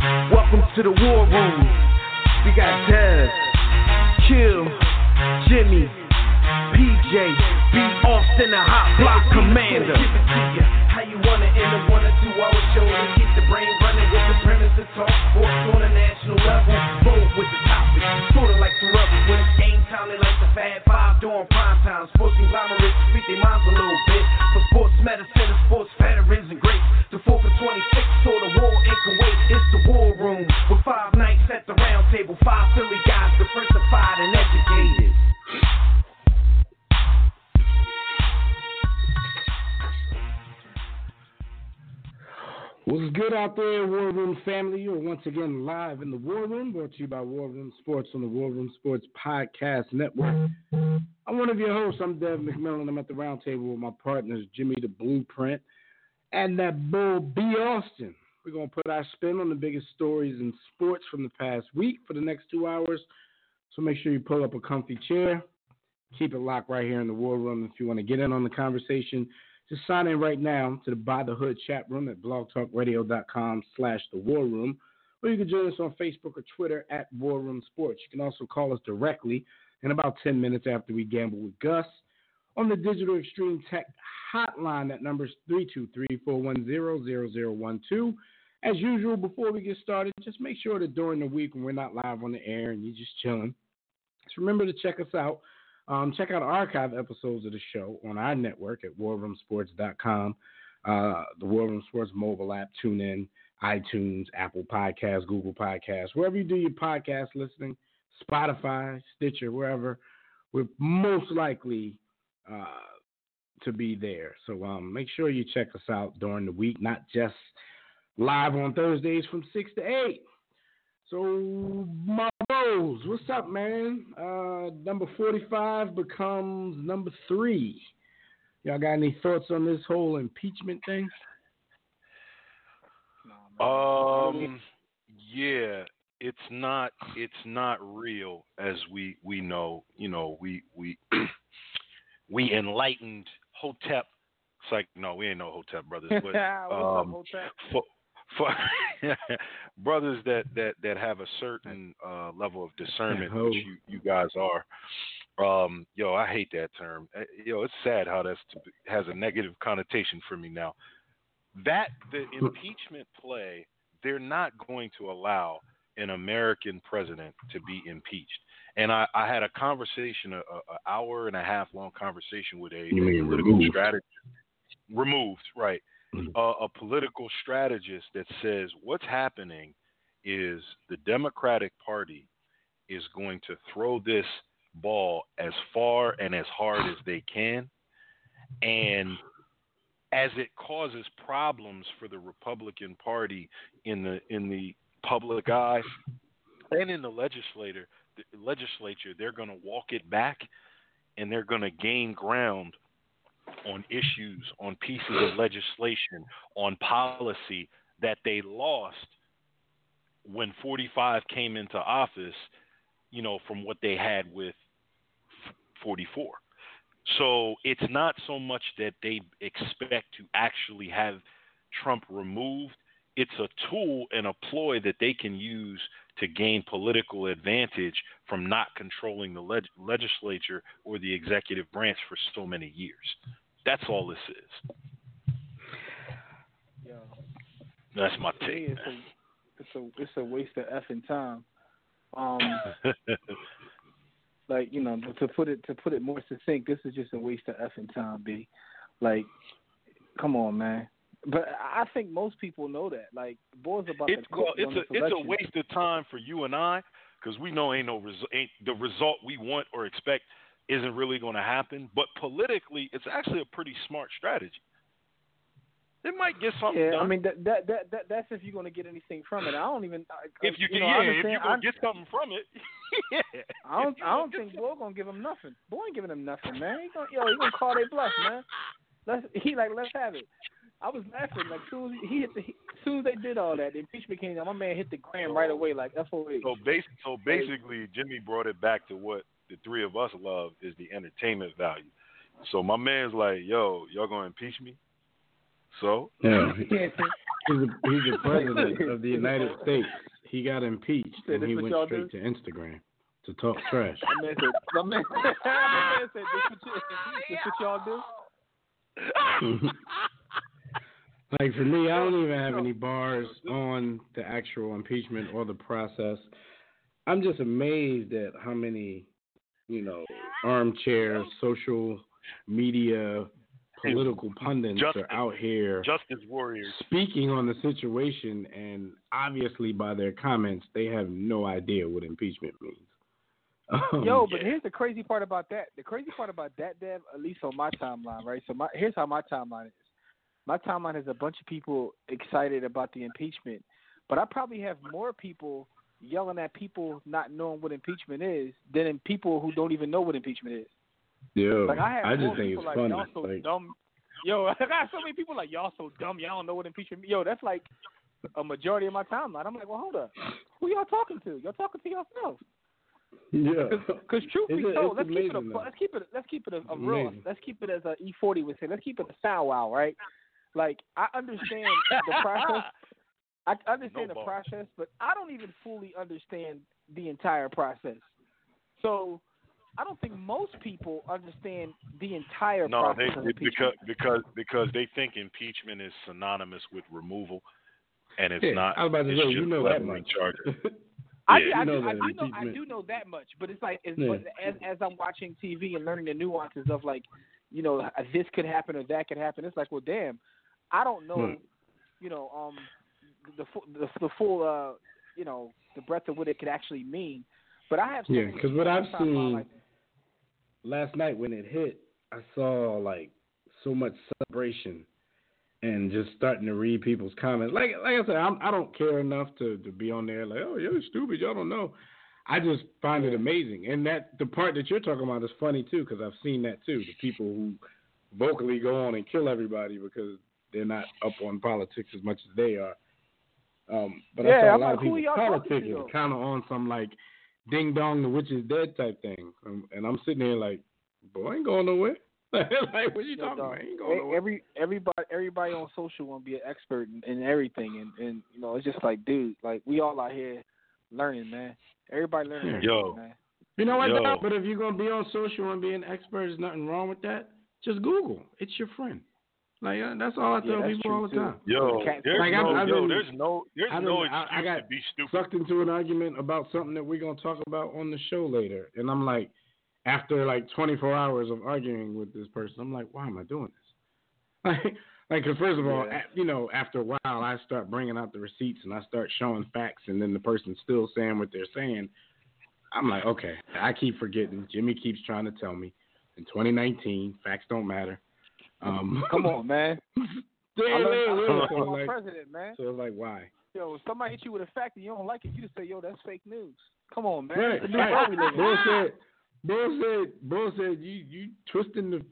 Welcome to the war room. We got Dez, Kill, Jimmy, PJ, B. Austin, the hot block commander. How you want it in a one or two hour show to keep the brain running with the premise to talk sports on a national level. Roll with the topic, sorta like the rebels when it's game time. They like the Fab Five during prime time. Sports conglomerates speak their minds a little bit. For sports medicine and sports veterans and greats. The 4 for 26 or the war in Kuwait. It's the war room with five nights at the round table. Five Philly guys diversified and educated. What's good out there, War Room family? You're once again live in the War Room, brought to you by War Room Sports on the War Room Sports Podcast Network. I'm one of your hosts. I'm Dev McMillan. I'm at the roundtable with my partners, Jimmy the Blueprint and that bull B. Austin. We're going to put our spin on the biggest stories in sports from the past week for the next two hours. So make sure you pull up a comfy chair. Keep it locked right here in the War Room. If you want to get in on the conversation, just sign in right now to the By the Hood chat room at blogtalkradio.com slash the War Room. Or you can join us on Facebook or Twitter at War Room Sports. You can also call us directly in about 10 minutes after we gamble with Gus on the Digital Extreme Tech hotline. That number is 323-410-0012. As usual, before we get started, just make sure that during the week when we're not live on the air and you're just chilling, just remember to check us out. Um, check out archive episodes of the show on our network at warroomsports.com, uh, the War Room Sports mobile app, TuneIn, iTunes, Apple Podcasts, Google Podcasts, wherever you do your podcast listening, Spotify, Stitcher, wherever. We're most likely uh, to be there. So um, make sure you check us out during the week, not just live on Thursdays from 6 to 8. So, my bros, what's up, man? Uh, number 45 becomes number three. Y'all got any thoughts on this whole impeachment thing? Um, yeah, it's not it's not real as we we know. You know, we we we enlightened Hotep. It's like no, we ain't no Hotep brothers, but um, for, for brothers that, that that have a certain uh, level of discernment, which you you guys are. Um, yo, I hate that term. Uh, Yo, it's sad how that's has a negative connotation for me now. That the impeachment play, they're not going to allow an American president to be impeached. And I, I had a conversation, a, a hour and a half long conversation with a, You mean political removed. strategist. Removed, right? Mhm. Uh, a political strategist that says what's happening is the Democratic Party is going to throw this ball as far and as hard as they can, and as it causes problems for the Republican Party in the in the public eye and in the legislator the legislature, they're going to walk it back and they're going to gain ground on issues, on pieces of legislation, on policy that they lost when 45 came into office, you know, from what they had with 44. So it's not so much that they expect to actually have Trump removed. It's a tool and a ploy that they can use to gain political advantage from not controlling the leg- legislature or the executive branch for so many years. That's all this is. Yo, That's my take. it's a, it's a it's a waste of effing time. Um, like you know, to put it to put it more succinct, this is just a waste of effing time, b. Like, come on, man. But I think most people know that. Like, boys about it's to cook it's a it's a waste of time for you and I because we know ain't no resu- ain't the result we want or expect isn't really going to happen. But politically, it's actually a pretty smart strategy. It might get something Yeah, done. I mean that, that that that that's if you're gonna get anything from it. I don't even. I, uh, if you, you can, know, yeah, if you're gonna get something from it, yeah. I don't. I don't think some- Boy gonna give him nothing. Boy ain't giving him nothing, man. He gonna, yo, he gonna call they bluff, man. Let's. He like let's have it. I was laughing like soon as he hit the, he, soon as they did all that, the impeachment came down. My man hit the gram right away like FOA. So bas so basically, Jimmy brought it back to what the three of us love is the entertainment value. So my man's like, "Yo, y'all gonna impeach me?" So Yeah, he's the, he's the president of the United States. He got impeached and he went straight do? to Instagram to talk trash. My man said, my man, my man said, this what, you, this what y'all do? Like for me, I don't even have any bars on the actual impeachment or the process. I'm just amazed at how many, you know, armchair social media political pundits Justice. are out here justice warriors. speaking on the situation, and obviously by their comments, they have no idea what impeachment means. Um, Yo, but yeah. here's the crazy part about that. The crazy part about that, Dev, at least on my timeline, right? So my here's how my timeline is. My timeline has a bunch of people excited about the impeachment, but I probably have more people yelling at people not knowing what impeachment is than in people who don't even know what impeachment is. Yeah, Like I have I just think it's like funny. y'all so Like, dumb. Yo, I got so many people like y'all so dumb. Y'all don't know what impeachment. Yo, that's like a majority of my timeline. I'm like, well, hold up. Who y'all talking to? Y'all talking to yourself. yeah, Because truth be It's- told, it's let's keep it a amazing, though. let's keep it let's keep it a, a real let's keep it as a E40 would say. Let's keep it a sound wow, right? Like I understand the process. I understand No the bars. process, but I don't even fully understand the entire process. So I don't think most people understand the entire No, they process of because impeachment. because because they think impeachment is synonymous with removal, and it's yeah, not. I was about to say, you know that much. I, Yeah. I, You know do, I, that do know, I do know that much, but it's like as, Yeah. but as as I'm watching TV and learning the nuances of like, you know, this could happen or that could happen. It's like, well, damn, I don't know, Right. you know, um, the full the, the full uh, you know, the breadth of what it could actually mean. But I have Yeah, because what I've on my timeline, seen- like, Last night when it hit, I saw like so much celebration and just starting to read people's comments. Like like I said, I'm, I don't care enough to to be on there like, oh, you're stupid, y'all don't know. I just find it amazing, and that the part that you're talking about is funny too, because I've seen that too. The people who vocally go on and kill everybody because they're not up on politics as much as they are. Um, but I saw a I'm lot like, of who people y'all talking to, politicking, though? kind of on some like ding dong, the witch is dead type thing, um, and I'm sitting there like, boy, I ain't going nowhere. like, what you Yo, talking dog, about? I ain't going nowhere. every everybody everybody on social want to be an expert in, in everything, and and you know, it's just like, dude, like we all out here learning, man. Everybody learning, Yo. man. You know what? Yo. But if you're gonna be on social and be an expert, there's nothing wrong with that. Just Google. It's your friend. Like uh, that's all I tell that's people all the too. time. Yo, Cat- there's Like, I've- no, I've yo, been- there's no, there's I've no been- I- I got to be stupid. Sucked into an argument about something that we're gonna talk about on the show later, and I'm like, after like 24 hours of arguing with this person, I'm like, why am I doing this? Like, like, 'cause first of all, Yeah. a- you know, after a while, I start bringing out the receipts and I start showing facts, and then the person's still saying what they're saying. I'm like, okay, I keep forgetting. Jimmy keeps trying to tell me in 2019, facts don't matter. Um, Come on, man. yeah, I learned, I yeah, learned yeah. from like, president, man. so it's like, why? Yo, if somebody hit you with a fact and you don't like it, you just say, yo, that's fake news. Come on, man. Right, It's a new right. world we live in. Bro said, bro said, bro said, you you twisting the,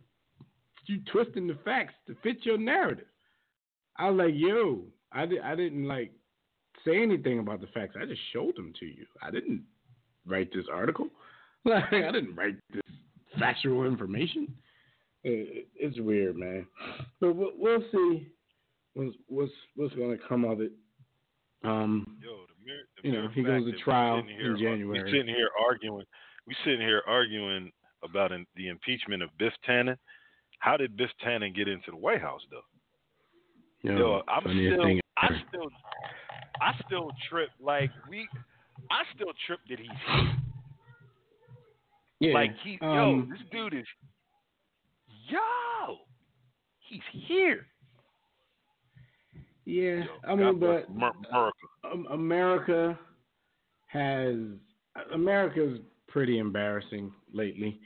you twisting the facts to fit your narrative. I was like, yo, I did, I didn't like say anything about the facts. I just showed them to you. I didn't write this article. Like, I didn't write this factual information. It, it's weird, man. But we'll, we'll see what's what's what's going to come of it. Um, Yo, the mere, the You know, he goes to trial here, in January. We're sitting here arguing. We sitting here arguing about an, the impeachment of Biff Tannen. How did Biff Tannen get into the White House, though? Yo, I'm still, I still, I still trip. Like we, I still trip that he's. Yeah. Like he, yo, um, this dude is, yo, he's here. Yeah, Yo, I mean, God bless but America. um, America has America's pretty embarrassing lately.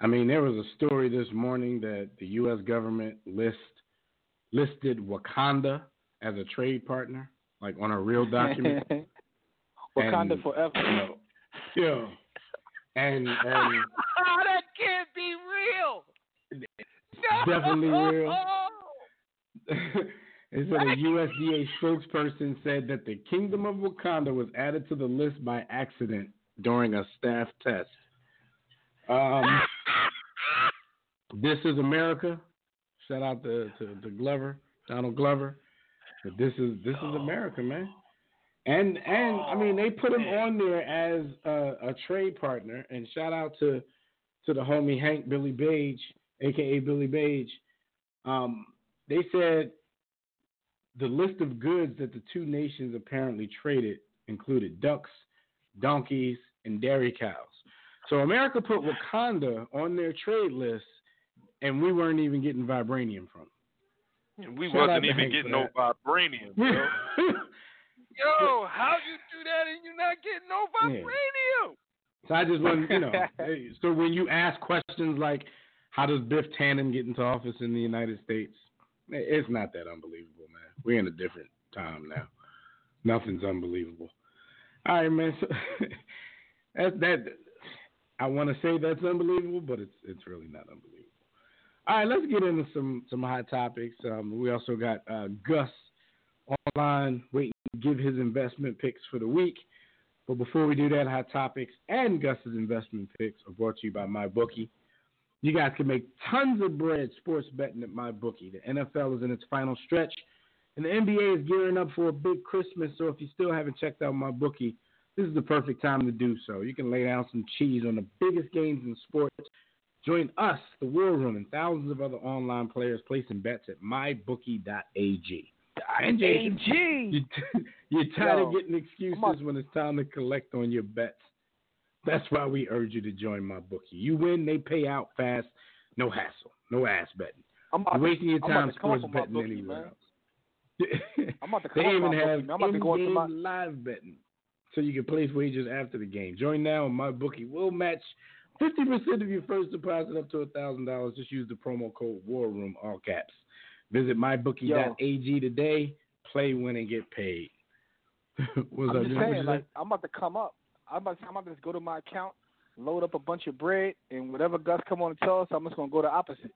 I mean, there was a story this morning that the U.S. government list listed Wakanda as a trade partner, like on a real document. Wakanda And, forever. you know, yeah. And and that can't be real. Definitely real. it said a USDA spokesperson said that the Kingdom of Wakanda was added to the list by accident during a staff test. Um, this is America. Shout out to, to, to Glover, Donald Glover. But this is this is America, man. And and I mean they put him on there as a, a trade partner. And shout out to to the homie Hank Billy Page, aka Billy Page. Um, they said the list of goods that the two nations apparently traded included ducks, donkeys, and dairy cows. So America put Wakanda on their trade list, and we weren't even getting vibranium from. And we Shout wasn't even getting no vibranium, bro. Yo, how you do that and you're not getting no Yeah. vibranium? So I just want you know. so when you ask questions like, "How does Biff Tannen get into office in the United States?" It's not that unbelievable, man. We're in a different time now. Nothing's unbelievable. All right, man. So that that I want to say that's unbelievable, but it's it's really not unbelievable. All right, let's get into some some hot topics. Um, we also got uh, Gus online waiting to give his investment picks for the week. But before we do that, Hot Topics and Gus's investment picks are brought to you by MyBookie. You guys can make tons of bread sports betting at my bookie. The NFL is in its final stretch, and the NBA is gearing up for a big Christmas. So if you still haven't checked out my bookie, this is the perfect time to do so. You can lay down some cheese on the biggest games in sports. Join us, the War Room, and thousands of other online players placing bets at mybookie.ag. And Jason, you you're tired Yo, of getting excuses when it's time to collect on your bets. That's why we urge you to join my bookie. You win, they pay out fast, no hassle, no ass betting. I'm about You're to- wasting your time to come up sports betting bookie, anywhere else. I'm about to they even have bookie, man. I'm about to go into my in-game live betting, so you can place wagers after the game. Join now, and my bookie will match 50% of your first deposit up to thousand dollars. Just use the promo code War Room, all caps. Visit mybookie.ag today. Play, win, and get paid. What's I'm up? just saying, like, I'm about to come up. I'm about, to, I'm about to just go to my account, load up a bunch of bread, and whatever Gus come on and tell us, I'm just gonna go the opposite.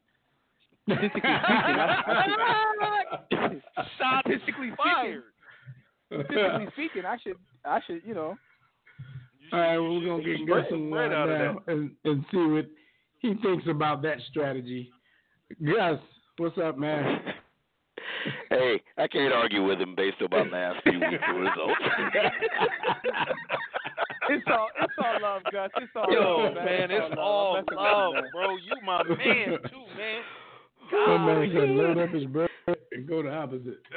Statistically speaking, I, I should, statistically Fired. speaking, statistically speaking, I should, I should, you know, All right, we're gonna get Gus get some on bread uh, out now and, and see what he thinks about that strategy. Gus, what's up, man? Hey, I can't argue with him based on my last few weeks results. it's all, it's all love, Gus. It's all Yo, love, man, It's it's all all love, I'm messing with love, bro. You my man too, man. My man said God. load up his bread and go the opposite.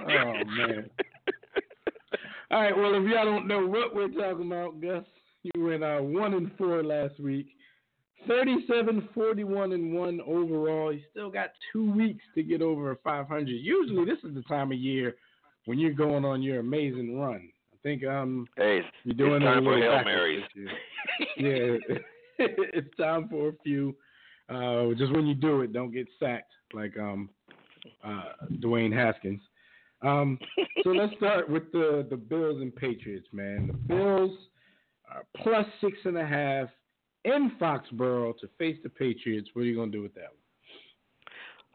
oh man. All right, well if y'all don't know what we're talking about, Gus, you went uh one and four last week. 37 41 and 1 overall. You still got two weeks to get over 500. Usually, this is the time of year when you're going on your amazing run. Think um hey, you're doing it's time for Hail Marys. yeah, it's time for a few. Uh, just when you do it, don't get sacked like um, uh, Dwayne Haskins. Um, so let's start with the the Bills and Patriots, man. The Bills are plus six and a half in Foxborough to face the Patriots. What are you gonna do with that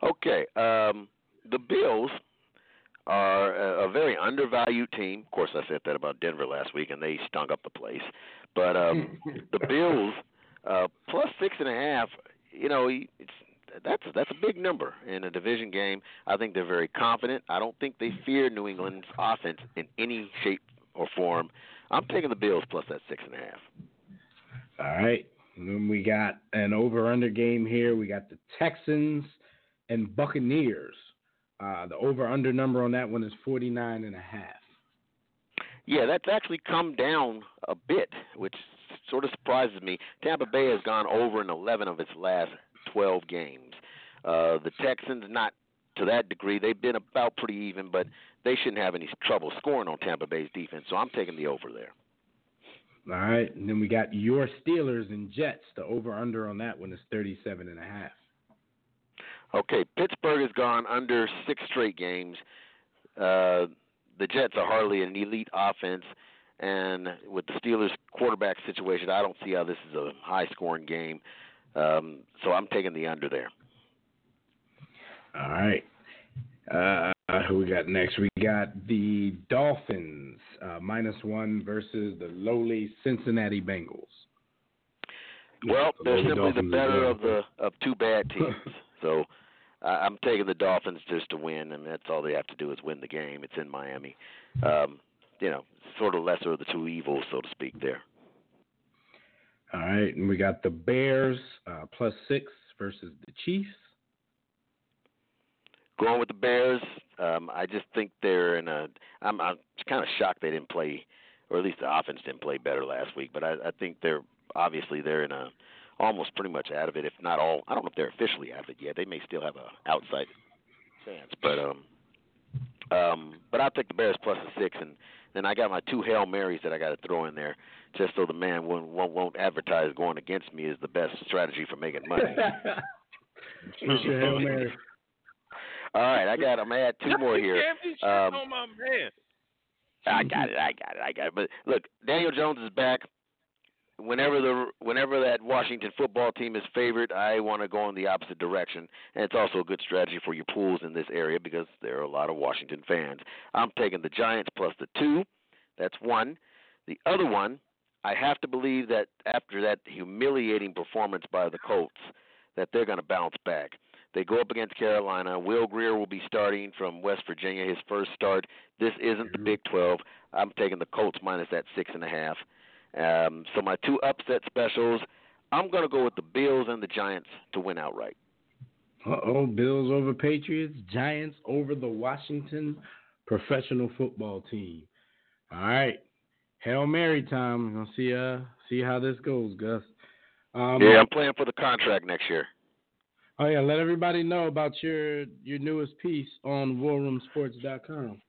one? Okay, um, the Bills are a, a very undervalued team. Of course, I said that about Denver last week, and they stunk up the place. But um, the Bills uh, plus six and a half. You know, it's that's that's a big number in a division game. I think they're very confident. I don't think they fear New England's offense in any shape or form. I'm taking the Bills plus that six and a half. All right. And then we got an over under game here. We got the Texans and Buccaneers. Uh, the over under number on that one is 49 and a half. Yeah, that's actually come down a bit, which sort of surprises me. Tampa Bay has gone over in 11 of its last 12 games. Uh, the Texans, not to that degree. They've been about pretty even, but they shouldn't have any trouble scoring on Tampa Bay's defense. So I'm taking the over there. All right, and then we got your Steelers and Jets. The over under on that one is thirty seven and a half. Okay, Pittsburgh has gone under six straight games. Uh, the Jets are hardly an elite offense, and with the Steelers' quarterback situation, I don't see how this is a high-scoring game. Um, so I'm taking the under there. All right. Uh, who we got next? We got the Dolphins uh, minus one versus the lowly Cincinnati Bengals. Well, they're simply the better of the of two bad teams. so I I'm taking the Dolphins just to win, and that's all they have to do is win the game. It's in Miami. Um, you know, sort of lesser of the two evils, so to speak. There. All right, and we got the Bears uh, plus six versus the Chiefs. Going with the Bears. Um, I just think they're in a. I'm, I'm kind of shocked they didn't play, or at least the offense didn't play better last week. But I, I think they're obviously they're in a almost pretty much out of it, if not all. I don't know if they're officially out of it yet. They may still have a outside chance, but um, um, but I'll take the Bears plus the six, and then I got my two hail marys that I got to throw in there, just so the man won't, won't won't advertise going against me is the best strategy for making money. What's your Hail Mary? All right, I got. I'm gonna add two more here. Damn, this shit Um, on my man. I got it. I got it. I got it. But look, Daniel Jones is back. Whenever the whenever that Washington football team is favored, I want to go in the opposite direction, and it's also a good strategy for your pools in this area because there are a lot of Washington fans. I'm taking the Giants plus the two. That's one. The other one, I have to believe that after that humiliating performance by the Colts, that they're going to bounce back. They go up against Carolina. Will Grier will be starting from West Virginia, his first start. This isn't the mm-hmm. Big 12. I'm taking the Colts minus that six and a half. Um, so my two upset specials, I'm going to go with the Bills and the Giants to win outright. Uh oh, Bills over Patriots, Giants over the Washington professional football team. All right. Hail Mary time. We're gonna see uh see how this goes, Gus. Um, yeah, I'm playing for the contract next year. Oh yeah, let everybody know about your your newest piece on warroomsports.com.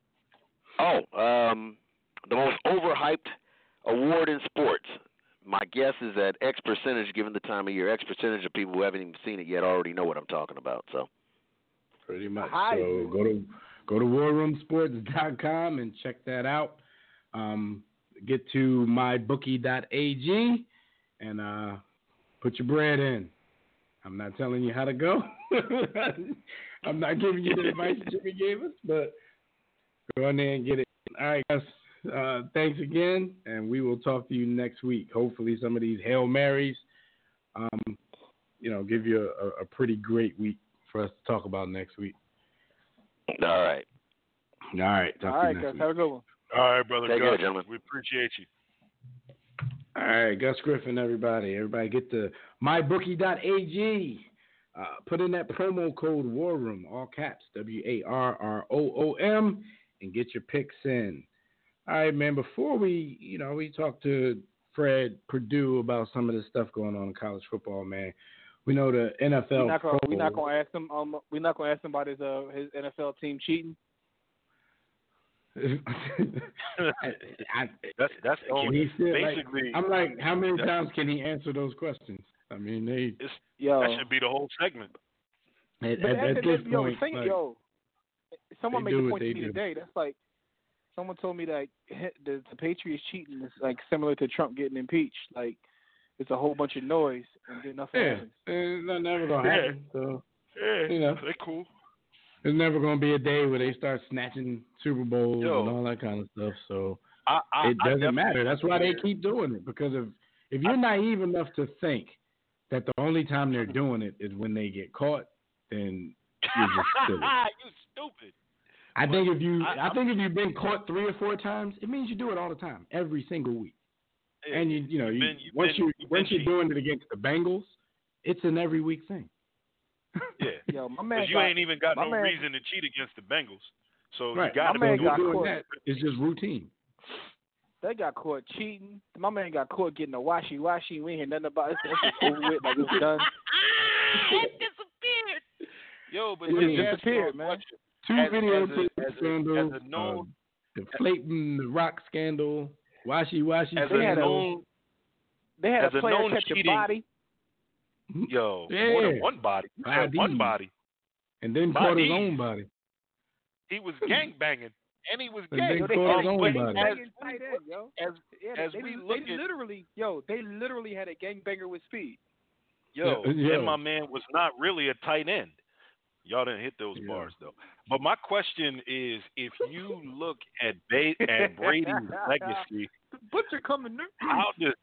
Oh, um, the most overhyped award in sports. My guess is that X percentage, given the time of year, X percentage of people who haven't even seen it yet already know what I'm talking about. So, Pretty much. Hi. So go to go to warroomsports.com and check that out. Um, get to mybookie.ag and uh, put your bread in. I'm not telling you how to go. I'm not giving you the advice Jimmy gave us, but go in there and get it. All right, guys. Uh, thanks again, and we will talk to you next week. Hopefully, some of these hail marys, um, you know, give you a, a pretty great week for us to talk about next week. all right. All right. Talk All to right, you guys. week. Have a good one. All right, brother. Take Gus, care, gentlemen. We appreciate you. All right, Gus Griffin, everybody. Everybody get to mybookie.ag. Uh, put in that promo code War Room, all caps, W A R R O O M, and get your picks in. All right, man. Before we, you know, we talked to Fred Perdue about some of the stuff going on in college football, man. We know the NFL. We're not gonna Pro- we're not gonna ask him um we're not gonna ask him about his uh his NFL team cheating. I, That's that's the can only. he still, like, basically, I'm like, how many times can he answer those questions? I mean, they it's, Yo, that should be the whole segment. at, at, at at the- this point, think, like, yo, someone they made do a point to me do. today. That's like someone told me that the, the Patriots cheating is like similar to Trump getting impeached. Like it's a whole bunch of noise and then nothing yeah, happens. it's not never gonna Yeah. happen. So Yeah, You know. they cool. there's never gonna be a day where they start snatching Super Bowls Yo. and all that kind of stuff. So I, I, it doesn't definitely matter. That's why they keep doing it because if if you're naive enough to think that the only time they're doing it is when they get caught, then you're just silly. You stupid. I think if you I- I, think if you've been caught three or four times, it means you do it all the time, every single week. And you you know You've been- you've once been- you you've once you're doing it against the Bengals, it's an every week thing. Yeah, Yo, my man because you ain't even got no man- reason to cheat against the Bengals. So right. you got to My man be got doing doing caught. that is just routine. they got caught cheating. My man got caught getting a washy washy. We ain't hear nothing about it. It's it's over with. Like it's done. Yo, but It let me just ask you a disappeared, man. question. Two As- video as a- tape as a- scandals, as a known- uh, the rock scandal, washy washy. As They a had a- known They had As a a player known catch a body. Yo, more Yeah. than one body. He had one Body. body. and then Body. caught his own body. He was gang banging, and he was And gay. then Yo, they caught his own but body. as, tight end, yo. as Yeah, as they, we they look at literally, yo, they literally had a gangbanger with speed. yo, Yeah, yeah. and my man was not really a tight end. Y'all didn't hit those Yeah. bars though. But my question is, if you look at ba- at Brady's legacy, Butcher coming there. how does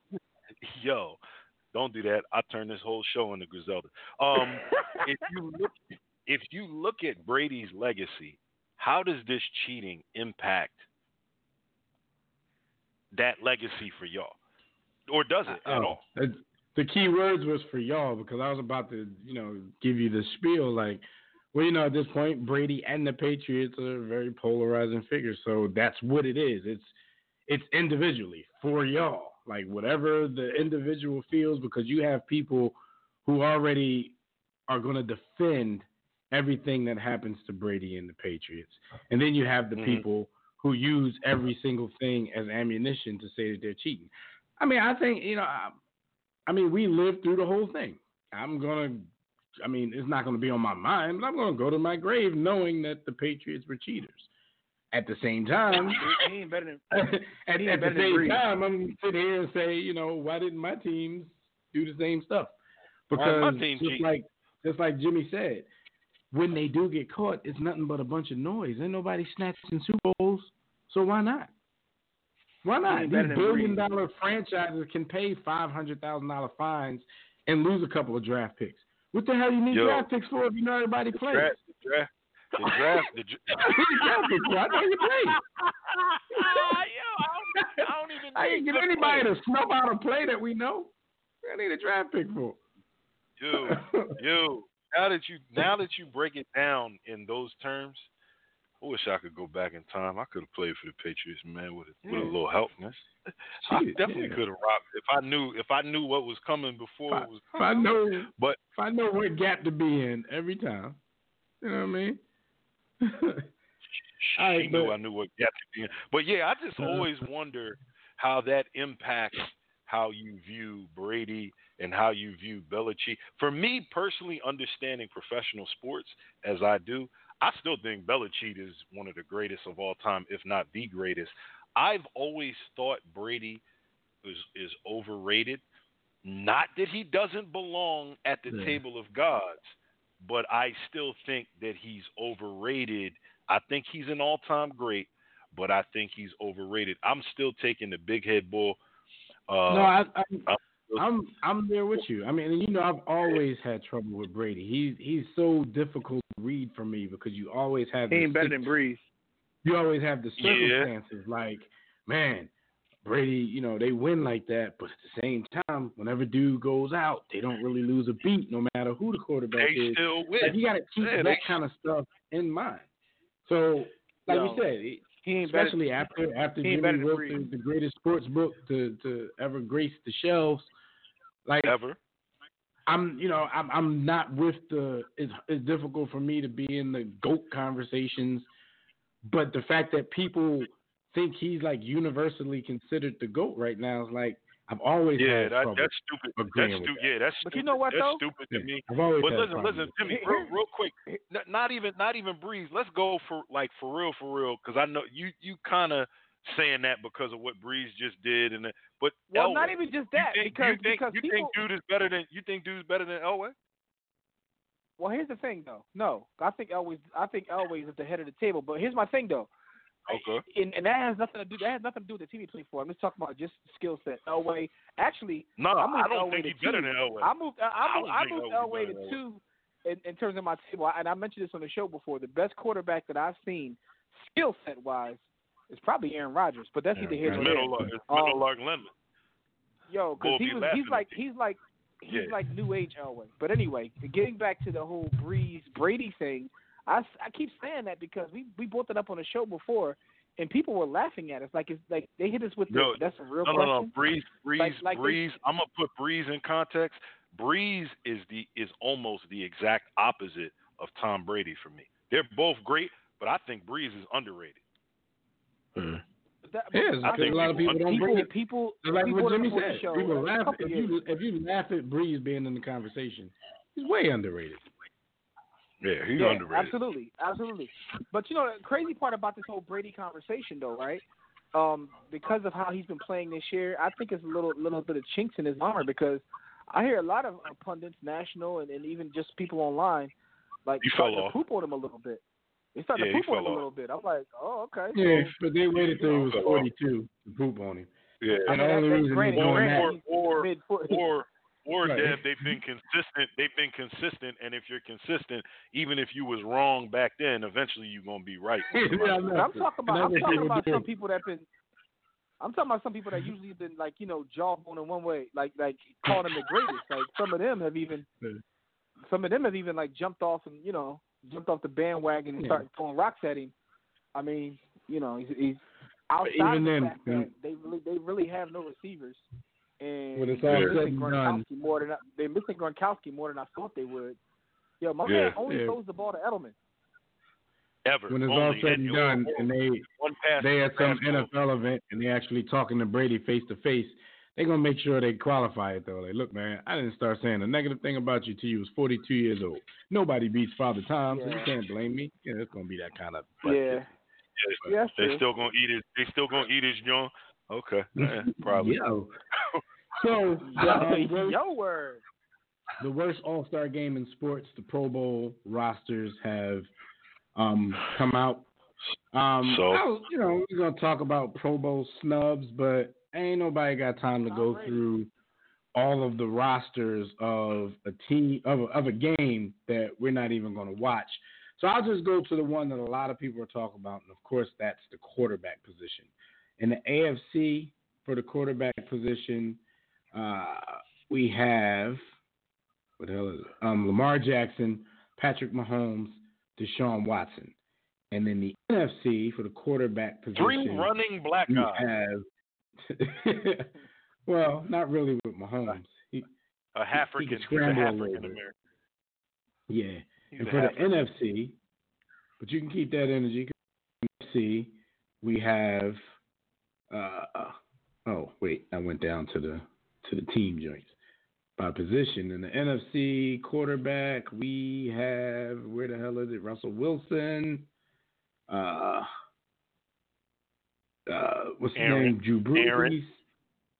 yo? Don't do that. I turn this whole show into Griselda. Um, if you look, if you look at Brady's legacy, how does this cheating impact that legacy for y'all, or does it at Oh, all? it- the key words was for y'all because I was about to, you know, give you the spiel. Like, well, you know, at this point, Brady and the Patriots are very polarizing figures, so that's what it is. It's it's individually for y'all, like whatever the individual feels, because you have people who already are going to defend everything that happens to Brady and the Patriots, and then you have the Mhm. people who use every single thing as ammunition to say that they're cheating. I mean, I think you know. I, I mean, we lived through the whole thing. I'm gonna. I mean, it's not gonna be on my mind, but I'm gonna go to my grave knowing that the Patriots were cheaters. At the same time, he ain't better than at, the same time, I'm gonna sit here and say, you know, why didn't my teams do the same stuff? Because just cheat? like just like Jimmy said, when they do get caught, it's nothing but a bunch of noise. Ain't nobody snatching Super Bowls, so why not? Why not? These billion dollar franchises can pay five hundred thousand dollar fines and lose a couple of draft picks. What the hell you need Yo. draft picks for if you know everybody The plays? draft, the draft, the draft, the draft picks for? I know you play. Yo, I don't, I don't even I need ain't get anybody players. to snub out a play that we know. I need a draft pick for. Yo, yo, now that you now that you break it down in those terms, I wish I could go back in time. I could have played for the Patriots, man, with a, with a little help, man. I definitely yeah. could have rocked if I knew if I knew what was coming before If I, it was if I know, But- if I know what gap to be in every time, you know what I mean. Right, she knew I knew what gap to be in. But yeah, I just Uh-huh. always wonder how that impacts how you view Brady and how you view Belichick. For me personally, understanding professional sports as I do, I still think Belichick is one of the greatest of all time, if not the greatest. I've always thought Brady is is overrated. Not that he doesn't belong at the Yeah. table of gods, but I still think that he's overrated. I think he's an all-time great, but I think he's overrated. I'm still taking the big head bull. Uh, no, I, I, I'm- I'm I'm there with you. I mean, you know, I've always had trouble with Brady. He's he's so difficult to read for me because you always have He the ain't better than Brees. you always have the Yeah. circumstances like, man, Brady, you know, they win like that, but at the same time, whenever dude goes out, they don't really lose a beat, no matter who the quarterback they is. still win. Like, you got to keep Yeah, that they- kind of stuff in mind. So, like Yo, you said, it- He ain't better. especially after after he ain't Jimmy better than Wilson, the greatest sports book to to ever grace the shelves. Like Ever. I'm, you know, I'm I'm not with the. It's it's difficult for me to be in the goat conversations, but the fact that people think he's like universally considered the goat right now is like I've always Yeah, had that, that's stupid. agreeing That's with stupid. Yeah, that's But you stupid. know what, that's though? stupid to me. I've always But had listen, listen, with Jimmy, real, real quick. Not even, not even Brees. Let's go for like for real, for real, because I know you, you kind of saying that because of what Brees just did, and the- but Well, Elway, not even just you that, think, because you think, because you people. think dude is better than you think dude's better than Elway? Well, here's the thing, though. No, I think Elway's. I think Elway's at the head of the table. But here's my thing, though. Okay. And, and that has nothing to do. That has nothing to do with the team he played for. I'm just talking about just skill set. Elway, actually, No, I I don't Elway think he's better than Elway. I moved. I, I moved, I moved Elway's Elway to two in, in terms of my table, and I mentioned this on the show before. The best quarterback that I've seen, skill set wise, is probably Aaron Rodgers. But that's Aaron either here It's nor middle, there. Lark- it's Um, middle Lark Lemon. Yo, because he be was, he's like me. he's like he's Yeah. like new age Elway. But anyway, getting back to the whole Brees Brady thing, I, I keep saying that because we we brought that up on the show before, and people were laughing at us like it's like they hit us with the, No, that's a real No, no, question. no. Brees, Brees, Like- like they- Brees. I'm gonna put Brees in context. Brees is the is almost the exact opposite of Tom Brady for me. They're both great, but I think Brees is underrated. That, Yes, I because think a lot of people don't people, bring it. people, like people what Jimmy come on the said. show, People laugh if you if you laugh at Brees being in the conversation. He's way underrated. Yeah, he's yeah, underrated. Absolutely, absolutely. But you know, the crazy part about this whole Brady conversation, though, right? Um, because of how he's been playing this year, I think it's a little little bit of chinks in his armor because I hear a lot of pundits, national and, and even just people online, like you starting fell off. poop on him a little bit. They started Yeah, to poop on him a little bit. I'm like, oh, okay. Yeah, so, but they waited till he was So- 42 to poop on him. Yeah. And the I mean, only reason granted, he's doing that, he's or or or Right. Dev, they've been consistent. They've been consistent, and if you're consistent, even if you was wrong back then, eventually you're gonna be right. Yeah, I know. But I'm talking about I'm talking about some people that been I'm talking about some people that usually been like, you know, jawbone in one way, like like calling them the greatest. Like some of them have even some of them have even like jumped off and, you know, jumped off the bandwagon and Yeah. started throwing rocks at him. I mean, you know, he's, he's outside even of the then, fact when- that they really they really have no receivers. And When it's they're all said missing and done, Gronkowski more than I, they're missing Gronkowski more than I thought they would. Yo, my Yeah. man only Yeah. throws the ball to Edelman. Ever. when it's Only. all said and done, and they they at some pass goal. NFL event and they actually talking to Brady face to face, they're gonna make sure they qualify it though. Like, look, man, I didn't start saying a negative thing about you till you was 42 years old. Nobody beats Father Time, so you can't blame me. Yeah, it's gonna be that kind of. Yeah. Yeah, that's They true. still gonna eat his. They still gonna eat his joint. Okay, yeah, probably. Yo. So the, um, worst, Yo word. the worst All Star game in sports, the Pro Bowl rosters have um, come out. Um, So? I was- you know, we're gonna talk about Pro Bowl snubs, but ain't nobody got time to go Alright. through all of the rosters of a team of a, of a game that we're not even going to watch. So I'll just go to the one that a lot of people are talking about, and of course that's the quarterback position. In the AFC for the quarterback position, uh, we have what the hell is it? Um, Lamar Jackson, Patrick Mahomes, Deshaun Watson, and then the NFC for the quarterback position. Three running black guys. well, not really with Mahomes. He, A African. can a African. American. yeah, He's and for the NFC, but you can keep that energy. NFC, we have. Uh, oh wait, I went down to the to the team joints by position in the NFC quarterback. We have where the hell is it? Russell Wilson. Uh, uh, what's his Aaron- name? Drew Brees Aaron.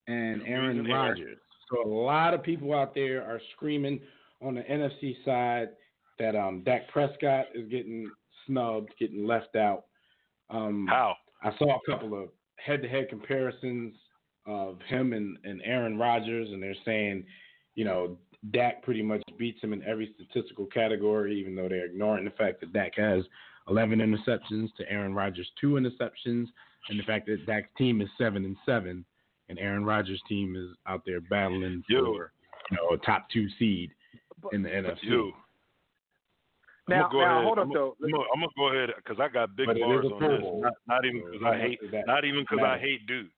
and Aaron and Aaron. Rodgers. So a lot of people out there are screaming on the NFC side that um, Dak Prescott is getting snubbed, getting left out. Um, How? I saw a couple of head-to-head comparisons of him and, and Aaron Rodgers, and they're saying, you know, Dak pretty much beats him in every statistical category, even though they're ignoring the fact that Dak has 11 interceptions to Aaron Rodgers' two interceptions, and the fact that Dak's team is seven and seven, and Aaron Rodgers' team is out there battling Yo. for you know a top two seed But- in the NFC. You. Now, I'm gonna go now ahead. hold I'm up though. I'm gonna, I'm gonna go ahead because I got big But bars on this. Not, not even because I hate. does that Not even because I hate dude.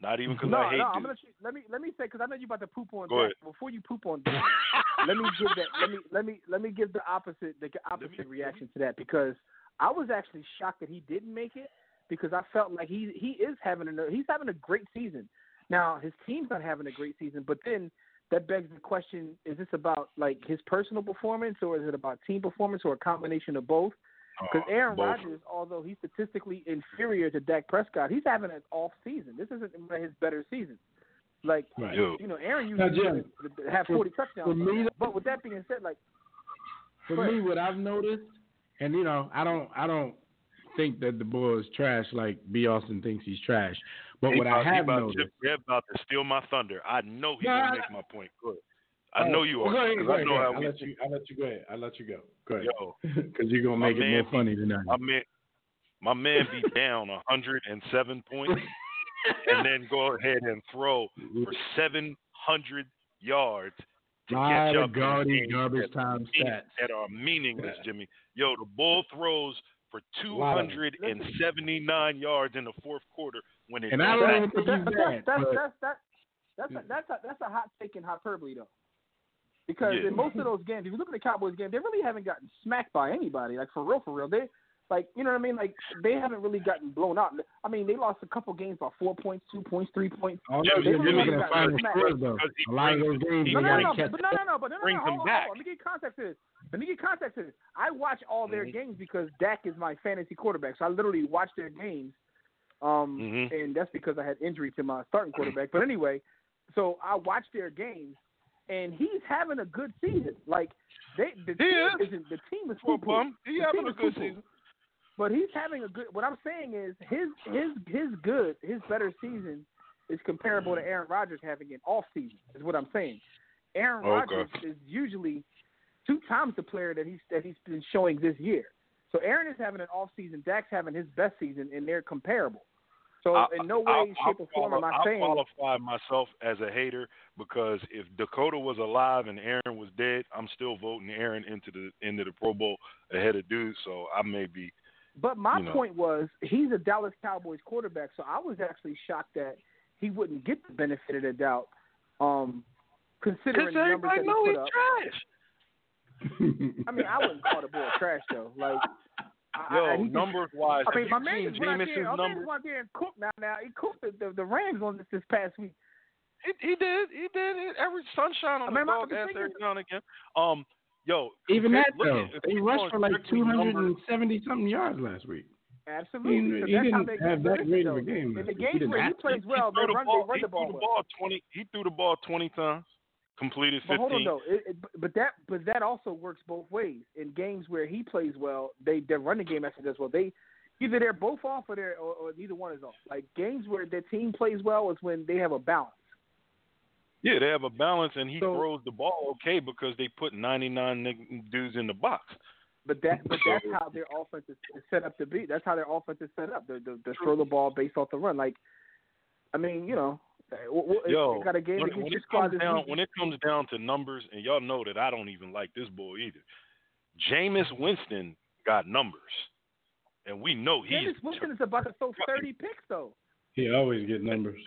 Not even because no, I hate no, I'm dude. gonna let me let me say because I know you about to poop on Go Dak. ahead. Before you poop on Dak, let me give that. Let me let me let me give the opposite the opposite reaction to that because I was actually shocked that he didn't make it because I felt like he he is having a he's having a great season. Now his team's not having a great season, but then that begs the question: Is this about like his personal performance, or is it about team performance, or a combination of both? Uh, because Oh, Aaron both. Rodgers, although he's statistically inferior to Dak Prescott, he's having an off season. This isn't one of his better seasons. Like Right. You know, Aaron Now, usually Jim, would have for- forty touchdowns. for me, but with that being said, like For Right. me, what I've noticed, and you know, I don't, I don't think that the boy is trash like B. Austin thinks he's trash. But He what about, I have about, noticed, to, about to steal my thunder. I know he's No, gonna make my point. Good. I know you are. Go ahead, I know how I'll let you. I'll let you go ahead. I'll let you go. Go ahead. Yo, Because you're gonna make it more funny than that. my man, my man be down 107 points, and then go ahead and throw for 700 yards to My catch up gaudy garbage that, time stats. that are meaningless. Jimmy. Yo, the ball throws for lot of them. 279 yards in the fourth quarter when it And I don't don't even but that, he's but bad. that's that's, that's, that, that's a, that's a, that's a hot take and hyperbole though. Because Yeah. in most of those games, if you look at the Cowboys game, they really haven't gotten smacked by anybody. Like for real, for real, they Like you know what I mean? Like they haven't really gotten blown out. I mean, they lost a couple games by four points, two points, three points. Oh, Yeah, no, but you're you're looking looking at at final Matt, scores though. because he A lot of those brings- games he you No, no, gotta no, catch. but no, no, no, but no, no, brings no, them hold on, back. hold on. Let me get context to this. Let me get context to this. I watch all their Mhm. games because Dak is my fantasy quarterback. So I literally watch their games. Um, Mhm. and that's because I had injury to my starting quarterback. But anyway, so I watch their games, and he's having a good season. Like they, the He team is. isn't the team is Well, poo-poo. bum, he having a good season. But he's having a good. What I'm saying is his his his good his better season is comparable to Aaron Rodgers having an off season. Is what I'm saying. Aaron. Rodgers is usually two times the player that he's that he's been showing this year. So Aaron is having an off season. Dak's having his best season, and they're comparable. So I- in no way, I'll- shape, or form am I saying qualify myself as a hater because if Dakota was alive and Aaron was dead, I'm still voting Aaron into the into the Pro Bowl ahead of dude. So I may be. But my you know. point was he's a Dallas Cowboys quarterback, so I was actually shocked that he wouldn't get the benefit of the doubt, um, considering the numbers that he put he's up. trash. I mean, I wouldn't call the boy trash though. Like, Yo, I, he just- numbers wise, I mean, my man seen just went out there. My man numbers? just went out there and cooked now. Now he cooked the, the, the Rams on this this past week. He, he did. He did. It. Every sunshine on I mean, the my- dog the ass every now and again. Um, yo, Even that though, at- if they rushed for like 270 something yards last week. Absolutely. He- so he that's didn't they have that benefit, great of a game In the week. He games didn't where he plays well, he they run, the ball, they run he the ball threw the well. ball twenty. He threw the ball twenty times, completed But hold on though, it, it, but that but that also works both ways. In games where he plays well, they their running game actually does well. They either they're both off or they're or, or neither one is off. Like games where their team plays well is when they have a balance. Yeah, they have a balance, and he So- throws the ball okay because they put ninety nine dudes in the box. But that but that's how their offense is set up to be. That's how their offense is set up. The the, the throw the ball based off the run. Like, I mean, you know, Yo, got a game when, when it comes down week. when it comes down to numbers, and y'all know that I don't even like this boy either. Jameis Winston got numbers, and we know he's Jameis Winston is about to throw thirty picks though. He always get numbers.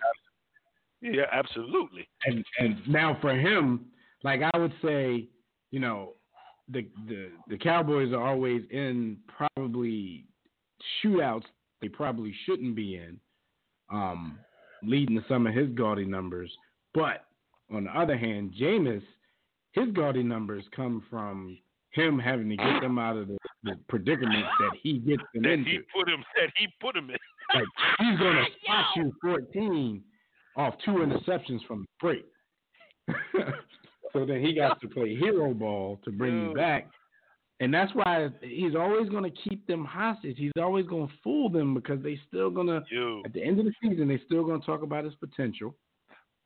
yeah, absolutely. And and now for him, like I would say, you know, the the the Cowboys are always in probably shootouts they probably shouldn't be in, um, leading to some of his gaudy numbers. But on the other hand, Jameis, his gaudy numbers come from him having to get them out of the, the predicaments that he gets them That into. he put him. That he put him in. Like he's gonna spot you 14 off two interceptions from the break. so then he got to play hero ball to bring you back. And that's why he's always going to keep them hostage. He's always going to fool them because they still going to, at the end of the season, they still going to talk about his potential.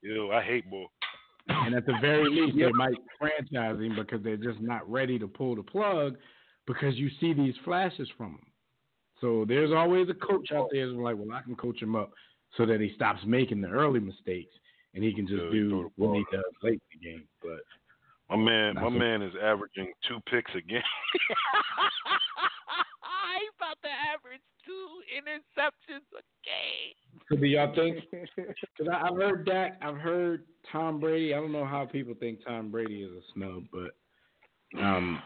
yo, I hate boy. And at the very least, they might franchise him because they're just not ready to pull the plug because you see these flashes from him. So there's always a coach out there that's like, well, I can coach him up so that he stops making the early mistakes and he can just do what he does late in the game. But My man, my That's a- man is averaging two picks a game. He's about to average two interceptions a game. so do y'all think? Because I've heard Dak, I've heard Tom Brady. I don't know how people think Tom Brady is a snub, but um,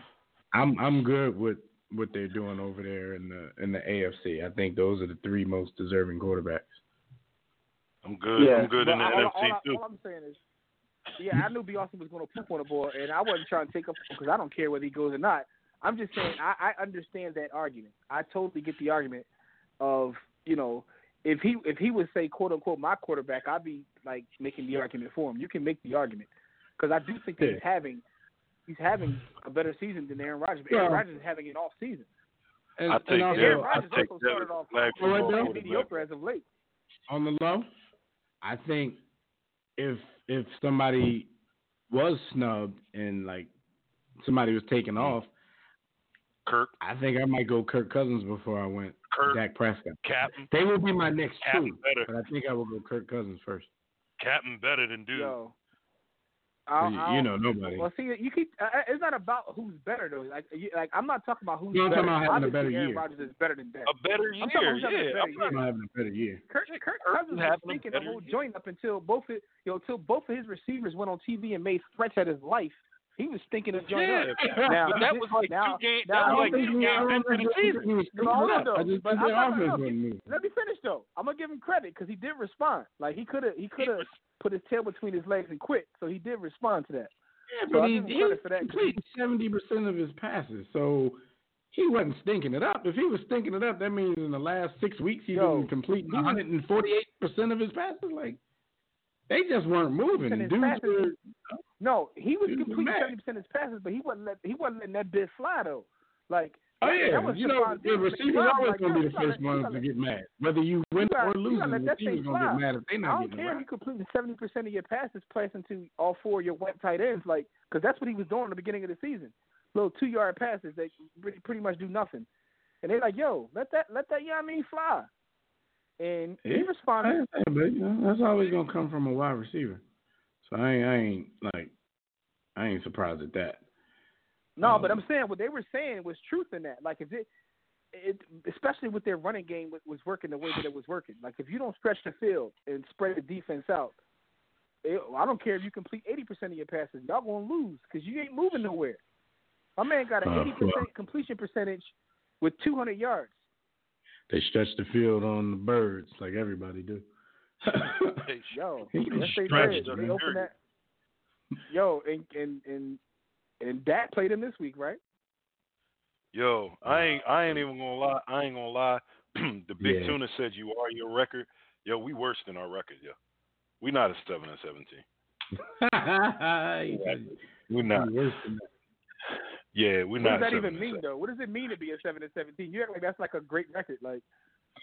I'm I'm good with what they're doing over there in the in the AFC. I think those are the three most deserving quarterbacks. I'm good. I'm good but in the all, NFC all, I- too. all I'm saying is, yeah, I knew Beyonce was going to poop on the ball, and I wasn't trying to take up because I don't care whether he goes or not. I'm just saying I, I understand that argument. I totally get the argument of you know if he if he would say quote unquote my quarterback, I'd be like making the argument for him. You can make the argument because I do think that he's having he's having a better season than Aaron Rodgers. But Aaron Yeah. Rodgers is having an off season. And, I think and also, Aaron I Rodgers take also started off flag for pretty football quarterback. mediocre as of late. on the low, I think if if somebody was snubbed and like somebody was taken mm-hmm. off, Kirk, I think I might go Kirk Cousins before I went Kirk, Dak Prescott. Captain, They will be my next Captain two, better, but I think I will go Kirk Cousins first. Captain better than dude. Yo. So I- you, I you know nobody. Well, see, you keep. Uh, it's not about who's better though. Like, you, like I'm not talking about who's No, I'm better. talking about having a Obviously, better Aaron year. Rodgers is better than Dak. A better year, I'm talking about who's having a yeah. better I'm year. I'm having a better year. Kirk, Kirk Kirk Cousins was having a the whole year. joint up until both, his, you know, until both of his receivers went on TV and made threats at his life. He was stinking the joint Yeah, up. Now, but that was like now, two games. That was I like two games into the season. He was No, hold on, sticking it up. I though. just But think I'm their not- no. Let me finish though. I'm gonna give him credit because he did respond. Like he could have, he could have put his tail between his legs and quit. So he did respond to that. Yeah, So but I he, give him he for that 'cause completed seventy percent of his passes, so he wasn't stinking it up. If he was stinking it up, that means in the last six weeks he's Yo, been completing he was- one hundred and forty-eight percent of his passes. Like they just weren't moving. And And his dudes were, No, he was completing seventy percent of his passes, but he wasn't let, he wasn't letting that bit fly though. Like oh that yeah, was you know the receivers always like, gonna be the first you ones gotta get mad, whether you win gotta- or you lose. The receivers gonna get mad if they I not don't getting care if you completing seventy percent of your passes passing to all four of your wet tight ends, like because that's what he was doing at the beginning of the season. Little two yard passes that pretty, pretty much do nothing, and they're like, "Yo, let that let that I mean fly," and he responded. But you know, that's always gonna come from a wide receiver. So I ain't, I ain't like I ain't surprised at that. No, but Um, I'm saying what they were saying was truth in that. Like, if it, it especially with their running game was, was working the way that it was working. Like, if you don't stretch the field and spread the defense out, it, I don't care if you complete 80% of your passes, y'all gonna lose because you ain't moving nowhere. My man got an Uh, 80% completion percentage with 200 yards. They stretch the field on the birds like everybody do. Yo, He yes they stretched did. They man. opened that. Yo, and and and and Dak played him this week, right? Yo, I ain't I ain't even gonna lie. I ain't gonna lie. the big Yeah. tuna said you are your record. Yo, we worse than our record, yo. We not a seven and seventeen. We're not. Worse than that. Yeah, we're What not. What does that even mean, though? What does it mean to be a seven and seventeen? You act like that's like a great record. Like,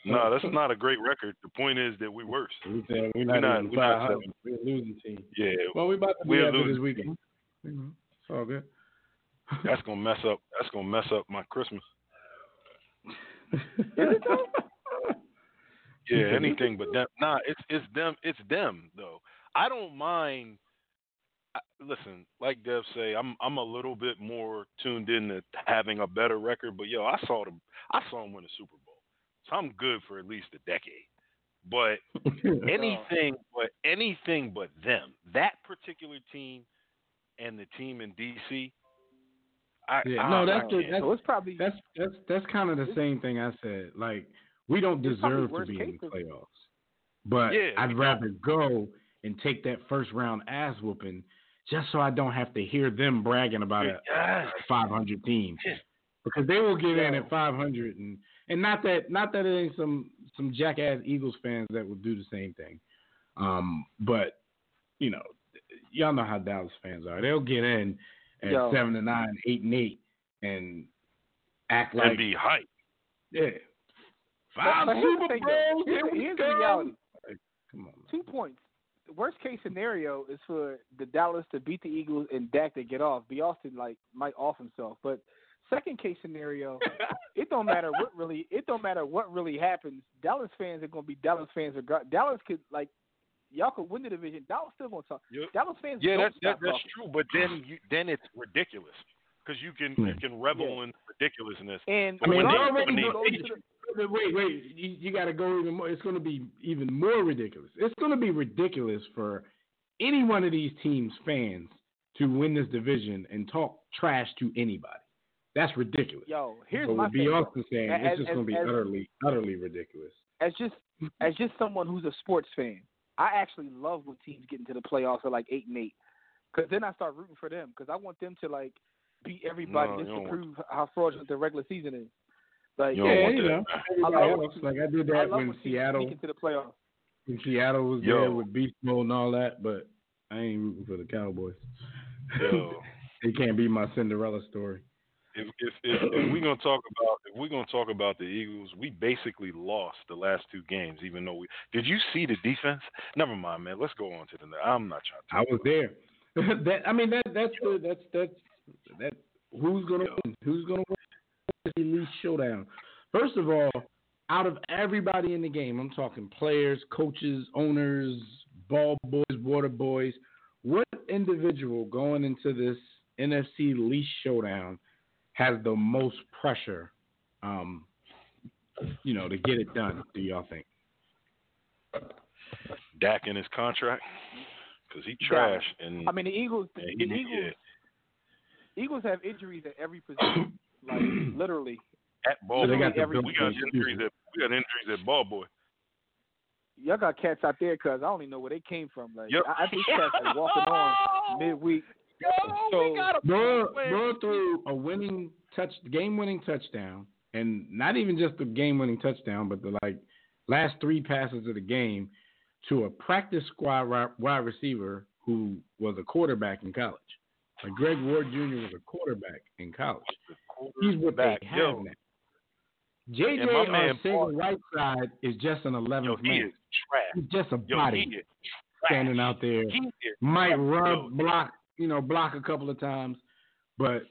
seven. No, that's not a great record. The point is that we worse. We said we're We're not, not- we're not We're a losing team. Yeah, Well, we're about to be We're after this losing. weekend. You know, mm-hmm. it's all good. that's gonna mess up. That's gonna mess up my Christmas. Yeah, anything but them. Nah, it's it's them. It's them though. I don't mind. I, listen, like Dev say, I'm I'm a little bit more tuned in to having a better record. But yo, I saw them. I saw them win a Super Bowl, so I'm good for at least a decade. But uh, anything, but anything but them. That particular team and the team in DC. I, Yeah, I, no, I that's the, that's so it's probably that's that's that's kind of the same thing I said. Like we don't deserve to worst be in the playoffs, but Yeah, I'd don't. rather go and take that first round ass whooping just so I don't have to hear them bragging about a, Yes. 500 team because they will get in at 500 and and not that not that it ain't some some jackass Eagles fans that will do the same thing, um, but you know y'all know how Dallas fans are. They'll get in at Yo. seven and nine, eight and eight, and act like and be hyped. yeah. Five Super. Bowls. Here we go. reality. Come on. Man. Two points. The worst case scenario is for the Dallas to beat the Eagles and Dak to get off. B. Austin like might off himself. But second case scenario, it don't matter what really it don't matter what really happens. Dallas fans are gonna be Dallas fans. Regard- Dallas could like y'all could win the division. Dallas still gonna talk. Yep. Dallas fans Yeah, don't that's that, that's talking. true. But then you then it's ridiculous because you can you hmm. can revel in ridiculousness. And I mean, When they- already when they- go- wait, wait, wait, wait. You, you got to go even more. It's going to be even more ridiculous. It's going to be ridiculous for any one of these teams' fans to win this division and talk trash to anybody. That's ridiculous. Yo, here's but my with B. thing. though. Saying As- it's just going to be as- utterly, utterly ridiculous. as just as just someone who's a sports fan, I actually love when teams get into the playoffs at like eight and eight, because then I start rooting for them because I want them to like beat everybody No, just to prove how fraudulent the regular season is. Like, You Yeah, you know, I love. Like I did that love when when Seattle, sneak into the playoffs. when Seattle was Yo. there with beast mode and all that. But I ain't rooting for the Cowboys. Yo, they can't be my Cinderella story. if if if, if we're gonna talk about if we're gonna talk about the Eagles, we basically lost the last two games. Even though we did, you see the defense? Never mind, man. Let's go on to the. ne- I'm not trying to. I was there. that I mean that that's the that's that's that who's gonna win? Who's gonna win this elite showdown? First of all, out of everybody in the game, I'm talking players, coaches, owners, ball boys, water boys. What individual going into this NFC least showdown has the most pressure? Um, you know, to get it done. Do y'all think? Dak in his contract because he Dak. trash and I mean, the Eagles. Yeah, The he- Eagles. Eagles have injuries at every position, like literally. At ball, they got every- we got injuries at we got injuries at ball boy. Y'all got cats out there because I don't even know where they came from. Like Yep. I, I think cats are walking on midweek. Yo, So- we got a Burrow, threw a winning touch, game-winning touchdown, and not even just the game-winning touchdown, but the like last three passes of the game to a practice squad wide receiver who was a quarterback in college. Like Greg Ward Jr. was a quarterback in college. He's what Back. they have Yo. now. JJ on single right side is just an Yo, 11th he man. is trash. He's just a Yo, body standing out there might rub, Yo. block, you know, block a couple of times, but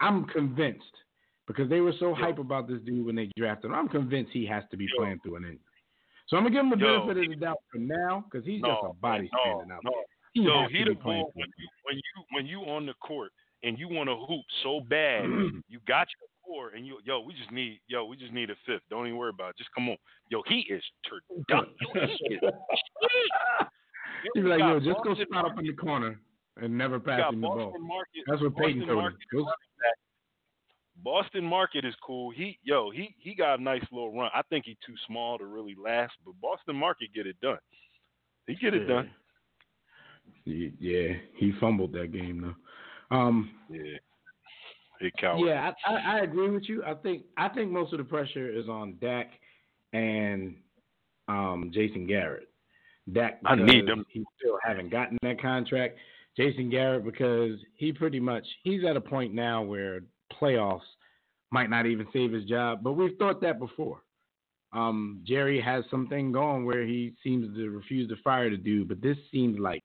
I'm convinced because they were so hype about this dude when they drafted him. I'm convinced he has to be Yo. playing through an injury. So I'm gonna give him the Yo, benefit of the doubt for now because he's just a body no, standing out no. there. He Yo, he the bull when you when you when you on the court and you want to hoop so bad, you got your core and you yo, we just need yo, we just need a fifth. Don't even worry about it. Just come on. Yo, he is turned Yo, he is He'd like, yo, just go spot up in the corner and never pass him the ball. Market. That's what Peyton Boston told him. Market Go- running back. Boston Market is cool. He yo, he he got a nice little run. I think he's too small to really last, but Boston Market get it done. He get it done. Yeah, he fumbled that game though. Um, Yeah. Coward. Yeah, I, I, I agree with you. I think I think most of the pressure is on Dak and um, Jason Garrett. Dak I need them. He still haven't gotten that contract. Jason Garrett because he pretty much he's at a point now where playoffs might not even save his job. But we've thought that before. Um, Jerry has something going where he seems to refuse to fire the dude, but this seems like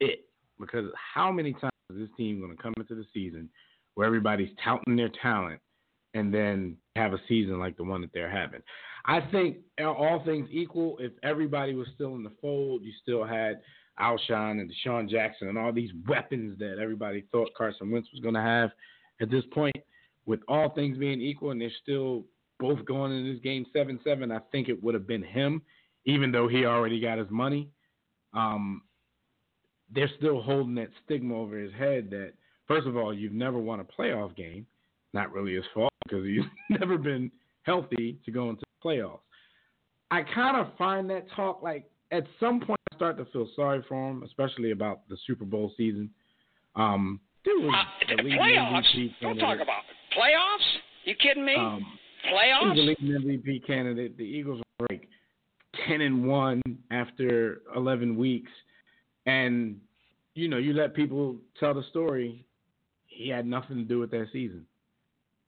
it because how many times this team going to come into the season where everybody's touting their talent and then have a season like the one that they're having? I think all things equal, if everybody was still in the fold, you still had Alshon and DeSean Jackson and all these weapons that everybody thought Carson Wentz was going to have at this point. With all things being equal, and they're still both going in this game seven seven, I think it would have been him, even though he already got his money. Um, they're still holding that stigma over his head that first of all, you've never won a playoff game. Not really his fault because he's never been healthy to go into the playoffs. I kind of find that talk like at some point I start to feel sorry for him, especially about the Super Bowl season. Um, was Uh, the playoffs? MVP Don't talk about it. playoffs. You kidding me? Um, playoffs? the leading MVP candidate. The Eagles were like ten and one after eleven weeks, and you know you let people tell the story. He had nothing to do with that season,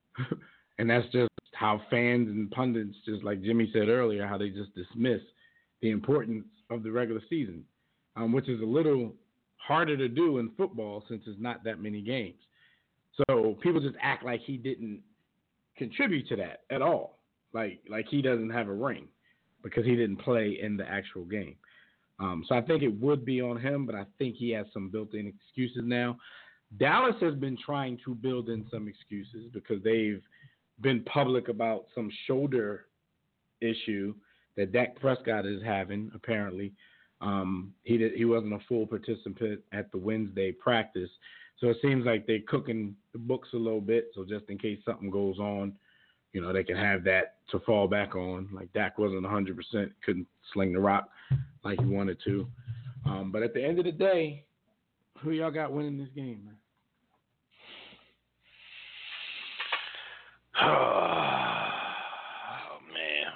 and that's just how fans and pundits, just like Jimmy said earlier, how they just dismiss the importance of the regular season, um, which is a little harder to do in football since it's not that many games. So people just act like he didn't contribute to that at all. Like like he doesn't have a ring because he didn't play in the actual game. Um, so I think it would be on him, but I think he has some built-in excuses now. Dallas has been trying to build in some excuses because they've been public about some shoulder issue that Dak Prescott is having. Apparently, um, he did, he wasn't a full participant at the Wednesday practice, so it seems like they're cooking the books a little bit. So just in case something goes on, you know, they can have that to fall back on. Like Dak wasn't 100%, couldn't sling the rock like he wanted to. Um, but at the end of the day, who y'all got winning this game, man? oh man.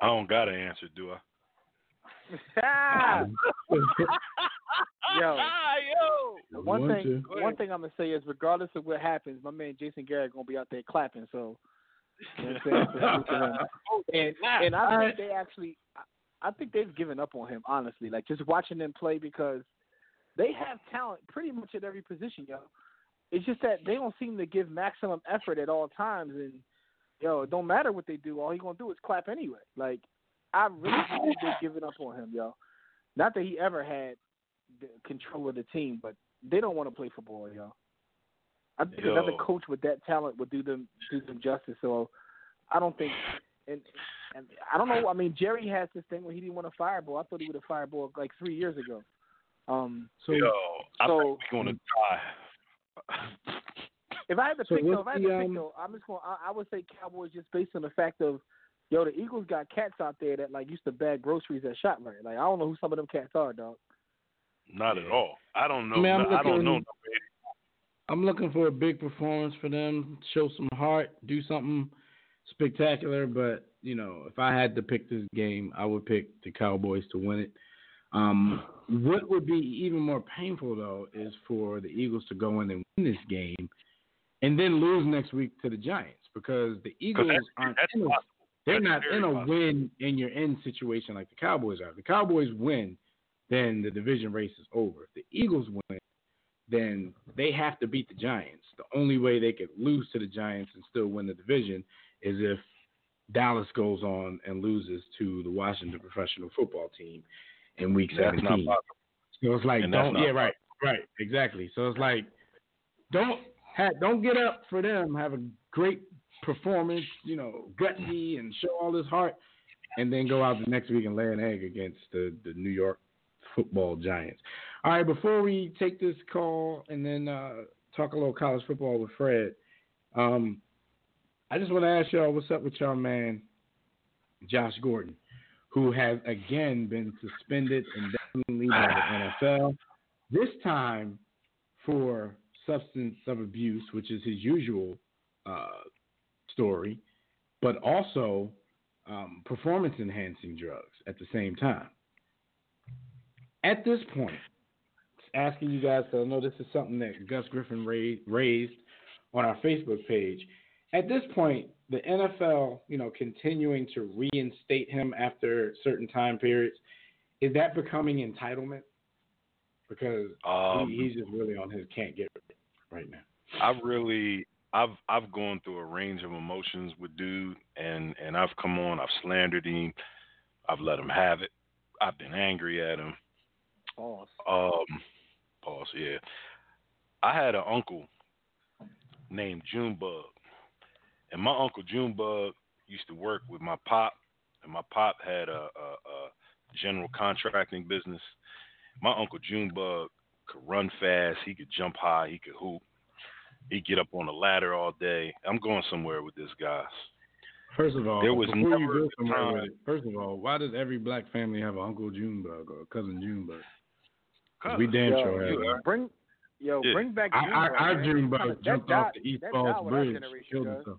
I don't got an answer, do I? Yo, Yo. one Want thing, to. one thing I'm gonna say is, regardless of what happens, my man Jason Garrett gonna be out there clapping. So, you know what I'm saying? So salute to him. and and I think they actually, I- I think they've given up on him. Honestly, like just watching them play because they have talent pretty much at every position, yo. It's just that they don't seem to give maximum effort at all times, and yo, it don't matter what they do. All he gonna do is clap anyway. Like, I really believe they're giving up on him, yo. Not that he ever had the control of the team, but they don't want to play football, yo. I think Yo. another coach with that talent would do them do them justice. So I don't think, and and I don't know. I mean, Jerry has this thing where he didn't want to fireball. I thought he would have fireball like three years ago. Um, So Yo, I So think we're gonna die. if I had to So pick, though, if I had the, to pick, um, though, I'm just going. I, I would say Cowboys just based on the fact of, yo, the Eagles got cats out there that like used to bag groceries at ShopRite. Like I don't know who some of them cats are, dog. Not at all. I don't know. I mean, I'm no- I don't looking- know. I'm looking for a big performance for them, show some heart, do something spectacular. But you know, if I had to pick this game, I would pick the Cowboys to win it. Um, what would be even more painful though is for the Eagles to go in and win this game, and then lose next week to the Giants because the Eagles that's- aren't that's in a, they're That's not in a possible. win in your end situation like the Cowboys are. The Cowboys win, then the division race is over. If the Eagles win, then they have to beat the Giants. The only way they could lose to the Giants and still win the division is if Dallas goes on and loses to the Washington professional football team in week That's 17. possible. So it's like And don't yeah right right exactly. So it's like don't ha don't get up for them. Have a great performance, you know, gutsy and show all this heart, and then go out the next week and lay an egg against the the New York Football Giants. All right, before we take this call and then uh, talk a little college football with Fred, um, I just want to ask y'all what's up with y'all man, Josh Gordon, who has again been suspended indefinitely by the NFL. This time for substance of abuse, which is his usual uh, story, but also um, performance enhancing drugs at the same time. At this point, asking you guys to know this is something that Gus Griffin raised on our Facebook page. At this point, the NFL, you know, continuing to reinstate him after certain time periods, is that becoming entitlement? Because Um, he, he's just really on his can't get right now. I really I've I've gone through a range of emotions with dude and and I've come on, I've slandered him, I've let him have it. I've been angry at him. Pause. Um pause, yeah. I had an uncle named Junebug. And my uncle Junebug used to work with my pop and my pop had a, a, a general contracting business. My uncle Junebug could run fast, he could jump high, he could hoop. He'd get up on a ladder all day. I'm going somewhere with this guy. First of all, There was before you never go somewhere time- with it, first of all, why does every black family have an Uncle Junebug or a cousin Junebug? 'Cause we damn Yo, sure have bring, yo, Yeah. bring back. Our- Junebug, our, our man. Junebug That jumped off the East Falls died with our Bridge, killed himself.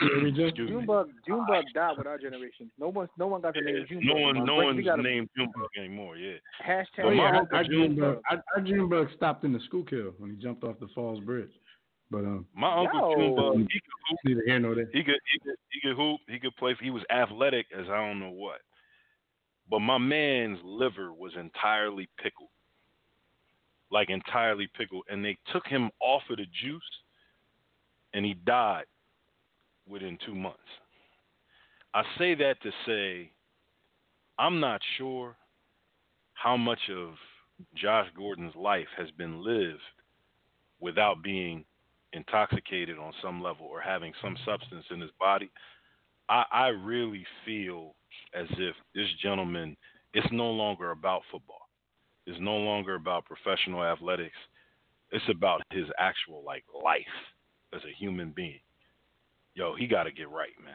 Yeah, we just- Junebug, Junebug died with our generation. No one, no one got the name Junebug. No one, no Bring- one's we gotta- named Junebug anymore. Yeah. Hashtag. Oh, yeah, our, uncle our, Junebug- Junebug, our, our Junebug stopped in the school kill when he jumped off the Falls Bridge. But um, My uncle Yo. Junebug, he could hoop. neither here nor there. He could, he could, he could hoop. He could play. He was athletic as I don't know what. But my man's liver was entirely pickled, like entirely pickled, and they took him off of the juice, and he died within two months. I say that to say, I'm not sure how much of Josh Gordon's life has been lived without being intoxicated on some level or having some substance in his body. I, I really feel as if this gentleman it's no longer about football. It's no longer about professional athletics. It's about his actual like life as a human being. Yo, he got to get right, man.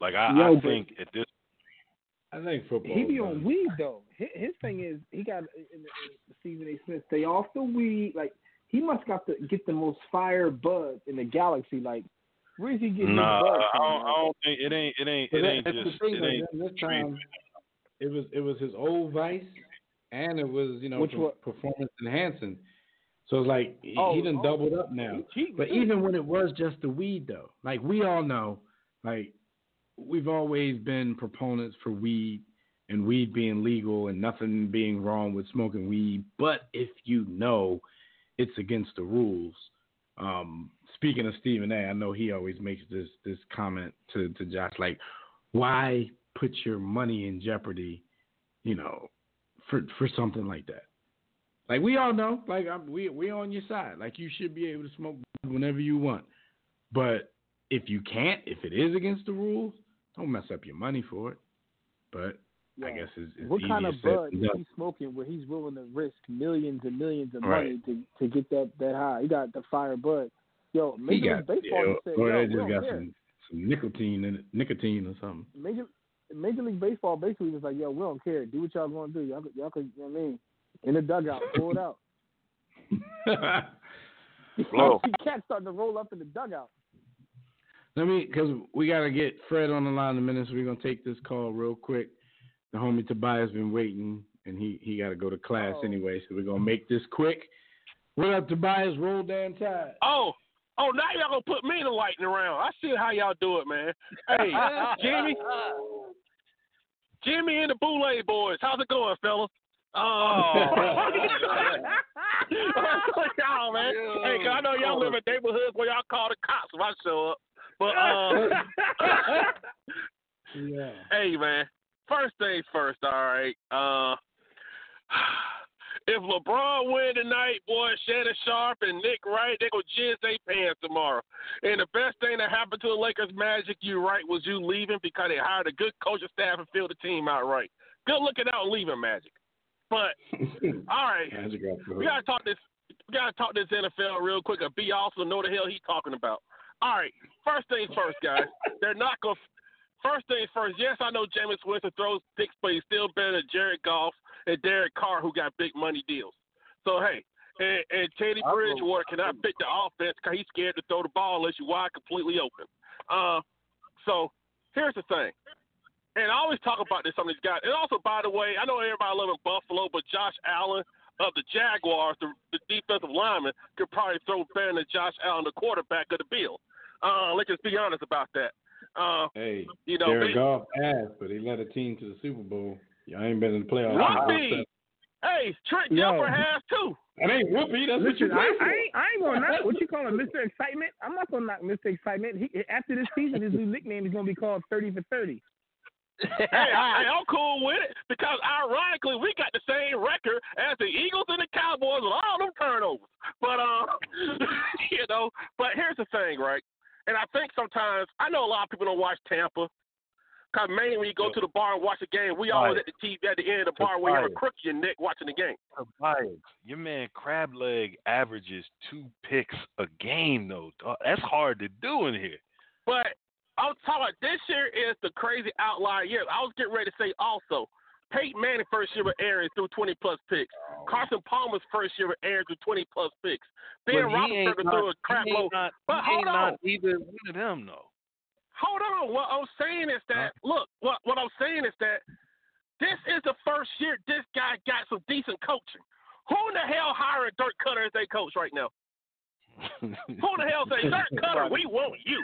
Like I, Yo, I think at this I think football. He be on weed though. His, his thing is he got in the, Stephen A. Smith stay off the weed. Like he must got to get the most fire bud in the galaxy. Like where's he getting nah, his bud I don't. I don't think it ain't it ain't it that- ain't just thing, it ain't this time it was it was his old vice, and it was you know Which per- one? performance enhancing. So it's like he, Oh, he done oh, doubled up now. he But too. even when it was just the weed, though, like we all know, like we've always been proponents for weed and weed being legal and nothing being wrong with smoking weed. But if you know it's against the rules, um, speaking of Stephen A, I know he always makes this this comment to to Josh, like, why put your money in jeopardy, you know, for for something like that. Like we all know, like I'm, we we on your side. Like you should be able to smoke whenever you want, but if you can't, if it is against the rules, don't mess up your money for it. But I guess is, is what kind of bud is he smoking where he's willing to risk millions and millions of Right. money to to get that that high? He got the fire bud. Yo, He Major got, League Baseball yeah, just said, or yo, they we just don't got care. some some nicotine in it, nicotine or something. Major Major League Baseball basically was like, yo, we don't care. Do what y'all want to do. Y'all could, y'all could, you know what I mean? In the dugout, pull it out. Blow. See cats starting to roll up in the dugout. Let me, because we got to get Fred on the line in a minute, so we're going to take this call real quick. The homie Tobias been waiting, and he, he got to go to class Oh. anyway, so we're going to make this quick. What up, Tobias? Roll damn tide. Oh, oh, now y'all gonna put me in the lightning round. I see how y'all do it, man. Hey, Jimmy, Jimmy and the Boulay boys, how's it going, fellas? Oh, y'all, man. Hey, 'cause I know y'all live in neighborhoods where y'all call the cops if I show up. But uh, Yeah. hey, man. First things first, all right. Uh, if LeBron win tonight, boy, Shannon Sharpe and Nick Wright, they gonna jizz their pants tomorrow. And the best thing that happened to the Lakers Magic, you right, was you leaving because they hired a good coaching staff and filled the team out right. Good looking out leaving Magic. But all right, Magic we gotta talk this. We gotta talk this NFL real quick. And B also know the hell he talking about. All right, first things first, guys. They're not gonna. First things first. Yes, I know Jameis Winston throws dicks, but he's still better than Jared Goff and Derek Carr, who got big money deals. So hey, and, and Teddy Bridgewater cannot pick the offense because he's scared to throw the ball unless you wide completely open. Uh, so here's the thing. And I always talk about this on these guys. And also, by the way, I know everybody loving Buffalo, but Josh Allen of the Jaguars, the, the defensive lineman, could probably throw better than Josh Allen, the quarterback of the Bills. Uh, let's just be honest about that. Uh, Hey, you know, they- Goff ass, but he led a team to the Super Bowl. Y'all ain't been in the playoffs. Whoopie. Hey, Trent Yo. Dilfer has too. That ain't Whoopi. That's what you Listen, I, play for. I ain't, I ain't gonna knock what you call him, Mr. Excitement. I'm not gonna knock Mr. Excitement. He, after this season, his new nickname is gonna be called Thirty for Thirty. hey, I, I'm cool with it because ironically we got the same record as the Eagles and the Cowboys with all them turnovers. But uh, you know, but here's the thing, right? And I think sometimes I know a lot of people don't watch Tampa. Cause mainly when you go to the bar and watch the game, we always at the TV at the end of the bar where you have a crook in your neck watching the game. Tobias, your man Crab Leg averages two picks a game, though. That's hard to do in here. But I'm talking about this year is the crazy outlier year. I was getting ready to say also. Peyton Manning first year with Arians threw 20 plus picks. Oh. Carson Palmer's first year with Arians threw 20 plus picks. Ben Roethlisberger threw a crap load. not- But he hold ain't on. not either one of them, though. Hold on. What I'm saying is that look, what what I'm saying is that this is the first year this guy got some decent coaching. Who in the hell hiring Dirk Koetter as their coach right now? Who in the hell say Dirk Koetter? We want you.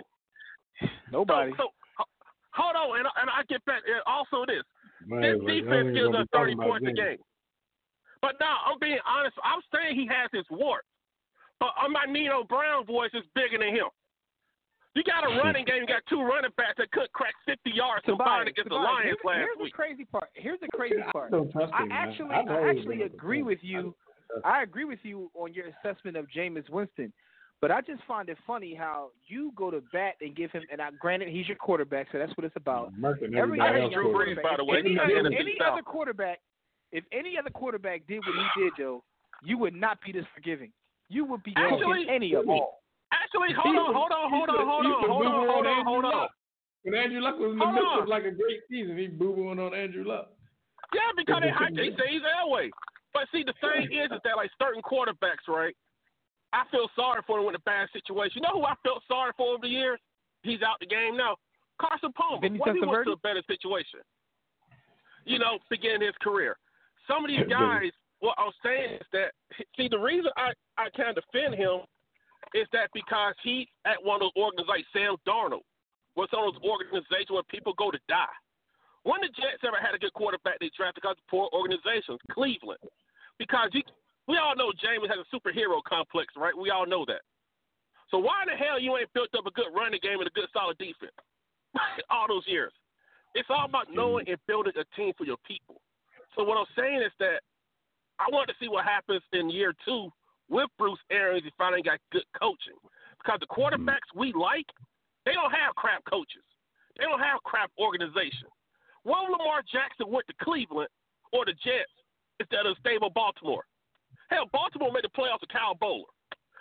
Nobody. So, so hold on, and, and I get back. And also, this Man, this like, defense gives us 30 points a game. But now I'm being honest. I'm saying he has his warts, but my Nino Brown voice is bigger than him. You got a running game. You got two running backs that could crack 50 yards combined against the Tobias, Lions here's, last here's week. the crazy part. Here's the crazy part. don't I actually, I've I actually agree with you. I agree with you on your assessment of Jameis Winston, but I just find it funny how you go to bat and give him. And I, granted, he's your quarterback, so that's what it's about. Murking Every everybody other else Drew Brees, quarterback- by the way. Any, other, any other quarterback, if any other quarterback did what he did, Joe, you would not be this forgiving. You would be Actually- any of them. Actually, hold on, hold on, hold on, hold on, hold on, hold on, hold on. When Andrew Luck was in the Hold midst on. of like a great season, he boo booing on Andrew Luck. Yeah, because they, they say he's Elway. But see, the thing is, is that like certain quarterbacks, right? I feel sorry for him with a bad situation. You know who I felt sorry for over the years? He's out the game now. Carson Palmer. Vinny What he went to a better situation? You know, begin his career. Some of these guys, what I'm saying is that, see, the reason I, I kind of defend him is that because he's at one of those organizations like Sam Darnold, what's on those organizations where people go to die. When the Jets ever had a good quarterback they drafted because of poor organizations? Cleveland. Because you, we all know James has a superhero complex, right? We all know that. So why in the hell you ain't built up a good running game and a good solid defense all those years? It's all about knowing and building a team for your people. So what I'm saying is that I want to see what happens in year two with Bruce Arians he finally got good coaching. Because the mm-hmm. quarterbacks we like, they don't have crap coaches. They don't have crap organization. If Lamar Jackson went to Cleveland or the Jets instead of stable Baltimore? Hell, Baltimore made the playoffs with Kyle Boller.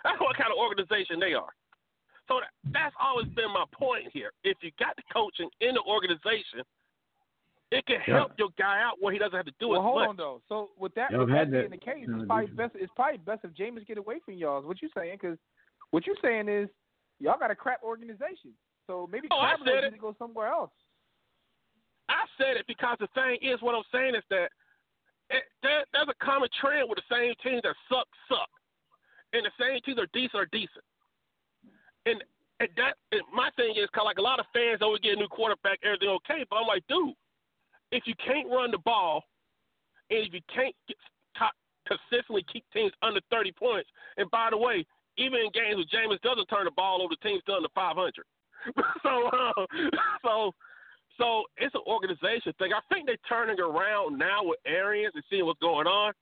That's what kind of organization they are. So that, that's always been my point here. If you got the coaching in the organization, it can Yeah. help your guy out where he doesn't have to do Well, it. hold much. on though. So with that, with that being the case, it's probably best. It's probably best if Jameis get away from y'all. Is what you saying? Because what you saying is y'all got a crap organization. So maybe Oh, I Crabtree said needs it. to go somewhere else. I said it because the thing is, what I'm saying is that it, there, there's a common trend with the same teams that suck, suck, and the same teams that are decent are decent. And and that and my thing is, cause like a lot of fans oh, always get a new quarterback, everything okay, but I'm like, dude, if you can't run the ball, and if you can't get, consistently keep teams under 30 points, and by the way, even in games where Jameis doesn't turn the ball over, the team's done under 500. so, uh, so so it's an organization thing. I think they're turning around now with Arians and seeing what's going on.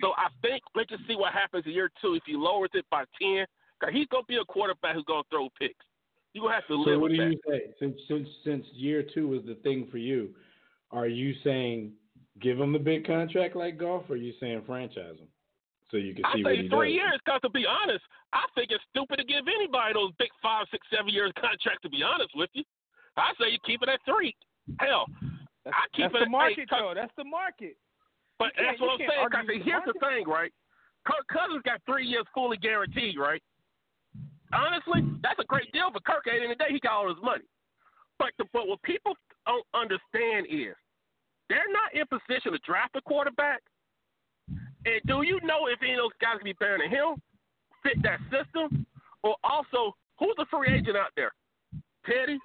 So I think let's just see what happens in year two if he lowers it by ten. Cause he's gonna be a quarterback who's gonna throw picks. You gonna have to So live what with do that. you say? Since since since year two was the thing for you, are you saying give him the big contract like Goff, or are you saying franchise him so you can I see what say he three does? years, cause to be honest, I think it's stupid to give anybody those big five, six, seven years contract. To be honest with you, I say you keep it at three. Hell, I keep That's it the market, at eight, 'cause- though. That's the market. But You that's what I'm saying. Cause with the here's the thing, right? Kirk Cousins got three years fully guaranteed, right? Honestly, that's a great deal for Kirk. At the end of the day, he got all his money. But the, but what people don't understand is they're not in position to draft a quarterback. And do you know if any of those guys can be better than him, fit that system, or also who's the free agent out there? Teddy,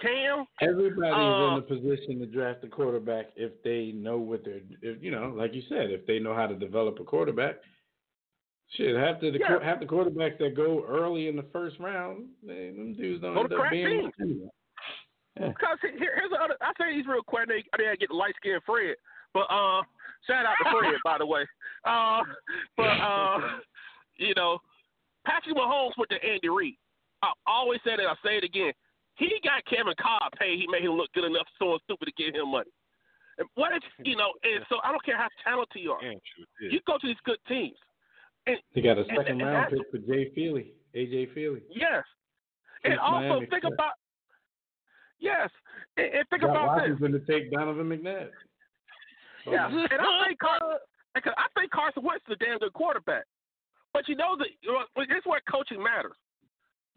Cam. Everybody's Uh, in a position to draft a quarterback if they know what they're, if, you know, like you said, if they know how to develop a quarterback. Shit, half the, the Yeah. half the quarterbacks that go early in the first round, they, them dudes don't end up being teams. Anyway. Yeah. Because here, here's the other. I say these real quick. They, I didn't get the light skinned Fred, but uh, shout out to Fred by the way. Uh, but uh, you know, Patrick Mahomes went to Andy Reid. I always said it. I say it again. He got Kevin Kolb paid. He made him look good enough. Someone stupid to give him money. And what if you know? And so I don't care how talented you are. You go to these good teams. And, They got a second and round that's- pick for Jay Feely, AJ Feeley. Yes. And also Miami, think yeah. about yes, and, and think Got about this. Washington to take Donovan McNabb. Yeah, and I think Carson, I think Carson Wentz is a damn good quarterback. But you know that this is where coaching matters.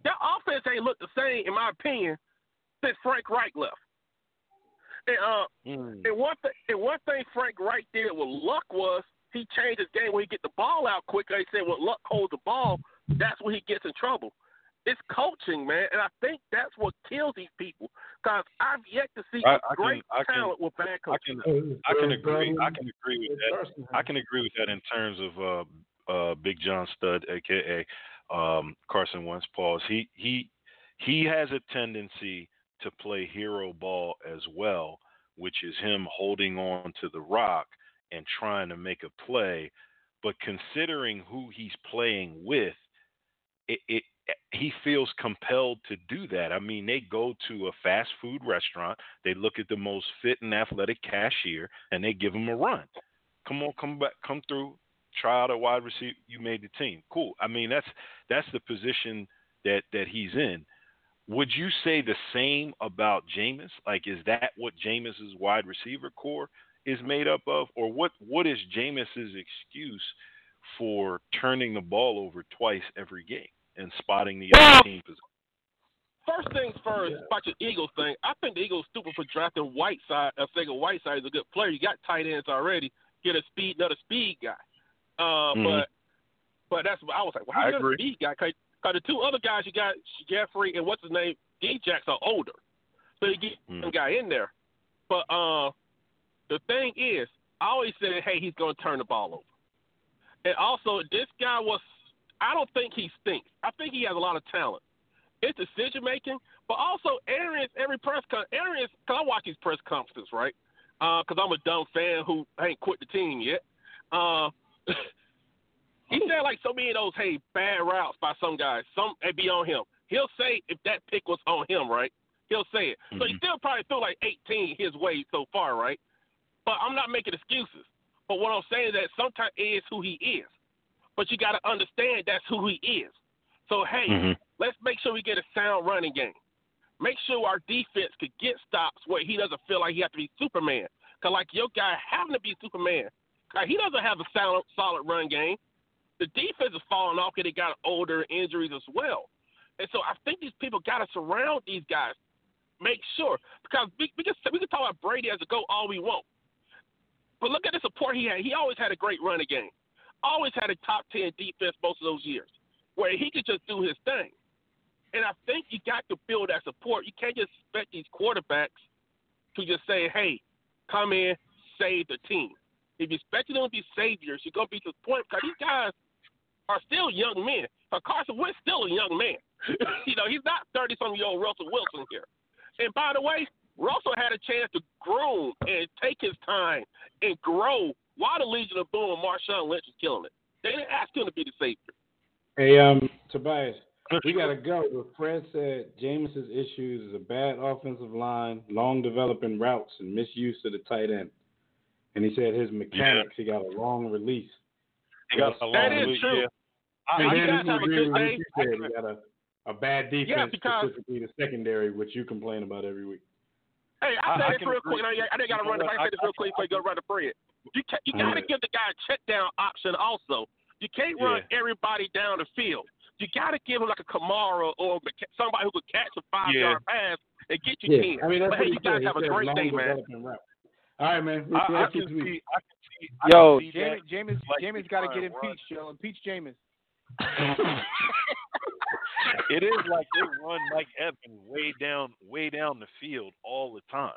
Their offense ain't looked the same, in my opinion, since Frank Reich left. And uh, and one thing, and one thing Frank Reich did with Luck was he changed his game when he get the ball out quicker. He said when Luck holds the ball, that's when he gets in trouble. It's coaching, man, and I think that's what kills these people. Because I've yet to see I- a I can- great I can- talent with bad I can I can agree. I can agree with with that. I can agree with that in terms of uh, uh, Big John Stud, aka um, Carson Wentz. Pause. He he he has a tendency to play hero ball as well, which is him holding on to the rock and trying to make a play. But considering who he's playing with, it, it he feels compelled to do that. I mean, they go to a fast food restaurant, they look at the most fit and athletic cashier, and they give him a run. Come on, come back, come through, try out a wide receiver. You made the team. Cool. I mean, that's that's the position that that he's in. Would you say the same about Jameis? Like, is that what Jameis's wide receiver core is made up of, or what? What is Jameis's excuse for turning the ball over twice every game and spotting the other team position? First things first, about your Eagles thing. I think the Eagles stupid for drafting Whiteside. I think Whiteside is a good player. You got tight ends already. Get a speed, another speed guy. Uh, Mhm. But but that's what I was like. Well, I he's another agree. speed guy. Because the two other guys you got, Jeffery and what's his name, Djax are older, so you get Mhm. some guy in there. But uh, the thing is, I always said, hey, he's going to turn the ball over. And also, this guy was. I don't think he stinks. I think he has a lot of talent. It's decision making, but also Arians every press con Arians because I watch these press conferences right because I'm a dumb fan who ain't quit the team yet. Uh, he said like so many of those hey bad routes by some guys, some it be on him. He'll say if that pick was on him, right? He'll say it. So he still probably threw like 18 his way so far, right? But I'm not making excuses. But what I'm saying is that sometimes it is who he is. But you got to understand that's who he is. So hey, Mhm. let's make sure we get a sound running game. Make sure our defense could get stops where he doesn't feel like he has to be Superman. Cause like your guy having to be Superman, he doesn't have a solid, solid run game. The defense is falling off because they got older injuries as well. And so I think these people got to surround these guys. Make sure because we, we can we can talk about Brady as a go all we want, but look at the support he had. He always had a great running game. Always had a top ten defense most of those years, where he could just do his thing. And I think you got to build that support. You can't just expect these quarterbacks to just say, "Hey, come in, save the team." If you expect them to be saviors, you're gonna be disappointed because these guys are still young men. But Carson Wentz still a young man. you know, he's not thirty some year old Russell Wilson here. And by the way, Russell had a chance to groom and take his time and grow while the Legion of Boom and Marshawn Lynch was killing it. They didn't ask him to be the savior. Hey, um, Tobias, we gotta go. But Fred said Jameis's issues is a bad offensive line, long developing routes, and misuse of the tight end. And he said his mechanics, he got a long release. He got a long That is release, true. yeah. I, I then guys he have a agreed good with what day. said. He got a, a bad defense, Yeah, because- specifically the secondary, which you complain about every week. Hey, I, I- say this real quick. I, I didn't got to run know it. I what? say this real quick before you go run the Fred. You ca you got to Alright. give the guy a check down option also. You can't run everybody down the field. You got to give him like a Kamara or somebody who could catch a five Yeah. yard pass and get you Yeah, ten. I mean that's but hey, you guys said. have he a great day, man. All right, man. We I, I can see. I can see. I Yo, can see James. James, like James got to get to run. impeached, yo. Impeach James. it is like they run Mike Evans way down, way down the field all the time,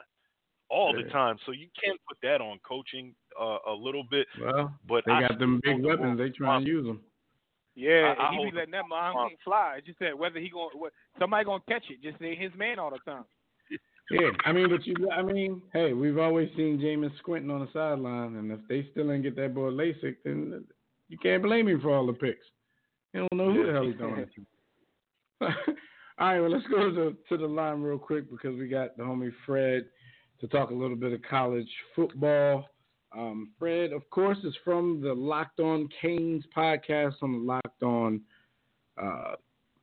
all the time. So you can't put that on coaching uh, a little bit. Well, But they I got them big hold the weapons. They try and responsibility. use them. Yeah, I- I he be letting that mom responsibility. fly. It just said whether he going somebody gonna catch it. Just say his man all the time. Yeah, I mean, but you, I mean, hey, we've always seen Jameis squinting on the sideline, and if they still didn't get that boy LASIK, then you can't blame him for all the picks. He don't know who the hell he's throwing it to. all right, well, let's go to to the line real quick because we got the homie Fred to talk a little bit of college football. Um, Fred, of course, is from the Locked On Canes podcast on the Locked On uh,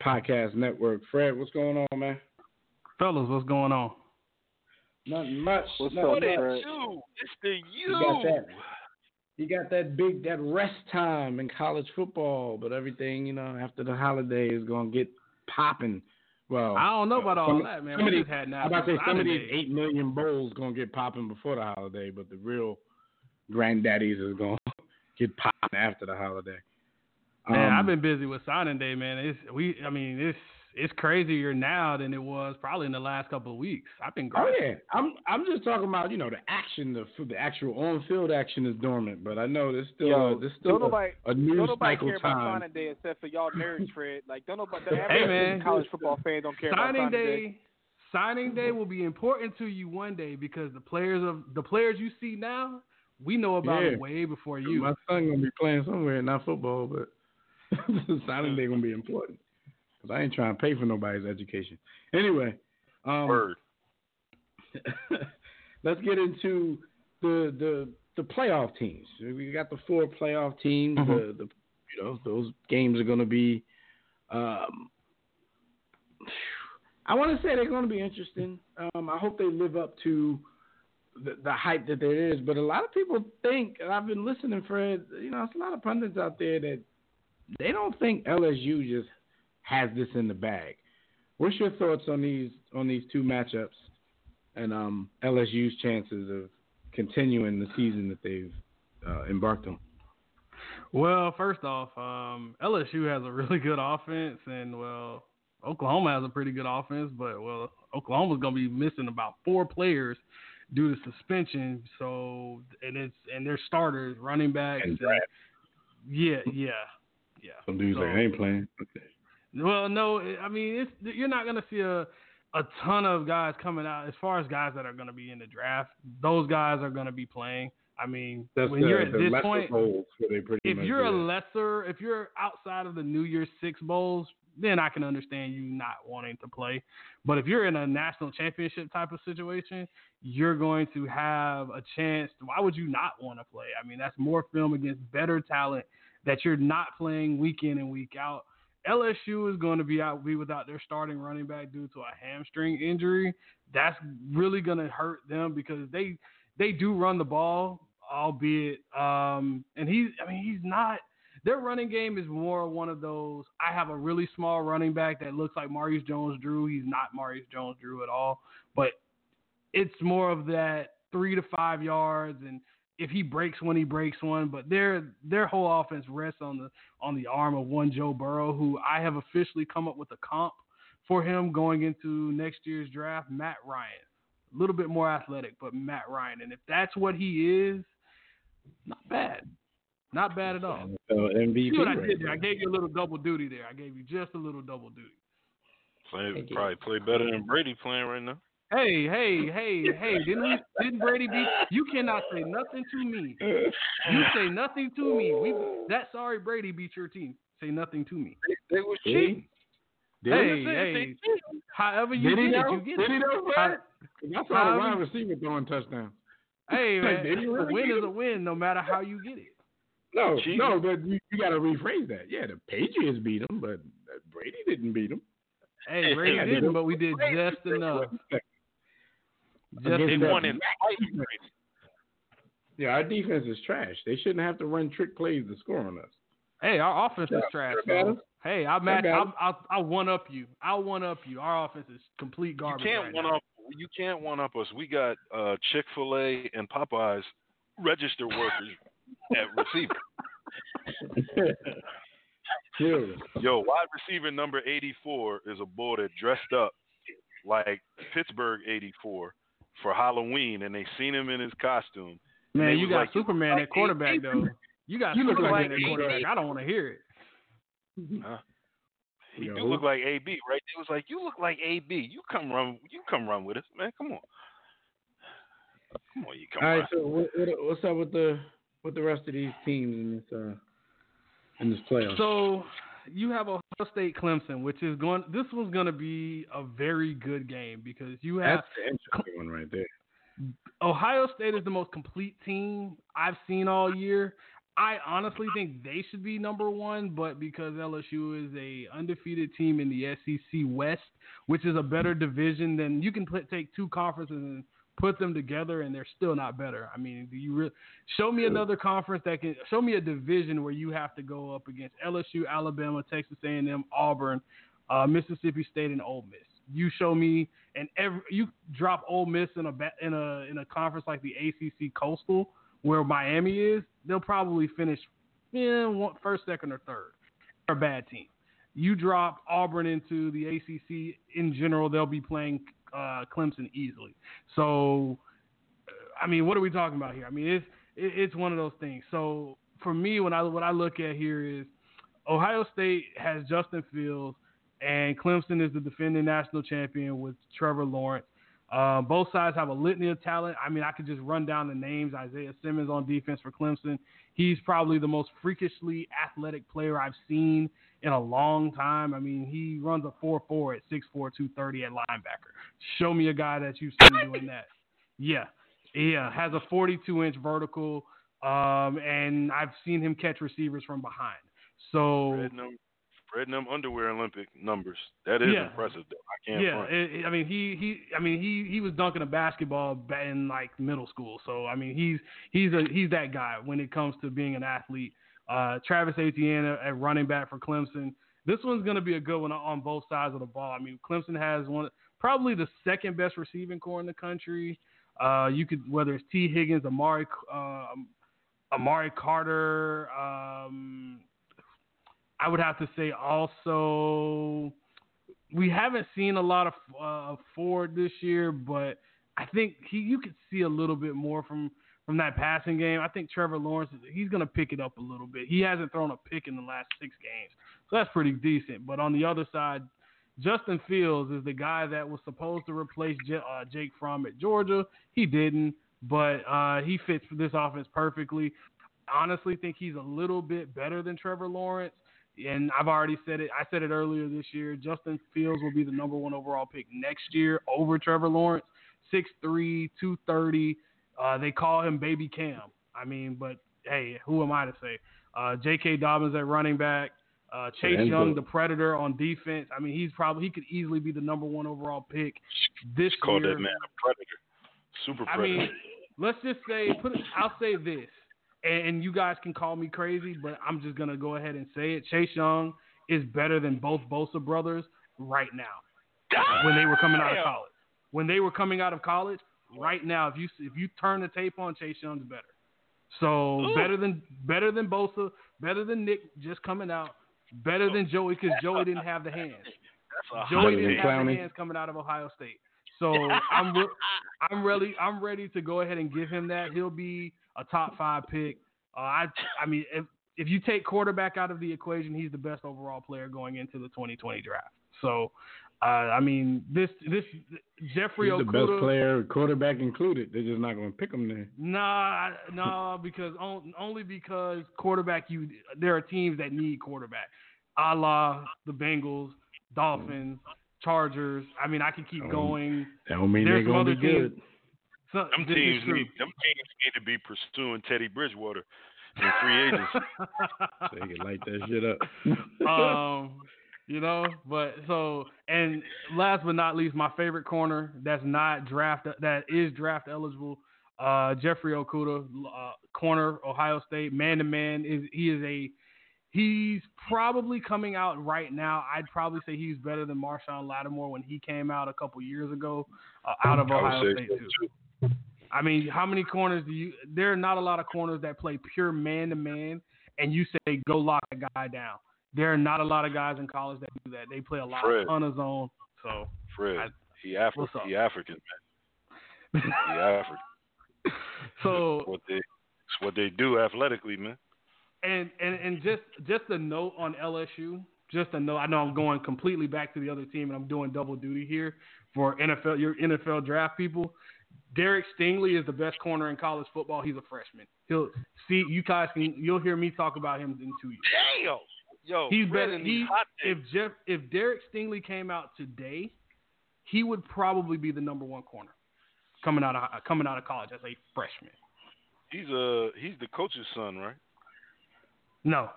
podcast network. Fred, what's going on, man? Fellas, what's going on? Nothing much. What's nothing up, What. Fred? do? It's the You got you. that. You got that big that rest time in college football, but everything you know after the holiday is gonna get popping. Well, I don't know about all some- that, man. Some We just had I'm about to say some of these eight million bowls gonna get popping before the holiday, but the real granddaddies is gonna get popping after the holiday. Man, Um, I've been busy with signing day, man. It's we. I mean, it's it's crazier now than it was probably in the last couple of weeks. I've been Oh yeah, I'm I'm just talking about you know the action, the the actual on field action is dormant, but I know there's still Yo, a, there's still don't nobody, a, a news don't nobody cycle care about signing day except for y'all nerds, Fred. Like don't nobody, the Hey, man. college football fan don't care signing about signing day. day, signing day will be important to you one day because the players of the players you see now, we know about Yeah. it way before you. My son gonna be playing somewhere, not football, but signing day gonna be important because I ain't trying to pay for nobody's education. Anyway, um, Word. let's get into the the the playoff teams. We got the four playoff teams. Mhm. The, the you know those games are gonna be. Um, I want to say they're going to be interesting. Um, I hope they live up to the, the hype that there is. But a lot of people think, and I've been listening, Fred. You know, it's a lot of pundits out there that they don't think LSU just has this in the bag. What's your thoughts on these on these two matchups and um, LSU's chances of continuing the season that they've uh, embarked on? Well, first off, um, LSU has a really good offense, and well, Oklahoma has a pretty good offense, but well, Oklahoma's gonna be missing about four players due to suspension. So, and it's and their starters, running backs, And and- yeah, yeah, yeah. Some dudes So- like I ain't playing. Okay. Well, no, I mean it's you're not gonna see a a ton of guys coming out as far as guys that are gonna be in the draft. Those guys are gonna be playing. I mean, That's when the, you're at this point, bowls where they pretty if you're a lesser, if you're outside of the New Year's Six bowls, then I can understand you not wanting to play. But if you're in a national championship type of situation, you're going to have a chance. Why would you not want to play? I mean, that's more film against better talent that you're not playing week in and week out. LSU is going to be out, be without their starting running back due to a hamstring injury. That's really going to hurt them because they they do run the ball, albeit, um, and he's, I mean, he's not. Their running game is more one of those. I have a really small running back that looks like Maurice Jones-Drew. He's not Maurice Jones-Drew at all, but it's more of that three to five yards, and if he breaks one, he breaks one. But their their whole offense rests on the on the arm of one Joe Burrow, who I have officially come up with a comp for him going into next year's draft, Matt Ryan. A little bit more athletic, but Matt Ryan. And if that's what he is, not bad. Not bad at all. So MVP. See what I right did there? I gave you a little double duty there. I gave you just a little double duty. Play, probably play better than Brady playing right now. Hey, hey, hey, hey! Didn't we? Didn't Brady beat? You cannot say nothing to me. You say nothing to me. We that sorry Brady beat your team. Say nothing to me. They was See? cheating. Did hey, he? hey! However you Did get it, you get Did it. he know, How- Brad? I saw however the wide receiver throwing touchdown. Hey, man, did he a win is a win, no matter how you get it. No, Cheating. no, but you, you got to rephrase that. Yeah, the Patriots beat him, but uh, Brady didn't beat him. Hey, Brady didn't, but we did just enough. Just They won in black defense. Yeah, our defense is trash. They shouldn't have to run trick plays to score on us. Hey, our offense is trash. I got so- him. Hey, I'll I I'll. I'll, I'll one up you. I'll one up you. Our offense is complete garbage. You garbage. can't right one now. up. You can't one up us. We got uh, Chick Fil A and Popeyes register workers at receiver. Yo, wide receiver number 84 is a boy that dressed up like Pittsburgh 84 for Halloween, and they seen him in his costume. Man, you got like, Superman like at quarterback AB. though. You got You look Superman like at AB. quarterback. I don't want to hear it. Huh? He Yo. do look like AB, right? It was like, you look like AB. You come run. You come run with us, man. Come on. Come on, you come All run. so what, what, what's up with the with the rest of these teams in this uh in this playoff? So you have Ohio State Clemson, which is going. This one's going to be a very good game because you have That's the interesting one right there. Ohio State is the most complete team I've seen all year. I honestly think they should be number one, but because LSU is a undefeated team in the SEC West, which is a better division than you can put, take two conferences and put them together, and they're still not better. I mean, do you re- show me another conference that can show me a division where you have to go up against LSU, Alabama, Texas A&M, Auburn, uh, Mississippi State, and Ole Miss. You show me, and every you drop Ole Miss in a in a in a conference like the ACC Coastal, where Miami is, they'll probably finish yeah, one, first, second, or third. They're a bad team. You drop Auburn into the ACC in general, they'll be playing uh, Clemson easily. So, uh, I mean, what are we talking about here? I mean, it's it, it's one of those things. So for me, when I what I look at here is Ohio State has Justin Fields, and Clemson is the defending national champion with Trevor Lawrence. Uh, both sides have a litany of talent. I mean, I could just run down the names. Isaiah Simmons on defense for Clemson. He's probably the most freakishly athletic player I've seen in a long time. I mean, he runs a 4-4 at 6'4", 230 at linebacker. Show me a guy that you've seen doing that. Yeah, yeah, has a 42-inch vertical, um, and I've seen him catch receivers from behind. So Spreading them, spreading them underwear Olympic numbers. That is Yeah. impressive. Though. I can't. yeah, it, it- I mean he he I mean he he was dunking a basketball ba- in like middle school. So I mean he's he's a he's that guy when it comes to being an athlete. Uh, Travis Etienne at at running back for Clemson. This one's going to be a good one on both sides of the ball. I mean Clemson has one probably the second best receiving corps in the country. Uh, you could whether it's Tee Higgins, Amari um, Amari Carter. Um, I would have to say also we haven't seen a lot of uh, Ford this year, but I think he you could see a little bit more from from that passing game. I think Trevor Lawrence he's going to pick it up a little bit. He hasn't thrown a pick in the last six games, so that's pretty decent. But on the other side, Justin Fields is the guy that was supposed to replace J- uh, Jake Fromm at Georgia. He didn't. but uh, he fits this offense perfectly. Honestly, think he's a little bit better than Trevor Lawrence. And I've already said it. I said it earlier this year. Justin Fields will be the number one overall pick next year over Trevor Lawrence. 6'3", 230. Uh, they call him Baby Cam. I mean, but hey, who am I to say? Uh, J.K. Dobbins at running back. Uh, Chase Young, the- Predator on defense. I mean, he's probably he could easily be the number one overall pick this Call year. that man a predator. Super predator. I mean, let's just say, put it, I'll say this, and, you guys can call me crazy, but I'm just gonna go ahead and say it. Chase Young is better than both Bosa brothers right now. When they were coming out of college, when they were coming out of college, right now, if you if you turn the tape on, Chase Young's better. So Ooh. better than better than Bosa, better than Nick just coming out, better than Joey because Joey didn't have the hands. Joey didn't take. have the hands coming out of Ohio State. So I'm re- I'm ready I'm ready to go ahead and give him that. He'll be a top five pick. Uh, I I mean if if you take quarterback out of the equation, he's the best overall player going into the 2020 draft. So uh, I mean this this Jeffrey He's the best player, quarterback included. They're just not going to pick him there. Nah, nah, because on, only because quarterback you there are teams that need quarterback. A la the Bengals, Dolphins, Chargers. I mean, I can keep going. That don't mean There's they're going to other be teams- good. So, Them this is teams true. need them teams need to be pursuing Teddy Bridgewater in free agency. So they can light that shit up. um, you know, but so and last but not least, my favorite corner that's not draft that is draft eligible. Uh, Jeffrey Okudah, uh, corner, Ohio State, man to man is he is a he's probably coming out right now. I'd probably say he's better than Marshon Lattimore when he came out a couple years ago uh, out of Ohio State too. I mean, how many corners do you? There are not a lot of corners that play pure man to man, and you say go lock a guy down. There are not a lot of guys in college that do that. They play a lot Fred. of ton of zone. So Fred, I- he Afri- he African man. He African. so It's what they it's what they do athletically, man. and and and just just a note on LSU. Just a note. I know I'm going completely back to the other team, and I'm doing double duty here for NFL your NFL draft people. Derek Stingley is the best corner in college football. He's a freshman. He'll see you guys can you'll hear me talk about him in two years. Damn. Yo, He's Fred better. He, hot if. Jeff, if Derek Stingley came out today, he would probably be the number one corner coming out of coming out of college as a freshman. he's uh he's the coach's son, right? No,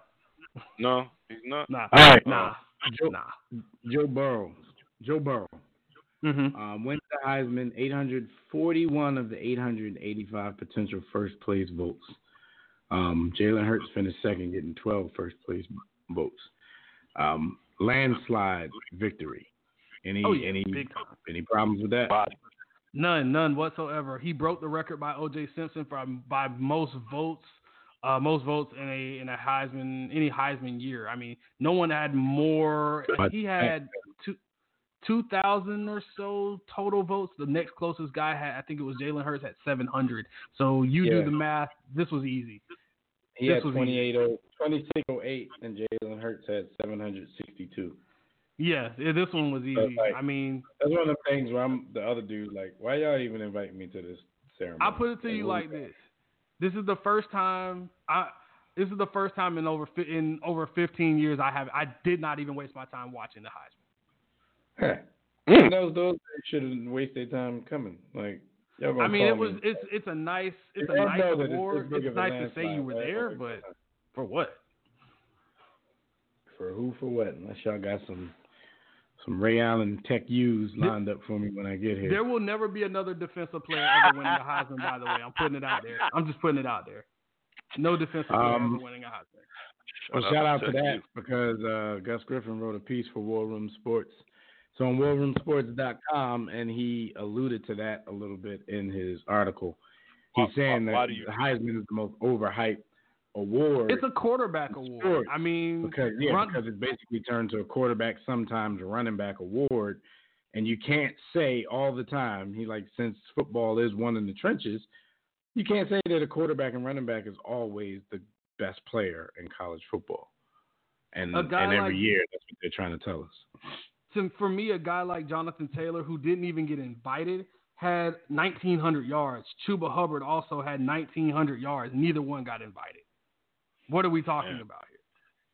No, he's not. nah, All right. nah, Joe, nah. Joe Burrow. Joe Burrow. Mm-hmm. Um, wins the Heisman, 841 of the 885 potential first place votes. Um, Jalen Hurts finished second, getting 12 first place votes. Um, landslide victory. Any Oh, yeah, any any problems with that? None, none whatsoever. He broke the record by O.J. Simpson for by most votes, uh, most votes in a in a Heisman any Heisman year. I mean, no one had more. But- He had two two thousand or so total votes. The next closest guy had, I think it was Jalen Hurts at seven hundred. So you Yeah. do the math. This was easy. He this had was 28 2608 and Jalen Hurts had 762. Yeah, yeah, this one was easy. like- I mean, That's one of the things where I'm the other dude like, why y'all even invite me to this ceremony? I'll put it to you like this: This is the first time I. This is the first time in over in over 15 years I have I did not even waste my time watching the Heisman. Huh. Mm. those those shouldn't waste their time coming. Like y'all gonna I mean, it was me. it's it's a nice it's a nice know that it's- award. it's It's, nice to say you were right? there, but for what? for who for what? Unless y'all got some some Ray Allen Tech U's lined up for me when I get here. There will never be another defensive player ever winning the Heisman. By the way, I'm putting it out there. I'm just putting it out there. No defensive player Um, ever winning a Heisman. Well, shout out to that because uh, Gus Griffin wrote a piece for War Room Sports. So on warroomsports.com, and he alluded to that a little bit in his article. He's Why- saying why- why that do you- the Heisman is the most overhyped award. It's a quarterback award. I mean, because yeah, run- because it's basically turned to a quarterback, sometimes running back award, and you can't say all the time. He like since football is one in the trenches, you can't say that a quarterback and running back is always the best player in college football. And A and every like- year that's what they're trying to tell us. To, for me, a guy like Jonathan Taylor, who didn't even get invited, had 1,900 yards. Chuba Hubbard also had 1,900 yards. Neither one got invited. What are we talking Yeah. about here?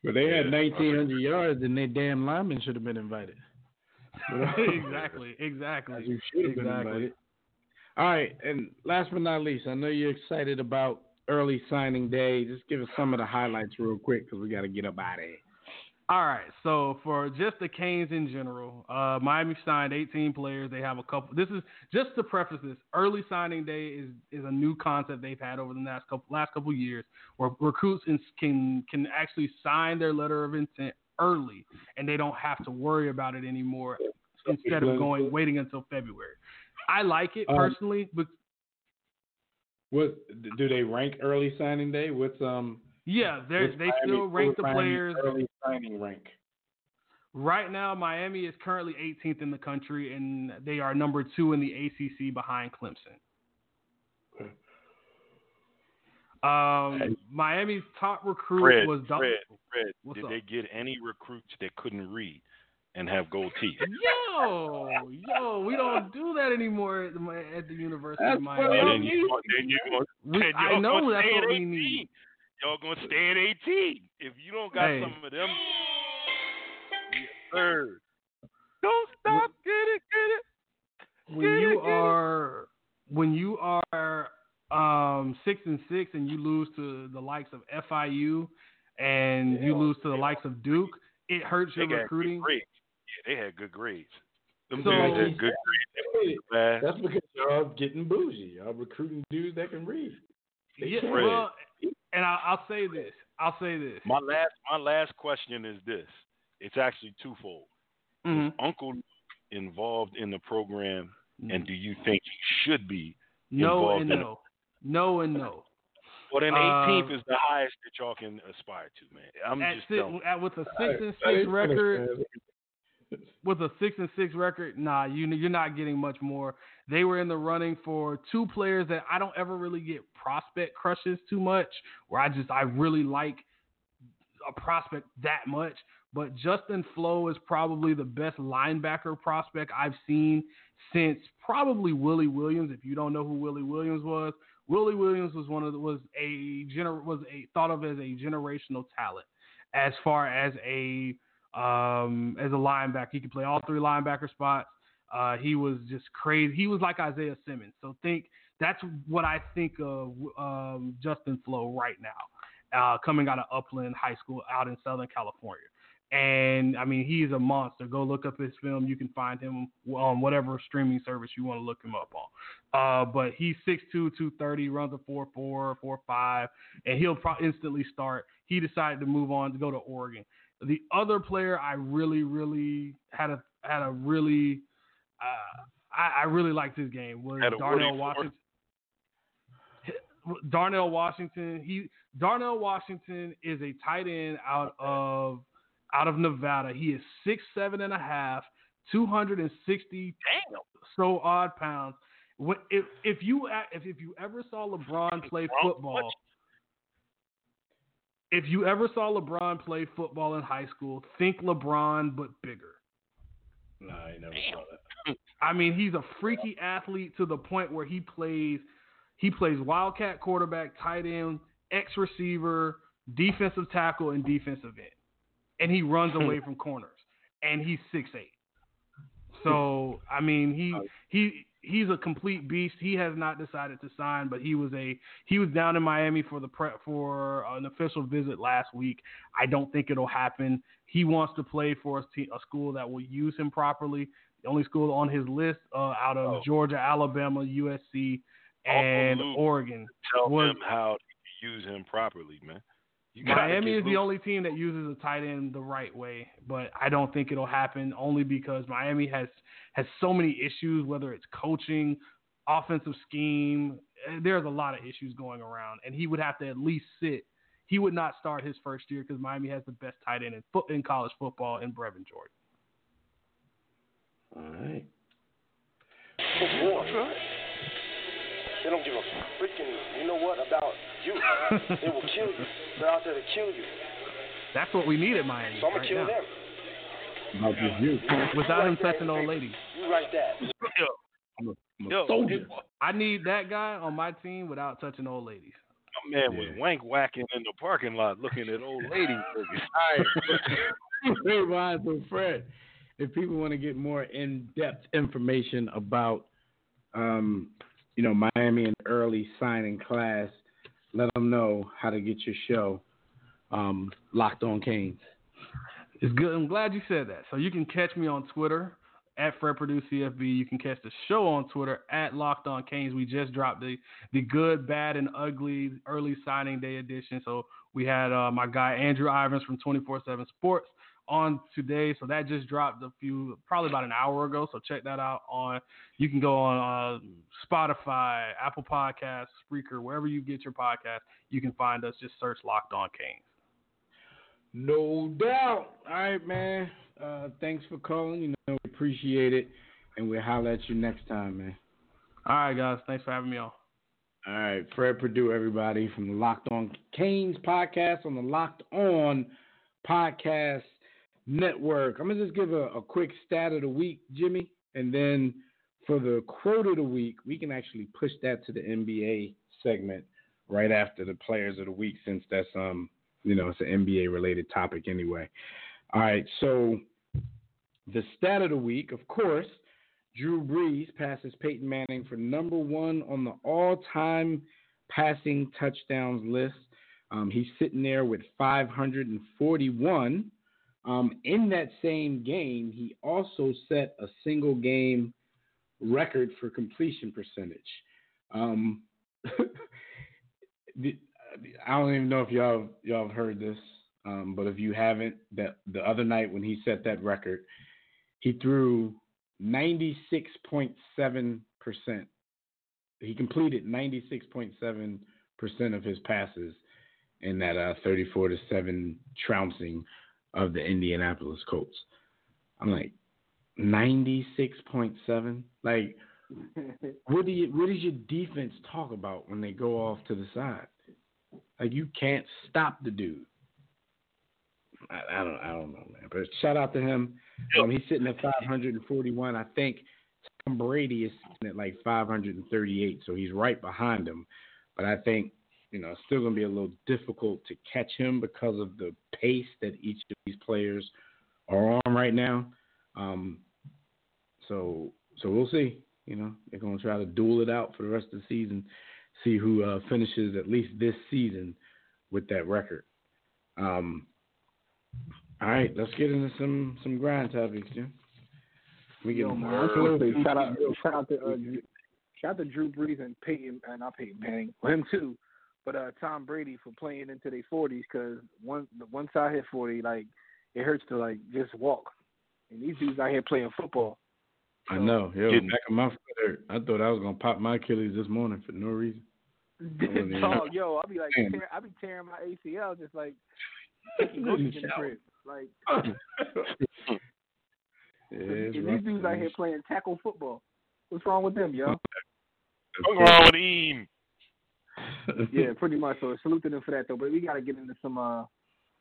But they had 1,900 yards, and their damn linemen should have been invited. exactly, exactly. You should have been exactly. invited. All right, and last but not least, I know you're excited about early signing day. Just give us some of the highlights real quick because we got to get up out of here. All right, so for just the Canes in general, uh, Miami signed 18 players. They have a couple. This is just to preface this. Early signing day is is a new concept they've had over the last couple last couple years, where recruits can can actually sign their letter of intent early, and they don't have to worry about it anymore. Instead of going waiting until February, I like it Um, personally, but What do they rank early signing day? What's um? Yeah, they they Miami- still rank the players. early signing rank. Right now, Miami is currently 18th in the country, and they are number two in the ACC behind Clemson. Um, Miami's top recruit Fred, was Don- Fred, Fred, What's did up? they get any recruits that couldn't read and have gold teeth? Yo, yo, we don't do that anymore at the, at the University That's of what Miami. I Well, then you, then you gonna, We- I know that's what we 18. need. Y'all gonna stay at 18. If you don't got Hey. some of them, yes, sir. Don't stop, get it, get it. when you are when you are um six and six and you lose to the likes of FIU and you lose to the likes of Duke, it hurts your got recruiting. good grades. Yeah, they had good grades. Them So- dudes had good grades. They. That's because y'all getting bougie. Y'all recruiting dudes that can read. They Yeah, can't. well, and I, I'll say this. I'll say this. My last my last question is this. It's actually twofold. Mhm. Is Uncle involved in the program, and do you think he should be No and in no, no and no. Well, then Um, 18th is the highest that y'all can aspire to, man. I'm At just si- telling. at- with a six Hey, and six finish, record, man. with a six and six record, nah, you you're not getting much more. They were in the running for two players that I don't ever really get prospect crushes too much, where I just I really like a prospect that much. But Justin Flowe is probably the best linebacker prospect I've seen since probably Willie Williams. If you don't know who Willie Williams was, Willie Williams was one of the, was a gener, was a thought of as a generational talent as far as a um, as a linebacker. He could play all three linebacker spots. Uh, he was just crazy. He was like Isaiah Simmons. So think that's what I think of um, Justin Flowe right now, uh, coming out of Upland High School out in Southern California. And I mean, he's a monster. Go look up his film. You can find him on whatever streaming service you want to look him up on. Uh, but he's 6'2", 230, runs a 4'4", 4'5", and he'll pro- instantly start. He decided to move on to go to Oregon. The other player I really, really had a had a really uh, I, I really liked his game was Darnell Washington. Darnell Washington. He Darnell Washington is a tight end out of out of Nevada. He is six seven and a half, two hundred and sixty so odd pounds. When, if if you if if you ever saw LeBron play football, if you ever saw LeBron play football in high school, think LeBron but bigger. Nah, I never saw that. I mean, he's a freaky athlete to the point where he plays he plays wildcat quarterback, tight end, X receiver, defensive tackle, and defensive end. And he runs hmm. away from corners. And he's six eight. So I mean he uh, he he's a complete beast. He has not decided to sign, but he was a he was down in Miami for the pre, for an official visit last week. I don't think it'll happen. He wants to play for a, te- a school that will use him properly. The only school on his list uh, out of Oh. Georgia, Alabama, USC, and Oregon Tell was him how to use him properly, man. You Miami get is the only team that uses a tight end the right way, but I don't think it'll happen only because Miami has has so many issues, whether it's coaching, offensive scheme. eh, There's a lot of issues going around, and he would have to at least sit. He would not start his first year because Miami has the best tight end in foot in college football in Brevin Jordan. All right. It's war. They don't give a freaking, you know what, about you. they will kill you. They're out there to kill you. That's what we need at Miami So I'm going right to kill now. them. About this you. Without him You write touching old ladies. You write that. Yo, I'm a, I'm a Yo, I need that guy on my team without touching old ladies. my man was wank whacking in the parking lot looking at old ladies. All right. Rewind so Fred. If people want to get more in-depth information about, um, you know, Miami and early signing class, let them know how to get your show, um, Locked On Canes. It's good. I'm glad you said that. So you can catch me on Twitter at Fred Perdue CFB. You can catch the show on Twitter at Locked On Canes. We just dropped the the good, bad, and ugly early signing day edition. So we had uh, my guy Andrew Ivins from 24/7 Sports on today. So that just dropped a few, probably about an hour ago. So check that out on. You can go on uh, Spotify, Apple Podcasts, Spreaker, wherever you get your podcast. You can find us. Just search Locked On Canes. No doubt. All right, man. Uh, thanks for calling. You know, we appreciate it, and we'll holler at you next time, man. All right, guys. Thanks for having me on. All right, Fred Perdue, everybody from the Locked On Canes podcast on the Locked On Podcast Network. I'm gonna just give a, a quick stat of the week, Jimmy, and then for the quote of the week, we can actually push that to the NBA segment right after the players of the week, since that's um you know it's an NBA related topic anyway. All right, so the stat of the week, of course, Drew Brees passes Peyton Manning for number one on the all-time passing touchdowns list. Um, he's sitting there with 541. Um, in that same game, he also set a single game record for completion percentage. Um, I don't even know if y'all y'all have heard this, um, but if you haven't, that the other night when he set that record, he threw 96.7 percent. He completed 96.7 percent of his passes in that uh, 34 to seven trouncing of the Indianapolis Colts. I'm like 96.7. Like, what do you what does your defense talk about when they go off to the side? Like you can't stop the dude. I, I don't I don't know, man. But shout out to him. Um, he's sitting at 541. I think Tom Brady is sitting at like 538, so he's right behind him. But I think you know it's still going to be a little difficult to catch him because of the pace that each of these players are on right now. Um, so so we'll see. You know they're going to try to duel it out for the rest of the season, see who uh, finishes at least this season with that record. Um, all right, let's get into some some grind topics, Jim. We get Yo, man, I just wanna say shout out, shout out to uh, Drew- shout out to Drew Brees and Peyton, and not Peyton Manning, him too, but uh, Tom Brady for playing into their forties because one once I hit forty, like it hurts to like just walk, and these dudes out here playing football. I know. Yo, Getting- back of my foot hurt. I thought I was gonna pop my Achilles this morning for no reason. wasn't Dog, yo, I'll be like, Man. tear, I be tearing my ACL just like taking in the crib. Like Yeah, it's and rough, these dudes out here playing tackle football. What's wrong with them, yo? What's wrong with him? Yeah, pretty much. So salute to them for that though. But we gotta get into some uh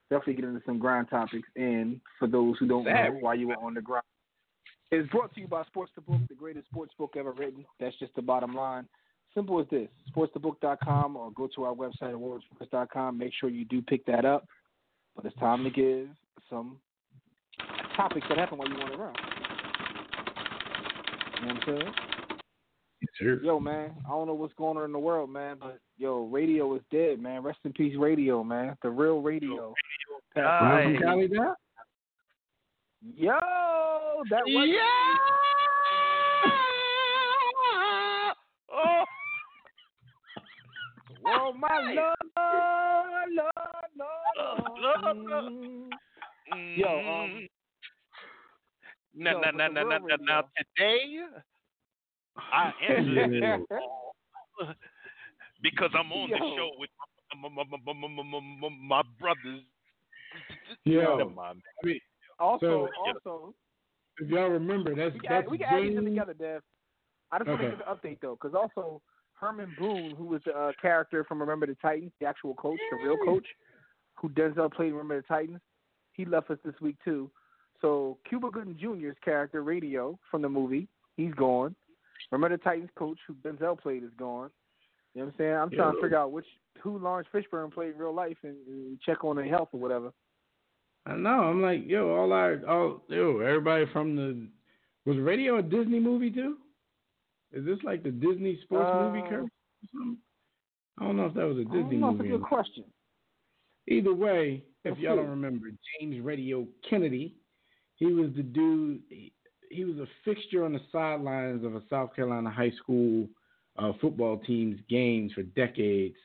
definitely get into some grind topics and for those who don't know why you were on the grind. It's brought to you by Sports the Book, the greatest sports book ever written. That's just the bottom line. Simple as this. SportsTheBook.com or go to our website at warroomsports.com. Make sure you do pick that up. But it's time to give some topics that happen while you on the ground. You know what I'm saying? Sure. Yo, man, I don't know what's going on in the world, man, but yo, radio is dead, man. Rest in peace, radio, man. The real radio. Remember from Cali down? Yo, that was Oh, Oh my lord, lord, lord, lord. Yo, um, now, yo, now, but now, the now, real now, now, now, today I answered Yeah. because I'm on the show with my, my, my, my, my, my, my, my brothers. Yo, Never. I mean, Also, So- also, if y'all remember, that's we that's can, we can add these in together, Dev. I just want to Okay. give an update though, because also Herman Boone, who was the uh, character from Remember the Titans, the actual coach, the real coach, who Denzel played in Remember the Titans, he left us this week too. So Cuba Gooding Jr.'s character, Radio, from the movie, he's gone. Remember the Titans coach who Denzel played is gone. You know what I'm saying? I'm trying to figure out which who Laurence Fishburne played in real life and, and check on their health or whatever. I know. I'm like, yo, all our, all, yo, everybody from the, was radio a Disney movie too? Is this like the Disney sports movie Uh, curse or? I don't know if that was a Disney don't know. It's a movie. good question. Either way, if Let's y'all see. don't remember, James Radio Kennedy, he was the dude. He, he was a fixture on the sidelines of a South Carolina high school uh, football team's games for decades.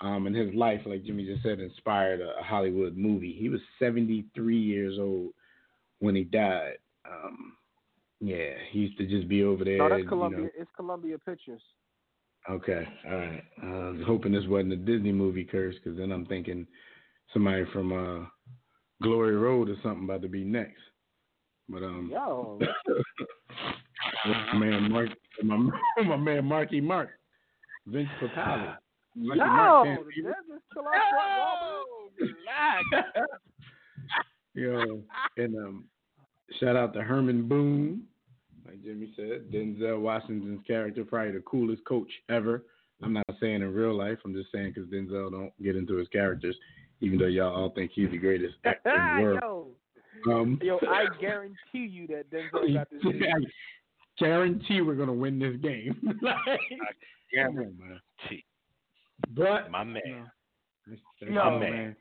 Um, and his life, like Jimmy just said, inspired a, a Hollywood movie. He was 73 years old when he died. Um, yeah, he used to just be over there. No, you that's know. Columbia. It's Columbia Pictures. Okay, all right. Uh, I was hoping this wasn't a Disney movie curse, because then I'm thinking somebody from uh, Glory Road or something about to be next. But um, Yo. my man Mark, my, my man Marky Mark, Vince Papale. Marky Yo, Mark can't see that just chill out Fort Walton? Yo, and um, shout out to Herman Boone, like Jimmy said, Denzel Washington's character, probably the coolest coach ever. I'm not saying in real life. I'm just saying because Denzel don't get into his characters, even though y'all all think he's the greatest actor in the world. Yo, Um, yo, I guarantee you that Denzel got this. I guarantee we're gonna win this game. like, Yeah, come man. But My man. That's Yo, all, man.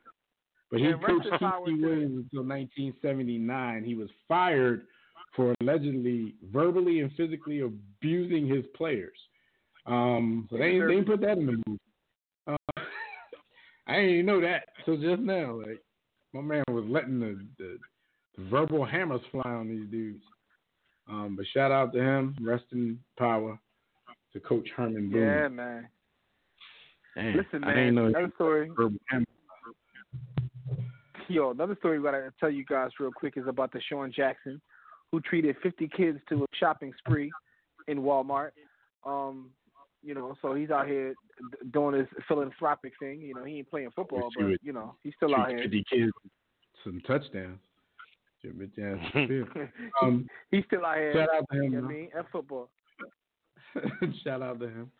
But he And rest coached in power T.C. to- Williams until 1979. He was fired for allegedly verbally and physically abusing his players. Um, so they, ain't- they put that in the movie. Uh, I didn't even know that. So just now, like my man was letting the, the, the verbal hammers fly on these dudes. Um, but shout out to him. Rest in power to Coach Herman Boone. Yeah, man. Damn, Listen, I didn't man. know Another story. Yo, another story we gotta tell you guys real quick is about DeSean Jackson, who treated 50 kids to a shopping spree in Walmart. Um, you know, so he's out here doing his philanthropic thing. You know, he ain't playing football, but you know, he's still out here. 50 kids, some touchdowns. Shoot, bitch. Um, he's still out here. shout out to him, You know. I mean? And football. Shout out to him.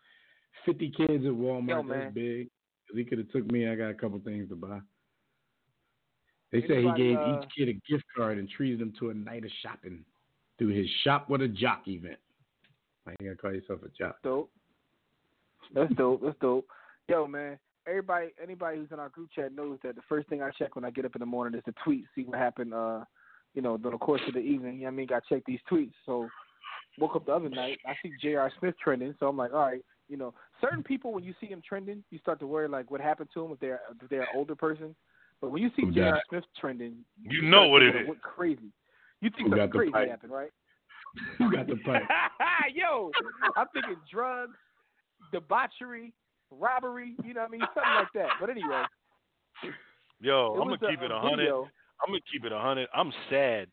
Fifty kids at Walmart. Yo, that's big. he could have took me. I got a couple things to buy. They say he gave uh, each kid a gift card and treated them to a night of shopping through his shop with a jock event. Why you gotta call yourself a jock? Dope. That's dope. That's dope. Yo, man. Everybody, anybody who's in our group chat knows that the first thing I check when I get up in the morning is the tweet, see what happened. Uh, you know, during the course of the evening. You know what I mean, got to check these tweets. So, woke up the other night, I see J.R. Smith trending. So I'm like, all right, you know, certain people when you see them trending, you start to worry like what happened to them if they're if they're an older person. But when you see Who J.R. Smith trending, You know what it is. What crazy? You think Who got something the crazy pipe? happened, right? Who got the pipe? Yo, I'm thinking drugs, debauchery, robbery. You know what I mean? Something like that. But anyway, Yo, I'm gonna a- keep it a a hundred. I'm gonna keep it hundred. I'm sad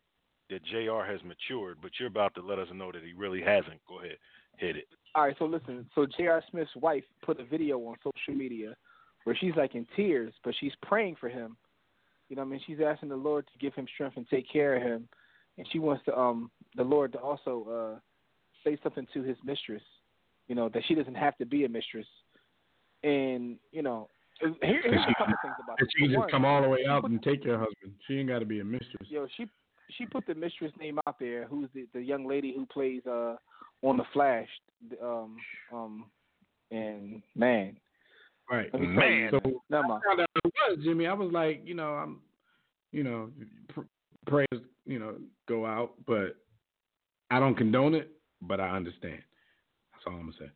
that J.R. has matured, but you're about to let us know that he really hasn't. Go ahead, hit it. all right. So listen. So J.R. Smith's wife put a video on social media where she's like in tears, but she's praying for him. You know I mean? She's asking the Lord to give him strength and take care of him, and she wants to um the Lord to also uh say something to his mistress. You know that she doesn't have to be a mistress, and you know. Here, here's a couple things about this. she can just come all the way out and take your husband. She ain't got to be a mistress. Yo, she she put the mistress name out there. Who's the the young lady who plays uh on the Flash? Um um and man, Right. Let me tell you. So never mind. I was Jimmy. I was like, you know, I'm, you know, pr- prayers, you know, go out, but I don't condone it, but I understand. That's all I'm gonna say.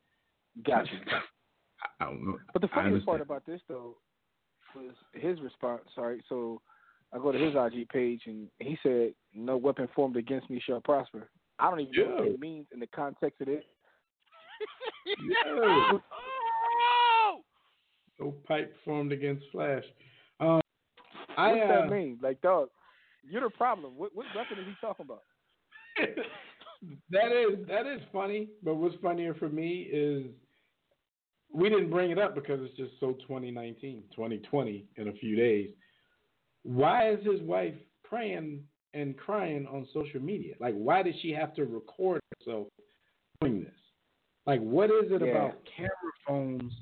Got you. I, I don't know. But the funniest part about this though was his response. Sorry, so I go to his IG page and he said, "No weapon formed against me shall prosper." I don't even know what it means in the context of this. Yo. No pipe formed against Flash. Um, I What's uh, that mean? Like, dog, you're the problem. What what weapon is he talking about? that is that is funny. But what's funnier for me is we didn't bring it up because it's just so 2019, 2020 in a few days. Why is his wife praying and crying on social media? Like, why did she have to record herself doing this? Like, what is it Yeah. about camera phones,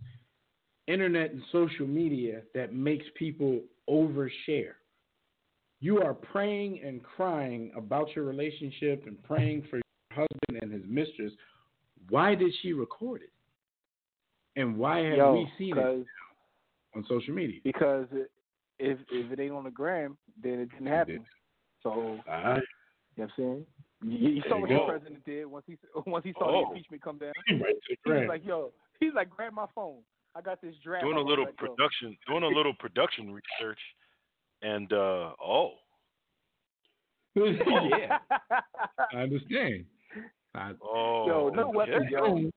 internet, and social media that makes people overshare? You are praying and crying about your relationship and praying for your husband and his mistress. Why did she record it? And why have Yo, we seen it 'cause- on social media? because if if it ain't on the gram, then it didn't happen. So All right. you know what I'm saying? You, you saw what you the go. president did once he once he saw Oh. the impeachment come down. Right to He was like, "Yo," he's like, "Grab my phone. I got this draft." doing a wanna little let go." production, doing a little production research, and uh oh, yeah, I understand. I, oh, Yo, no okay. weapon, yo.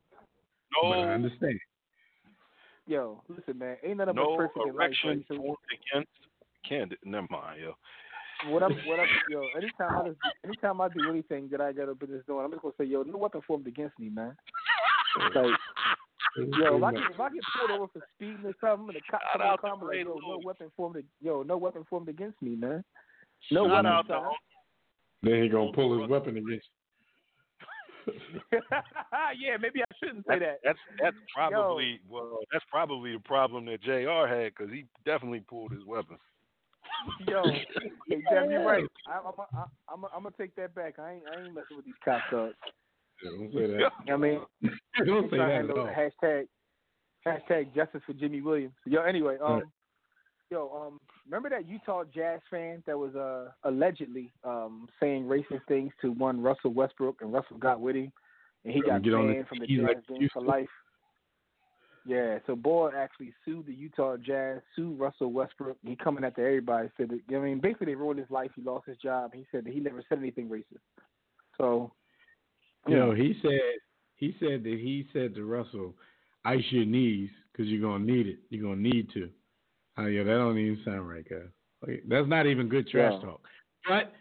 but I understand. Yo, listen, man, ain't nothing but no perfect in life. erection formed against. Can't never mind, yo. what I'm, what I'm, yo, anytime I just, anytime I do anything that I got a business doing, I'm just gonna say, yo, no weapon formed against me, man. Like, yo, if I get if I get pulled over for speeding or something, and the cop Shout come on out the to car, I'm like, yo, no weapon formed, yo, no weapon formed against me, man. No Shout weapon, out to. Then he gonna pull his weapon against yeah, maybe I shouldn't say that. That's that's probably well, that's probably the problem that Jr. had because he definitely pulled his weapon. Yo, you're right. I, I'm, I'm, I'm gonna take that back. I ain't, I ain't messing with these cop dogs. you. Don't say that. You know what I mean? Don't say that at all. Hashtag, hashtag justice for Jimmy Williams. Yo, anyway, um. Yo, um, remember that Utah Jazz fan that was uh allegedly um saying racist things to one Russell Westbrook, and Russell got with him, and he got Get on the- banned from the Jazz like game for life. Yeah, so Boyd actually sued the Utah Jazz, sued Russell Westbrook. He coming after everybody. Said that, I mean, basically they ruined his life. He lost his job. He said that he never said anything racist. So, You know, he said he said that he said to Russell, "Ice your knees because you're gonna need it. You're gonna need to." Oh yeah, that don't even sound right, guys. Like, that's not even good trash Yeah. talk. But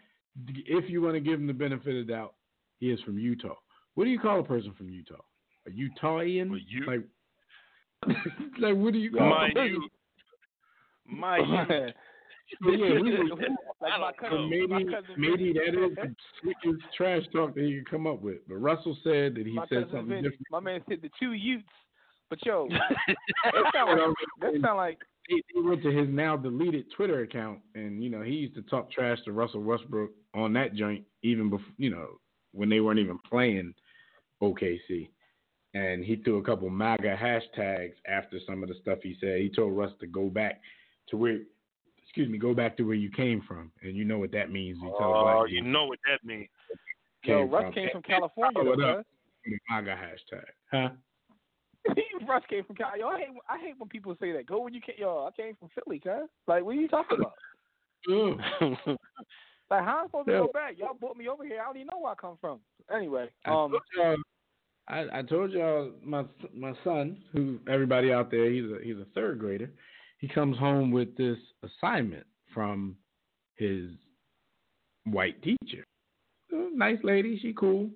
if you want to give him the benefit of the doubt, he is from Utah. What do you call a person from Utah? A Utahian? Well, you- like, like what do you call My a you, my you. But yeah, we were, like so maybe maybe that is the slickest trash talk that you can come up with. But Russell said that he my said something Vinny. different. My man said the two Utes, but yo, that sound like that sound like he, he went to his now deleted Twitter account, and you know he used to talk trash to Russell Westbrook on that joint, even before you know when they weren't even playing OKC. And he threw a couple MAGA hashtags after some of the stuff he said. He told Russ to go back to where, excuse me, go back to where you came from, and you know what that means. He Oh, black you people know what that means. yo, came Russ from. came from California. follow though, it up with the MAGA hashtag, huh? Russ came from Cali. Yo, I hate I hate when people say that. Go when you can. Yo, I came from Philly, cuz. Like, what are you talking about? Ugh. Like, how am I supposed to go back? Y'all brought me over here. I don't even know where I come from. Anyway, I um, told y'all, I, I told y'all my my son, who everybody out there, he's a he's a third grader. He comes home with this assignment from his white teacher. Nice lady, she cool,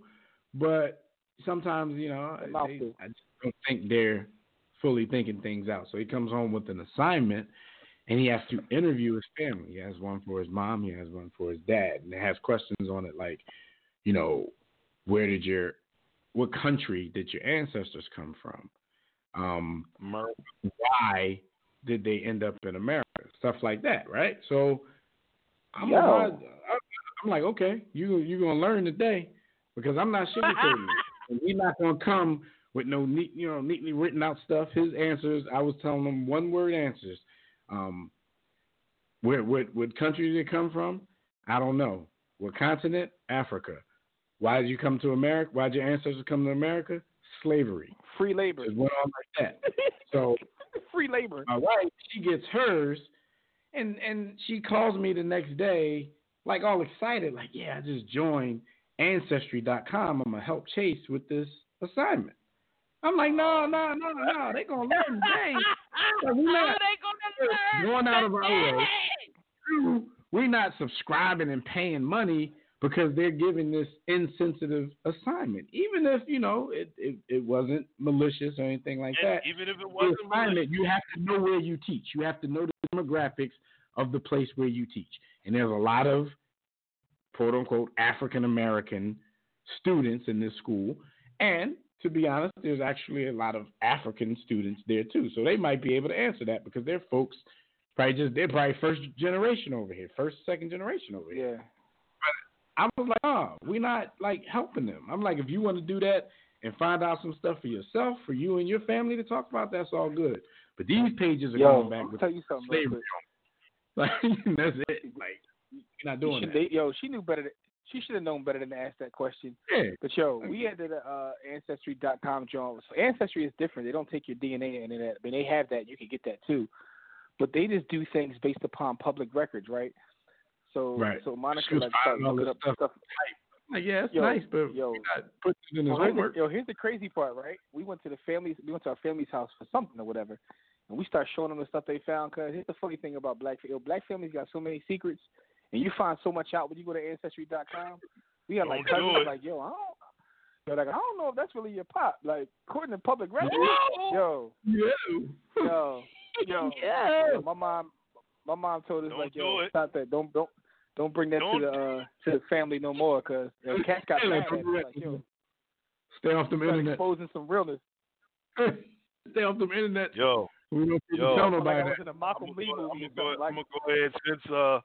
but sometimes you know they. I just don't think they're fully thinking things out. So he comes home with an assignment, and he has to interview his family. He has one for his mom, he has one for his dad, and it has questions on it like, you know, where did your what country did your ancestors come from? Um, why did they end up in America? Stuff like that, right? So I'm, I'm like, okay, you you're gonna learn today because I'm not sugarcoating it. And We're not gonna come with no neat, you know, neatly written out stuff. His answers, I was telling him one word answers. Um, where what what country did it come from? I don't know. What continent? Africa. Why did you come to America? Why did your ancestors come to America? Slavery. free labor. It went on like that. So free labor. my wife, she gets hers, and and she calls me the next day, like all excited, like, yeah, I just joined Ancestry.com. I'm gonna help Chase with this assignment. I'm like, no, no, no, no, they gonna learn today. Like, we not going out of our way. Two, We're not subscribing and paying money because they're giving this insensitive assignment, even if you know it, it, it wasn't malicious or anything like and that even if it wasn't assignment, you have to know where you teach. You have to know the demographics of the place where you teach. And there's a lot of quote unquote African American students in this school. And to be honest, there's actually a lot of African students there too, so they might be able to answer that because their folks probably just they're probably first generation over here, first second generation over here. Yeah. I was like, oh, we're not like helping them. I'm like, if you want to do that and find out some stuff for yourself, for you and your family to talk about, that's all good. But these pages are Yo, going back I'll with tell you something slavery. Like that's it. Like you're not doing She- that. they- yo, she knew better. Than, she should have known better than to ask that question. Yeah. But yo, we had the uh, ancestry.com joint. So ancestry is different. They don't take your DNA and that. I mean, they have that. You can get that too. But they just do things based upon public records, right? So Right. so Monica She like started finding looking up stuff. Like, yeah, it's Yo, nice, but yo, you're not putting it in his Well, here's the, homework. yo, here's the crazy part, right? We went to the family. We went to our family's house for something or whatever, and we start showing them the stuff they found. Cause here's the funny thing about black yo, black families got so many secrets, and you find so much out when you go to ancestry.com. We got like Don't do cousins like, yo, I don't. Yo, like I don't know if that's really your pop. Like according to public records, yo, yo, yo, yo, Yeah. yo, my mom, my mom told us Don't like, yo, it. stop that. Don't don't don't bring that Don't to the uh, to the family no more, cause you know, cats got Yeah, mad don't at do us. that. Like, yo, Stay off them start internet. exposing some realness. Stay off them internet. Yo, We don't Yo. tell I feel like nobody I was that. in a Malcolm Lee I'm gonna or go, like I'm gonna go ahead since uh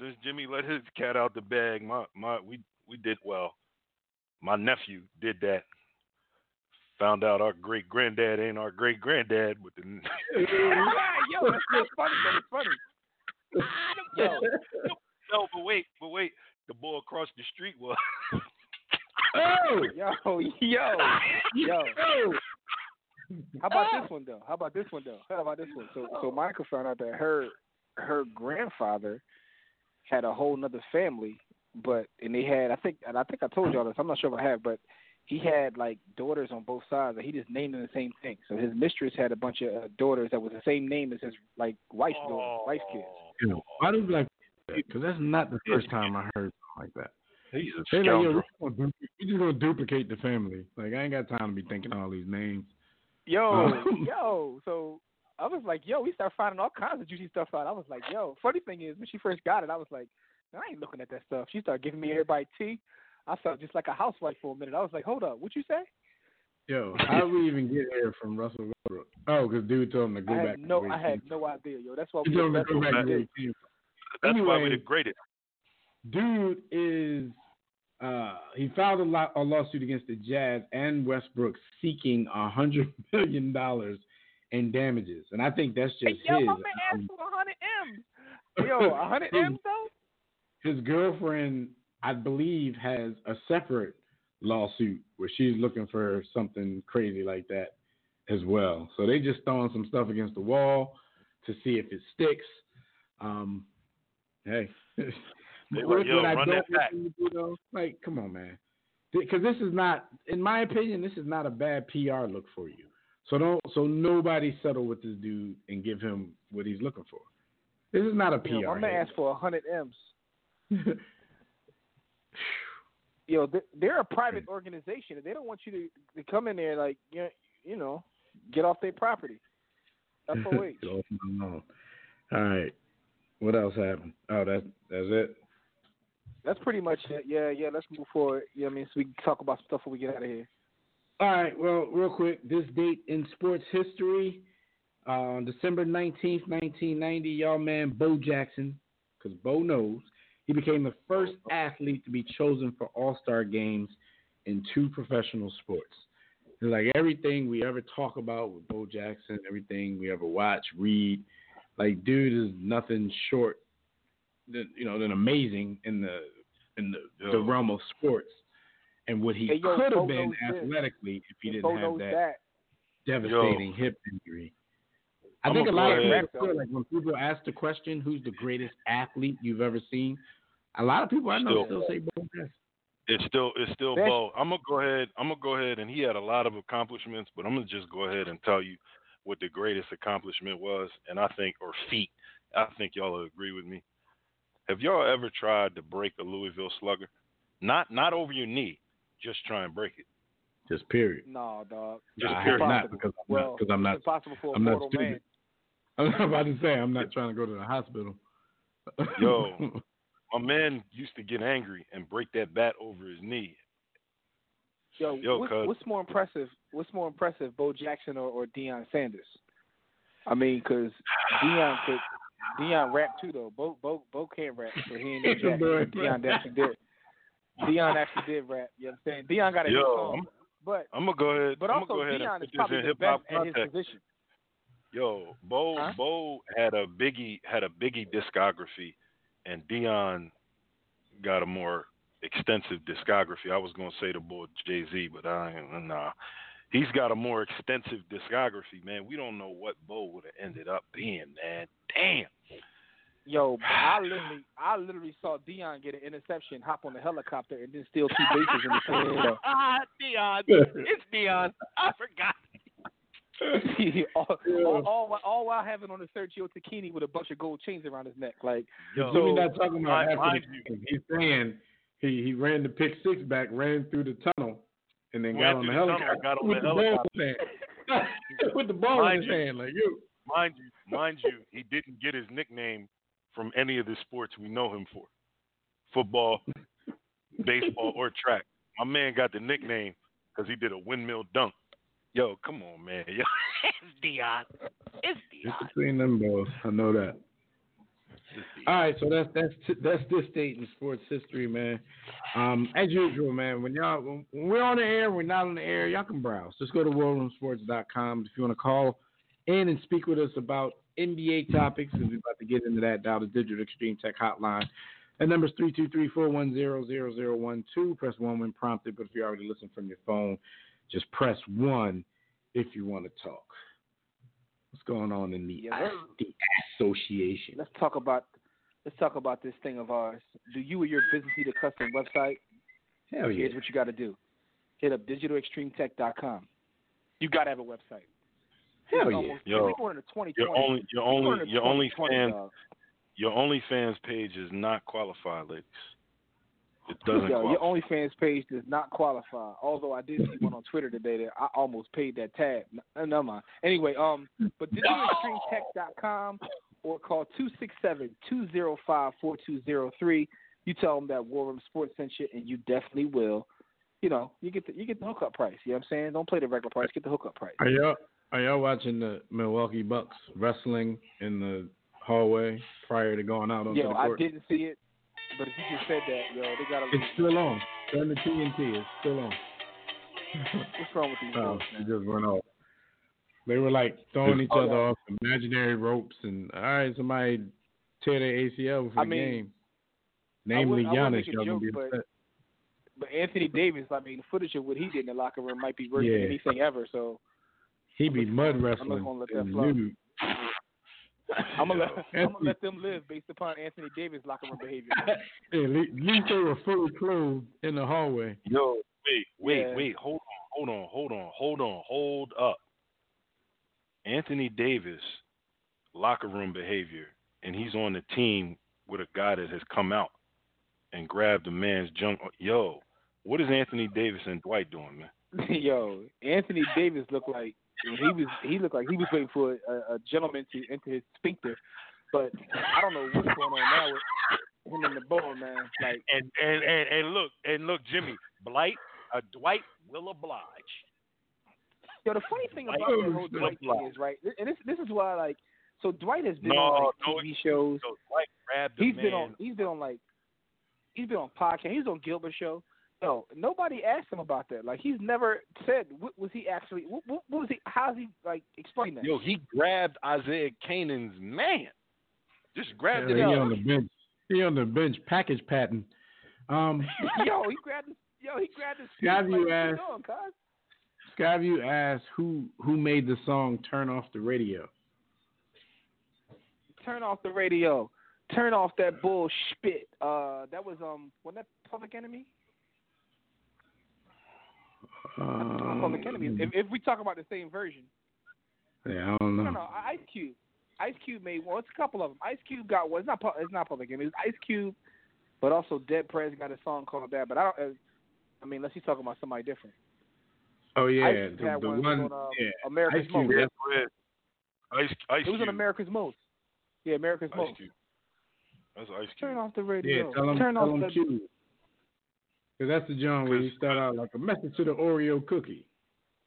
since Jimmy let his cat out the bag. My my we we did well. My nephew did that. Found out our great granddad ain't our great granddad with the Yo, that's not funny, but it's funny. Ah, yo, no, but wait, but wait. The boy across the street was. Oh, yo, yo, yo. How about this one though? How about this one though? How about this one? So, so oh. Monica found out that her her grandfather had a whole nother family, but and they had I think and I think I told y'all this. I'm not sure if I have, but he had like daughters on both sides, and he just named them the same thing. So his mistress had a bunch of uh, daughters that was the same name as his like wife's daughters, wife's kids. You know, why do black Because that's not the first time I heard something like that. He's a They like, scoundrel. we just gonna we just gonna duplicate the family. Like I ain't got time to be thinking all these names. Yo, Um, yo. So I was like, yo, we start finding all kinds of juicy stuff out. I was like, yo. Funny thing is, when she first got it, I was like, I ain't looking at that stuff. She started giving me everybody tea. I felt just like a housewife for a minute. I was like, hold up, what you say? Yo, how did we even get here from Russell Westbrook? Oh, because dude told him to go I back. no, I had no idea, yo. That's why we. told him to That's go back we to where did. he came why we Anyway. the greatest. Dude is uh, he filed a, law, a lawsuit against the Jazz and Westbrook seeking a hundred million dollars in damages, and I think that's Hey, just yo, his. my man asked for hundred M's. Yo, a hundred M's though. His girlfriend, I believe, has a separate lawsuit where she's looking for something crazy like that as well. So they just throwing some stuff against the wall to see if it sticks. Um, hey, They what, yo, what I run don't that back. want them do though, like, come on, man, because this is not, in my opinion, this is not a bad PR look for you. So don't, so nobody settle with this dude and give him what he's looking for. This is not a PR. Yo, man hit. asked for a hundred M's. Yo, they- they're a private hmm. organization. They don't want you to, to come in there like you you know, get off their property. FOH. Get off my lawn. All right. What else happened? Oh, that's that's it. That's pretty much it. Yeah, yeah. Let's move forward. Yeah, I mean, so we can talk about stuff when we get out of here. All right. Well, real quick, this date in sports history, uh, December nineteenth, nineteen ninety, y'all man Bo Jackson, because Bo knows he became the first athlete to be chosen for All Star games in two professional sports. It's like everything we ever talk about with Bo Jackson, everything we ever watch, read, like dude is nothing short, than, you know, than amazing in the in the, the realm of sports. And what he Hey, could have been knows this. athletically if he And didn't have that, that. devastating hip injury. I I'ma think a lot of people feel like when people ask the question, "Who's the greatest athlete you've ever seen?" A lot of people I know Still. still say Bo Jackson. It's still it's still Best- Bo. I'm gonna go ahead. I'm gonna go ahead, and he had a lot of accomplishments, but I'm gonna just go ahead and tell you what the greatest accomplishment was, and I think or feat. I think y'all will agree with me. Have y'all ever tried to break a Louisville Slugger? Not not over your knee. Just try and break it. Just period. No, dog. Just I period. Not because I'm Well, not because I'm not it's impossible for a I'm not mortal man. stupid. I'm not about to say I'm not trying to go to the hospital. Yo. My man used to get angry and break that bat over his knee. Yo, Yo, what's, what's more impressive? What's more impressive, Bo Jackson or, or Deion Sanders? I mean, because Deion could Deion rap too though. Bo Bo Bo can't rap, so he ain't no Jackson. Boy, Deion actually did. Deion actually did rap. You know what I'm saying? Deion got a hit Yo, song, but I'm gonna go ahead. but I'm also ahead Deion and is probably the hip best hop at his position. Yo, Bo Huh? Bo had a Biggie had a Biggie discography, and Deion got a more extensive discography. I was gonna say the boy Jay Z, but I nah. He's got a more extensive discography, man. We don't know what Bo would have ended up being, man. Damn. Yo, I literally, I literally saw Deion get an interception, hop on the helicopter, and then steal two bases in the same window. Ah, Deion. It's Deion. I forgot. all, all, all, while- all while having on a Sergio Tacchini with a bunch of gold chains around his neck. Like, Yo, So we're not talking about mind- after the game. He's saying he, he ran the pick six back, ran through the tunnel, and then got on the the tunnel, helicopter got on with the the ball helicopter. in his hand. with the ball Mind in his you. hand, like you. mind you, mind you, he didn't get his nickname from any of the sports we know him for. Football, baseball, or track. My man got the nickname because he did a windmill dunk. Yo, come on, man. Yo, It's Deion. It's It's Deion. between them balls. I know that. All right, so that's that's that's this date in sports history, man. Um, as usual, man. When y'all when when we're on the air, we're not on the air. Y'all can browse. Just go to warroomsports.com if you want to call in and speak with us about NBA topics. Because we're about to get into that. Dial the Digital Extreme Tech Hotline. That number's three two three four one zero zero zero one two. Press one when prompted. But if you're already listening from your phone, just press one if you want to talk. What's going on in the, Yeah, the association? let's talk about let's talk about this thing of ours. Do you or your business need a custom website? Hell yeah. Here's what you got to do: hit up digitalextremetech.com. You got to have a website. Hell It's yeah. almost- Yo, we're going into 2020. your only, your We're only, going your only 2020, fan, dog. your OnlyFans page is not qualified, ladies. It doesn't Yo, qualify. your OnlyFans page does not qualify. Although I did see one on Twitter today that I almost paid that tab. N- Never mind. Anyway, um, but digitalextremetech.com or call 267-205-4203. You tell them that War Room Sports sent you, and you definitely will. You know, you get the you get the hookup price. You know what I'm saying? Don't play the regular price. Get the hookup price. Are y'all are y'all watching the Milwaukee Bucks wrestling in the hallway prior to going out onto Yo, the I didn't see it, but if you just said that, yo, they got to. It's still on. Turn the TNT. It's still on. What's wrong with these Oh, folks, it just went off. They were like throwing each Oh, other yeah. off imaginary ropes, and all right, somebody tear their ACL before I the mean, game. Namely, I Giannis. Y'all gonna be but- upset. But Anthony Davis, I mean, the footage of what he did in the locker room might be worse Yeah. than anything ever. So He be mud wrestling. I'm not wrestling. gonna let that in the fly. nude. I'm gonna let I'm gonna let them live based upon Anthony Davis locker room behavior. Yeah, at least at least they were fully clothed in the hallway. Yo, wait, wait, Yeah. wait, hold on, hold on, hold on, hold on, hold up. Anthony Davis, locker room behavior, and he's on the team with a guy that has come out and grabbed a man's junk. Yo, what is Anthony Davis and Dwight doing, man? Yo, Anthony Davis looked like he was he looked like he was waiting for a, a gentleman to enter his sphincter. But I don't know what's going on now with him and the ball, man. Like And and and, and look, and look, Jimmy, Blight, uh, Dwight will oblige. Yo, the funny thing about Dwight that whole Dwight thing is right, and this this is why like so Dwight has been No, on like no, TV shows. So Dwight grabbed the He's man. been on he's been on like he's been on podcast. He's on Gilbert show. Yo, nobody asked him about that. Like he's never said what was he actually what, what, what was he how's he like explain that? Yo, he grabbed Isaiah Canaan's man. Just grabbed Yeah, it he out. on the bench. He on the bench package patent. Um, yo, he grabbed yo, he grabbed his Skyview like, asked- doing. Skyview asked who who made the song "Turn Off the Radio." Turn off the radio. Turn off that bullshit. Uh that was um wasn't that public enemy? Um, public enemy. If, if we talk about the same version. yeah, I don't know. No, no, Ice Cube. Ice Cube made well, it's a couple of them. Ice Cube got one. It's not. pu- It's not public enemy. It's Ice Cube, but also Dead Prez got a song called that. But I don't. Uh, I mean, unless he's talking about somebody different. Oh yeah, Ice the, the one, one. on, uh, yeah, America's Ice Cube. Most. Yeah, Ice, Ice It was on Cube. America's Most. Yeah, America's Ice Most. Cube. That's Ice Cube. Turn off the Yeah, radio. tell him, Turn tell off him the. Cube. Cause that's the joint where you start out like a message to the Oreo cookie.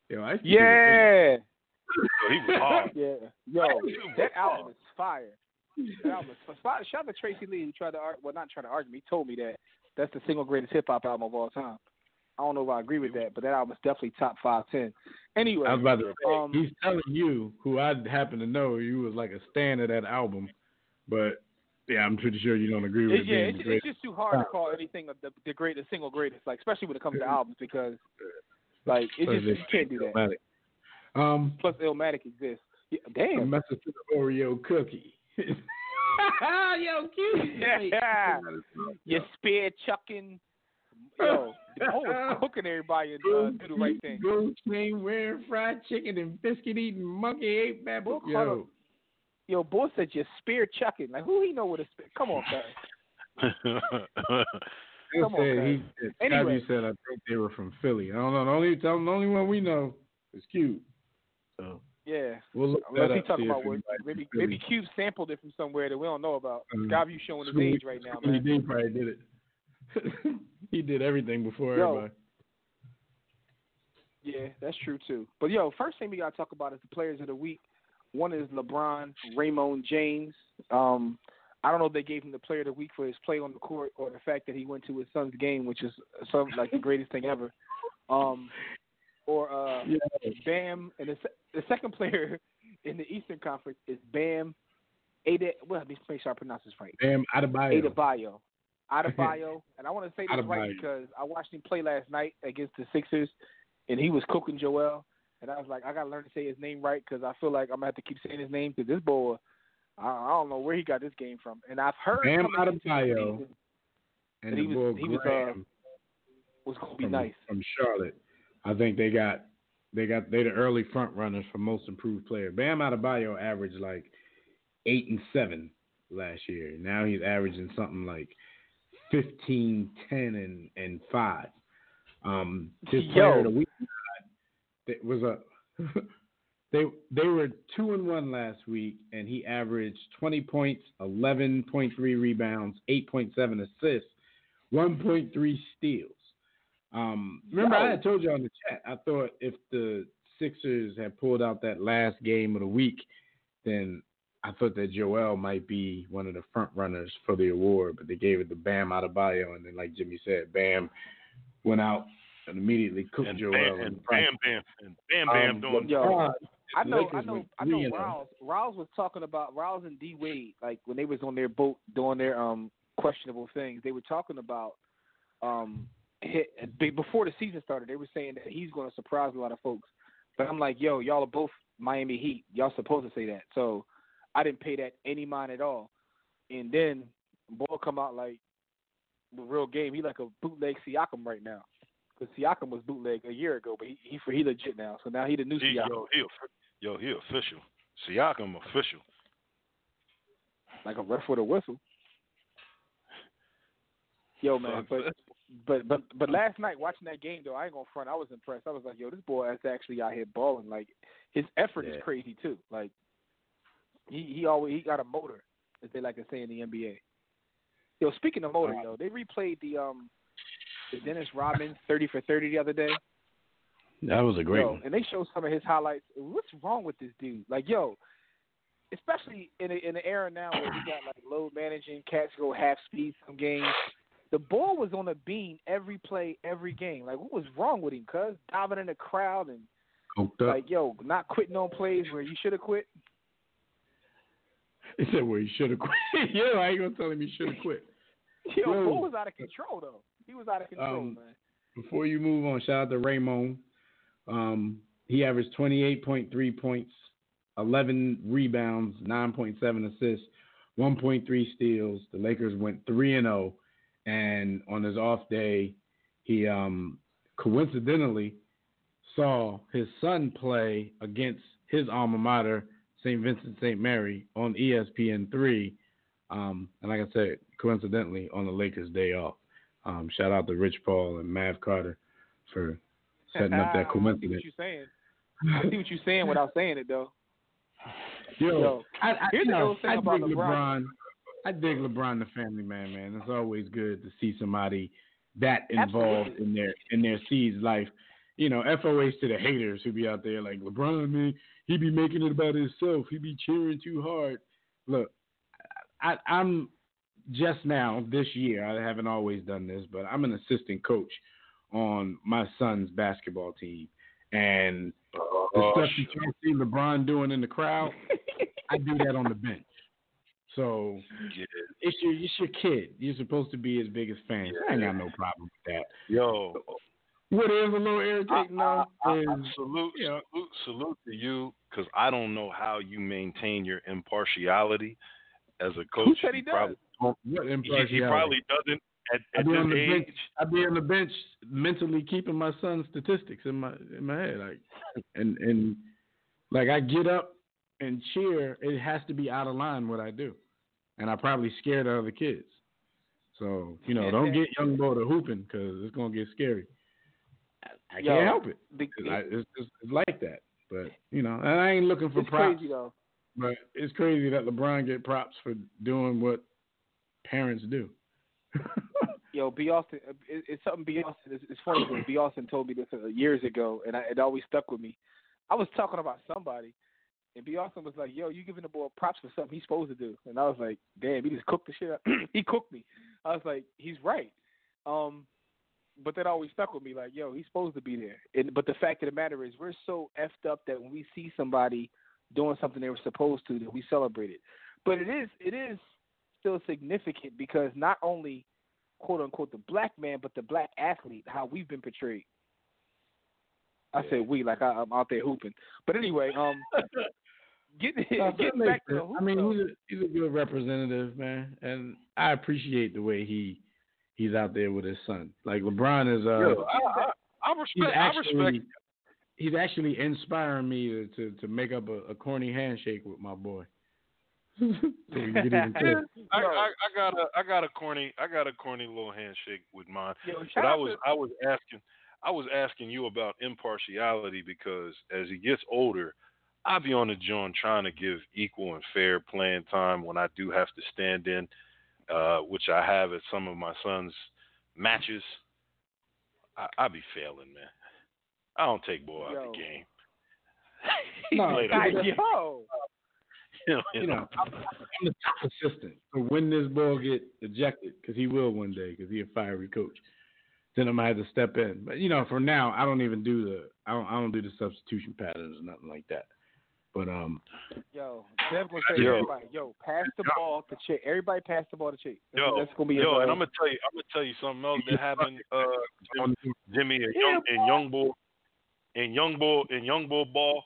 Yo, I used to do Yeah. he was hard. Yeah. Yo, that album is fire. That album is fire. Shout out to Tracy Lee who tried to argue. Well, not trying to argue. me. He told me that that's the single greatest hip hop album of all time. I don't know if I agree with that, but that album is definitely top five, ten. Anyway, I was about to say, um, he's telling you, who I happen to know, you was like a stan of that album, but yeah, I'm pretty sure you don't agree with It, yeah, it's, the it's just too hard to call anything the, the greatest, single greatest, like especially when it comes to albums, because like it just you can't do that. Illmatic. Um, Plus, Illmatic exists. Yeah, a damn. message to the Oreo cookie. Yo, cute. Yeah. You spear chucking. Yo, the whole cooking everybody and uh, do the right thing. Gold chain wearing fried chicken and biscuit eating monkey ate baboon. Yo. Yo, boy said you spear chucking. Like who he know what a spear? Come on, guys. He Come on, said guys. he Anyway. Said I think they were from Philly. I don't know. The only the only one we know is Cube. So Yeah. we'll Unless he talking about what anybody maybe Philly- maybe Cube sampled it from somewhere that we don't know about. Mhm. Skyview showing his age right now, man. D probably did it. he did everything before Yo. everybody. Yeah, that's true too. But yo, first thing we gotta talk about is the players of the week. One is LeBron, Raymond James. Um, I don't know if they gave him the player of the week for his play on the court or the fact that he went to his son's game, which is some like the greatest thing ever. Um, or uh, Bam, and the, the second player in the Eastern Conference is Bam. Ada, well, let me make sure I pronounce this right. Bam Adebayo. Adebayo. Adebayo. and I want to say this right because I watched him play last night against the Sixers, and he was cooking Joel. And I was like, I got to learn to say his name right because I feel like I'm going to have to keep saying his name because this boy, I, I don't know where he got this game from. And I've heard Bam coming into the Adebayo and he was, boy he was, uh, was going to be from, nice. from Charlotte. I think they got they got they the early front runners for most improved player. Bam Adebayo averaged like eight and seven last year. Now he's averaging something like 15, 10, and and five. Um, his player of the week it was a they they were two and one last week, and he averaged twenty points, eleven point three rebounds, eight point seven assists, one point three steals. Um, remember, I had told you on the chat. I thought if the Sixers had pulled out that last game of the week, then I thought that Joel might be one of the front runners for the award, but they gave it to Bam Adebayo, and then like Jimmy said, Bam went out and immediately cooked and Joel. bam, in and bam, bam, and bam, bam, Um, doing Yo, LeBron, I know, I know, I know. 3-0. Riles, Riles was talking about Riles and D Wade, like when they was on their boat doing their um questionable things. They were talking about um hit, before the season started. They were saying that he's going to surprise a lot of folks. But I'm like, yo, y'all are both Miami Heat. Y'all supposed to say that. So I didn't pay that any mind at all. And then ball come out like the real game. He like a bootleg Siakam right now. Because Siakam was bootleg a year ago, but he he, he legit now. So now he the new He, Siakam. yo, he, yo, he official. Siakam official. like a ref with a whistle. Yo, man, but but but but last night watching that game though, I ain't gonna front. I was impressed. I was like, yo, this boy is actually out here balling. Like his effort is crazy too. Like he he always he got a motor, as they like to say in the NBA. Yo, speaking of motor, yo, they replayed the um the Dennis Rodman thirty for thirty the other day. That was a great yo, one. and they showed some of his highlights. What's wrong with this dude? Like, yo, especially in a, in the era now where we got like load managing, cats go half speed some games. The ball was on a beam every play, every game. Like, what was wrong with him? Cuz diving in the crowd and like, yo, not quitting on plays where you should have quit. He said, "Well, he should have quit." yeah, I ain't gonna tell him he should have quit. Yo, Yo. ball was out of control though. He was out of control, Um, man. Before you move on, shout out to Raymond. Um, he averaged 28.3 points, 11 rebounds, 9.7 assists, 1.3 steals. The Lakers went 3 and 0, and on his off day, he um, coincidentally saw his son play against his alma mater, St. Vincent St. Mary, on E ESPN3. Um, and like I said, coincidentally, on the Lakers' day off. Um, shout out to Rich Paul and Mav Carter for setting up that coincidence. I see what you're saying. I see what you're saying without saying it though. Yo, Yo, I, I, here's the thing I about dig LeBron. LeBron. I dig LeBron, the family man, man. It's always good to see somebody that involved Absolutely. in their in their seed's life. You know, FOH to the haters who be out there like LeBron, man, he be making it about himself. He be cheering too hard. Look, I, I'm just now this year. I haven't always done this, but I'm an assistant coach on my son's basketball team, and the Oh, stuff you can't see LeBron doing in the crowd, I do that on the bench. So Yeah. it's your it's your kid. You're supposed to be his biggest fan. I ain't got no problem with that. Yo, What is a little irritating though I- is salute, salute, salute to you because I don't know how you maintain your impartiality as a coach. Who said he probably what He, he probably doesn't at, I at be this on the age. bench. I be on the bench mentally keeping my son's statistics in my in my head, like and and like I get up and cheer. It has to be out of line what I do, and I probably scare the other kids. So you know, don't get young boy to hooping because it's gonna get scary. I, I Yo, can't help it. the- 'Cause I, it's, it's, it's like that. But you know, and I ain't looking for It's props. crazy though. But it's crazy that LeBron get props for doing what parents do. Yo, B. Austin, uh, it, it's something B. Austin. It's, it's funny because B. Austin told me this uh, years ago, and I, it always stuck with me. I was talking about somebody, and B. Austin was like, "Yo, you giving the boy props for something he's supposed to do?" And I was like, "Damn, he just cooked the shit up. he cooked me." I was like, "He's right." Um, but that always stuck with me. Like, yo, he's supposed to be there. And but the fact of the matter is, we're so effed up that when we see somebody doing something they were supposed to, that we celebrate it. But it is it is still significant because not only quote unquote the black man, but the black athlete, how we've been portrayed. I said we like I, I'm out there hooping. But anyway, um, getting No, that getting back to the hoop. I mean, he's a, he's a good representative, man, and I appreciate the way he he's out there with his son. Like LeBron is, uh, Yo, I, I, I he's respect. I actually respect. he's actually inspiring me to to, to make up a, a corny handshake with my boy. I, I, I got a I got a corny I got a corny little handshake with mine. Yo, but I was to- I was asking I was asking you about impartiality because as he gets older, I be on the joint trying to give equal and fair playing time when I do have to stand in, uh, which I have at some of my son's matches. I, I be failing, man. I don't take boy out Yo. the game. No, played I- a- yo, you know, I'm, I'm the top assistant. So when this ball get ejected, because he will one day, because he a fiery coach, then I'm gonna have to step in. But you know, for now, I don't even do the I don't I don't do the substitution patterns or nothing like that. But um, yo, Dev gonna say Yo. everybody, yo, pass the ball to Chick. Everybody pass the ball to Chick. That's, Yo, that's gonna be yo, and I'm gonna tell you, I'm gonna tell you something else that happened, uh, Jimmy and Yeah, young and young bull, and young bull and young bull ball.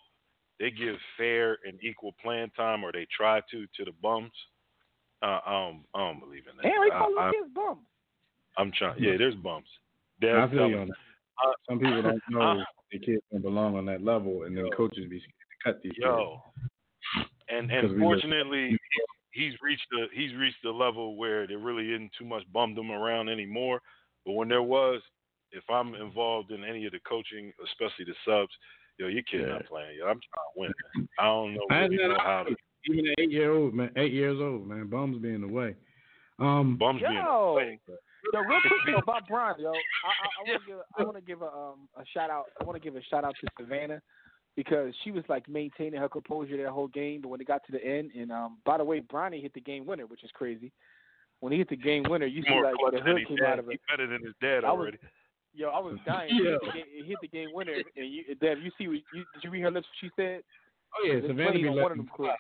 They give fair and equal playing time, or they try to, to the bums. Uh, I don't, I don't believe in that. Damn, he I, calling I, kids bums. I'm trying. Yeah, there's bumps. Dev, I feel tell you on that. Uh, Some people don't know uh, their kids don't belong on that level, and then Yo. coaches be scared to cut these kids. Yo, and and we live- fortunately, he's reached the he's reached the level where there really isn't too much bumdom around anymore. But when there was, if I'm involved in any of the coaching, especially the subs, yo, your kid Yeah. not playing. Yo, I'm trying to win. Man. I don't know I really know know how to Even at eight year old man, eight years old man, bums be in the way. Um, bums being Yo, playing. yo, real quick though about Brian, yo, I, I, I want to give, I want to give a um a shout out. I want to give a shout out to Savannah because she was like maintaining her composure that whole game, but when it got to the end, and um, by the way, Bronny hit the game winner, which is crazy. When he hit the game winner, you see More like the than hood came dad. out of He it. better than his dad I was- already. Yo, I was dying. He, hit Yeah. the game, hit the game winner, and you, Dev, you see, what you, did you read her lips? What she said. oh yeah, It's Savannah be on one of them fly. clips.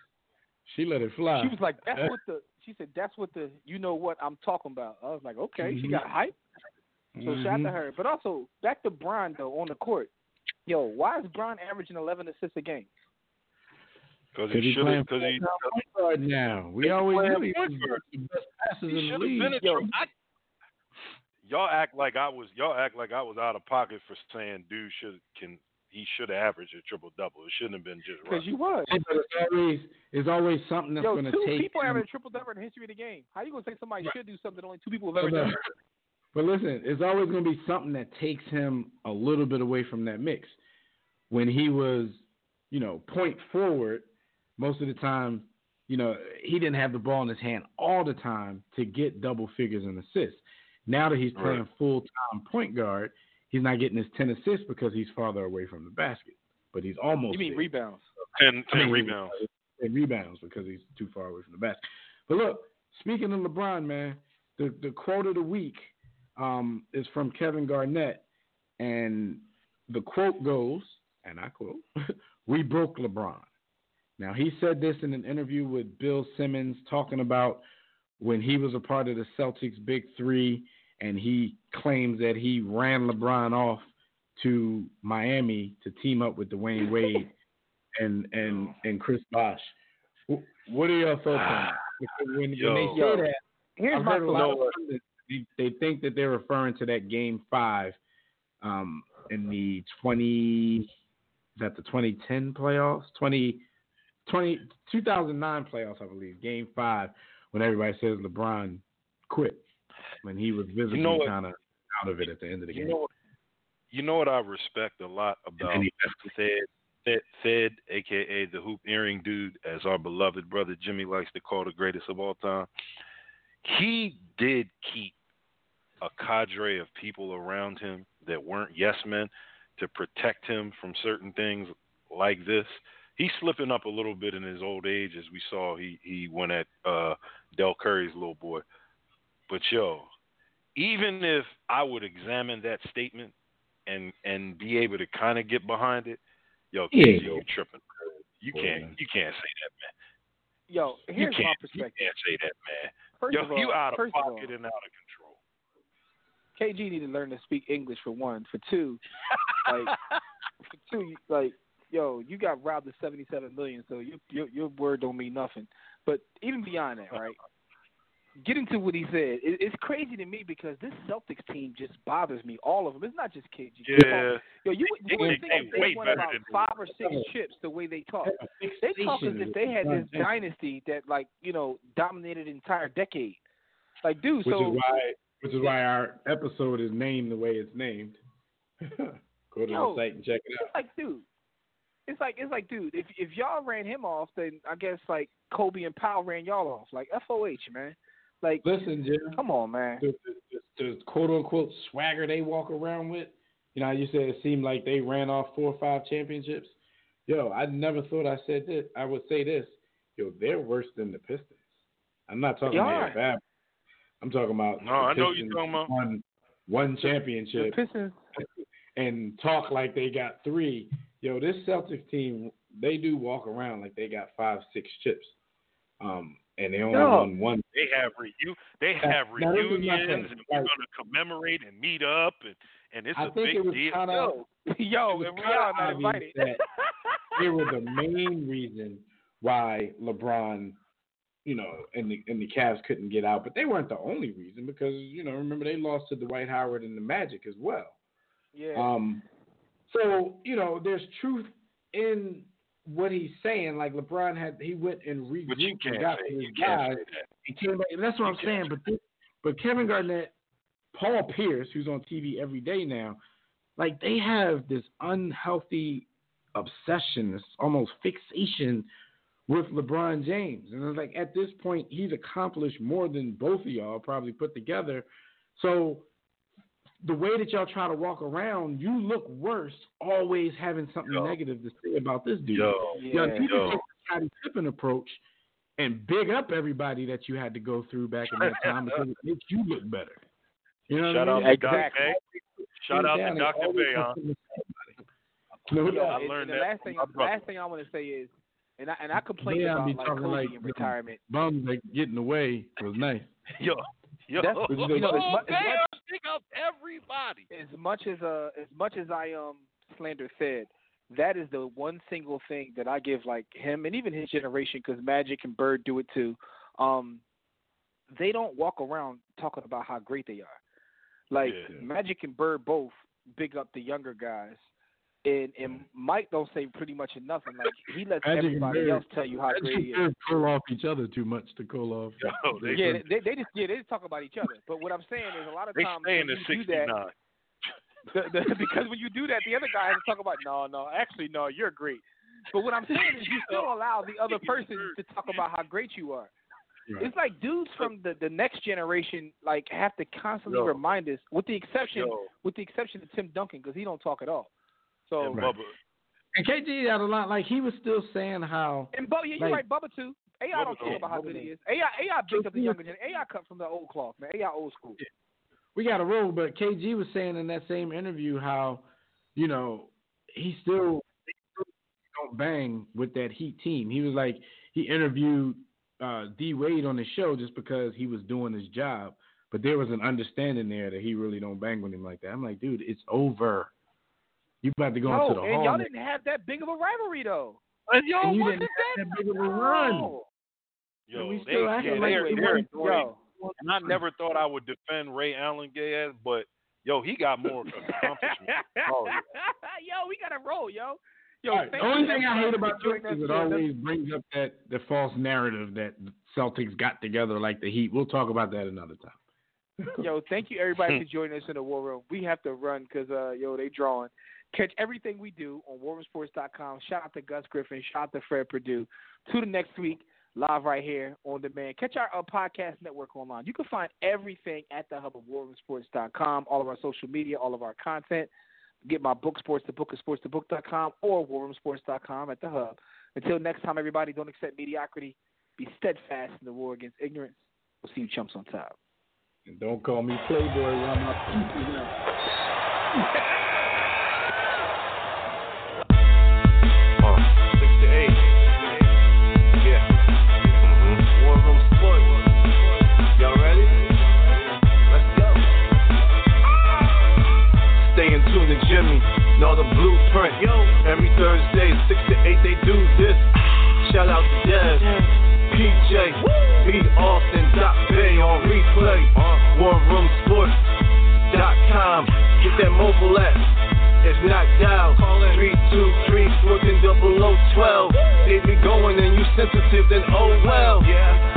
She let it fly. She was like, "That's what the." She said, "That's what the." You know what I'm talking about. I was like, "Okay." She Mhm. got hype. So shout out to Mhm. her. But also back to Brian though on the court. Yo, why is Brian averaging 11 assists a game? Because Cause he he should playing have. Because he. point guard now. We always playing knew he point was the best passes He in the should have league. been a Yo. triple. I, y'all act like I was. Y'all act like I was out of pocket for saying dude should can he should have averaged a triple double. It shouldn't have been just Because right. you was. Hey, but it's always it's always something that's going to two take. people him- averaged a triple double in the history of the game. How you gonna say somebody Right. should do something that only two people have ever But, done? But listen, it's always going to be something that takes him a little bit away from that mix. When he was, you know, point forward, most of the time, you know, he didn't have the ball in his hand all the time to get double figures and assists. Now that he's playing Right. full time point guard, he's not getting his ten assists because he's farther away from the basket. But he's almost. You mean there. rebounds? 10, I mean, rebounds. And rebounds because he's too far away from the basket. But look, speaking of LeBron, man, the the quote of the week um, is from Kevin Garnett, and the quote goes, and I quote, "We broke LeBron." Now he said this in an interview with Bill Simmons, talking about when he was a part of the Celtics Big Three, and he claims that he ran LeBron off to Miami to team up with Dwyane Wade and and and Chris Bosh. What are your thoughts on that? Because when, when Yo. they say that, here's I've my heard a lot of thought. they, they think that they're referring to that game five um, in the twenty is that the twenty ten playoffs? 20, 20 2009 playoffs, I believe. Game five, when everybody says LeBron quit. When he was visibly know kind of out of it at the end of the You game. know, you know what I respect a lot about Fed, Fed, Fed, aka the hoop earring dude, as our beloved brother Jimmy likes to call the greatest of all time. He did keep a cadre of people around him that weren't yes men to protect him from certain things like this. He's slipping up a little bit in his old age, as we saw. He he went at uh, Del Curry's little boy, but yo, even if I would examine that statement and and be able to kind of get behind it, yo, Yeah. KG, you tripping? You Boy, can't man. you can't say that, man. Yo, here's you my can't, perspective. You can't say that, man. First yo, of all, you out of first of pocket all, and out of control. KG need to learn to speak English for one. For two, like for two, like yo, you got robbed of seventy seven million, so your your your word don't mean nothing. But even beyond that, right? Getting to what he said, it, it's crazy to me because this Celtics team just bothers me. All of them. It's not just KG. Yeah. Yo, you, They- you would they- think they if they won about five or six chips the way they talk. They talk as if they had this dynasty that, like, you know, dominated an entire decade. Like, dude, which so is why which is why our episode is named the way it's named. Go to Yo, the site and check it out. It's like, dude. It's like it's like, dude. If if y'all ran him off, then I guess like Kobe and Pau ran y'all off. Like FOH, man. Like, Listen, Jim. come on, man. The, the, the quote unquote swagger they walk around with. You know, how you said it seemed like they ran off four or five championships. Yo, I never thought I said this. I would say this. Yo, they're worse than the Pistons. I'm not talking about are. bad. I'm talking about No, the I know you're talking about. Won one The championship Pistons. and talk like they got three. Yo, this Celtics team, they do walk around like they got five, six chips. Um, and they only Yo. won one. They have reu- they have now this is my reunions, thing. and we're Like- gonna commemorate and meet up, and and it's I a think big it was deal. kind of Yo, yo, it was and we kinda not invited. that they were the main reason why LeBron, you know, and the and the Cavs couldn't get out. But they weren't the only reason because you know remember they lost to Dwight Howard and the Magic as well. yeah. Um, so you know there's truth in what he's saying. Like LeBron had he went and regrouped and got say his guys and came back. And that's what I'm saying. But this, but Kevin Garnett, Paul Pierce, who's on TV every day now, like they have this unhealthy obsession, this almost fixation with LeBron James. And it's like at this point, he's accomplished more than both of y'all probably put together. So the way that y'all try to walk around, you look worse always having something Yo. negative to say about this dude. Yo, Yo, yeah. if you yo. take the Scottie Pippen approach and big up everybody that you had to go through back in that time because it makes you look better. You know Shout what I out mean? to Exactly. Bay. Shout out to Dr. Bay, huh? No Yo, doubt. I learned the that last thing, the last thing I want to say is, and I and I complained Yeah, I about be like talking Kobe like in retirement. bums that getting away was nice. Yo, yo. That's- you you know, as Oh, much, as much pick up everybody. as much as uh as much as I um slander said, that is the one single thing that I give like him and even his generation because Magic and Bird do it too. Um, they don't walk around talking about how great they are. Like Yeah. Magic and Bird both big up the younger guys. And and Mike don't say pretty much nothing. Like he lets Magic everybody Bird- else tell you how Magic great he is. Pull off each other too much to call off. Yo, they, Yeah, they, they just yeah they just talk about each other. But what I'm saying is a lot of they times stay when in the you do that, the, the, because when you do that, the other guy has to talk about no, no, actually no, you're great. But what I'm saying is you still allow the other person to talk about how great you are. it's like dudes from the, the next generation like have to constantly Yo. remind us, with the exception Yo. with the exception of Tim Duncan because he don't talk at all. So And Bubba, And KG had a lot. Like he was still saying how. and Bubba, yeah, you're like, right, Bubba too. AI don't care about how Bubba good he is. AI AI big up the younger generation. AI cut from the old cloth, man. AI old school. we got a roll. But KG was saying in that same interview how, you know, he still still don't bang with that Heat team. He was like he interviewed uh, D Wade on the show just because he was doing his job, but there was an understanding there that he really don't bang with him like that. I'm like, dude, it's over. You about to go No, into the and hall. y'all didn't have that big of a rivalry though. and yo, and you what didn't is have that? that big of a run. No. Yo, we they, still yeah, like they're, we they're weren't- Yo, And I never thought I would defend Ray Allen gay ass, but yo, he got more accomplishments. Oh, yeah. yo, we gotta roll, yo. Yo, All right, thank the only thing I hate about for this is it always brings up that the false narrative that Celtics got together like the Heat. We'll talk about that another time. Yo, thank you everybody for joining us in the War Room. We have to run because uh, yo, they drawing. Catch everything we do on WarRoomSports.com. Shout out to Gus Griffin. Shout out to Fred Perdue. To the next week, live right here on demand. Catch our uh, podcast network online. You can find everything at the hub of WarRoomSports.com. All of our social media, all of our content. Get my book, Sports the Book, at SportsTheBook.com or WarRoomSports.com at the hub. Until next time, everybody, don't accept mediocrity. Be steadfast in the war against ignorance. We'll see you chumps on top. And don't call me Playboy when I'm not peeping Know the blueprint. Yo. Every Thursday, six to eight, they do this. Shout out to Dev. PJ. B. Austin. Dot Bay on replay. Uh-huh. Warroomsports.com. Get that mobile app. If not dial, call in 323 12. They be going and you sensitive, then oh well. Yeah.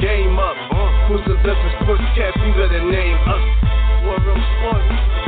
Game up. Who's the best sportscast? You better name us. War Room Sports.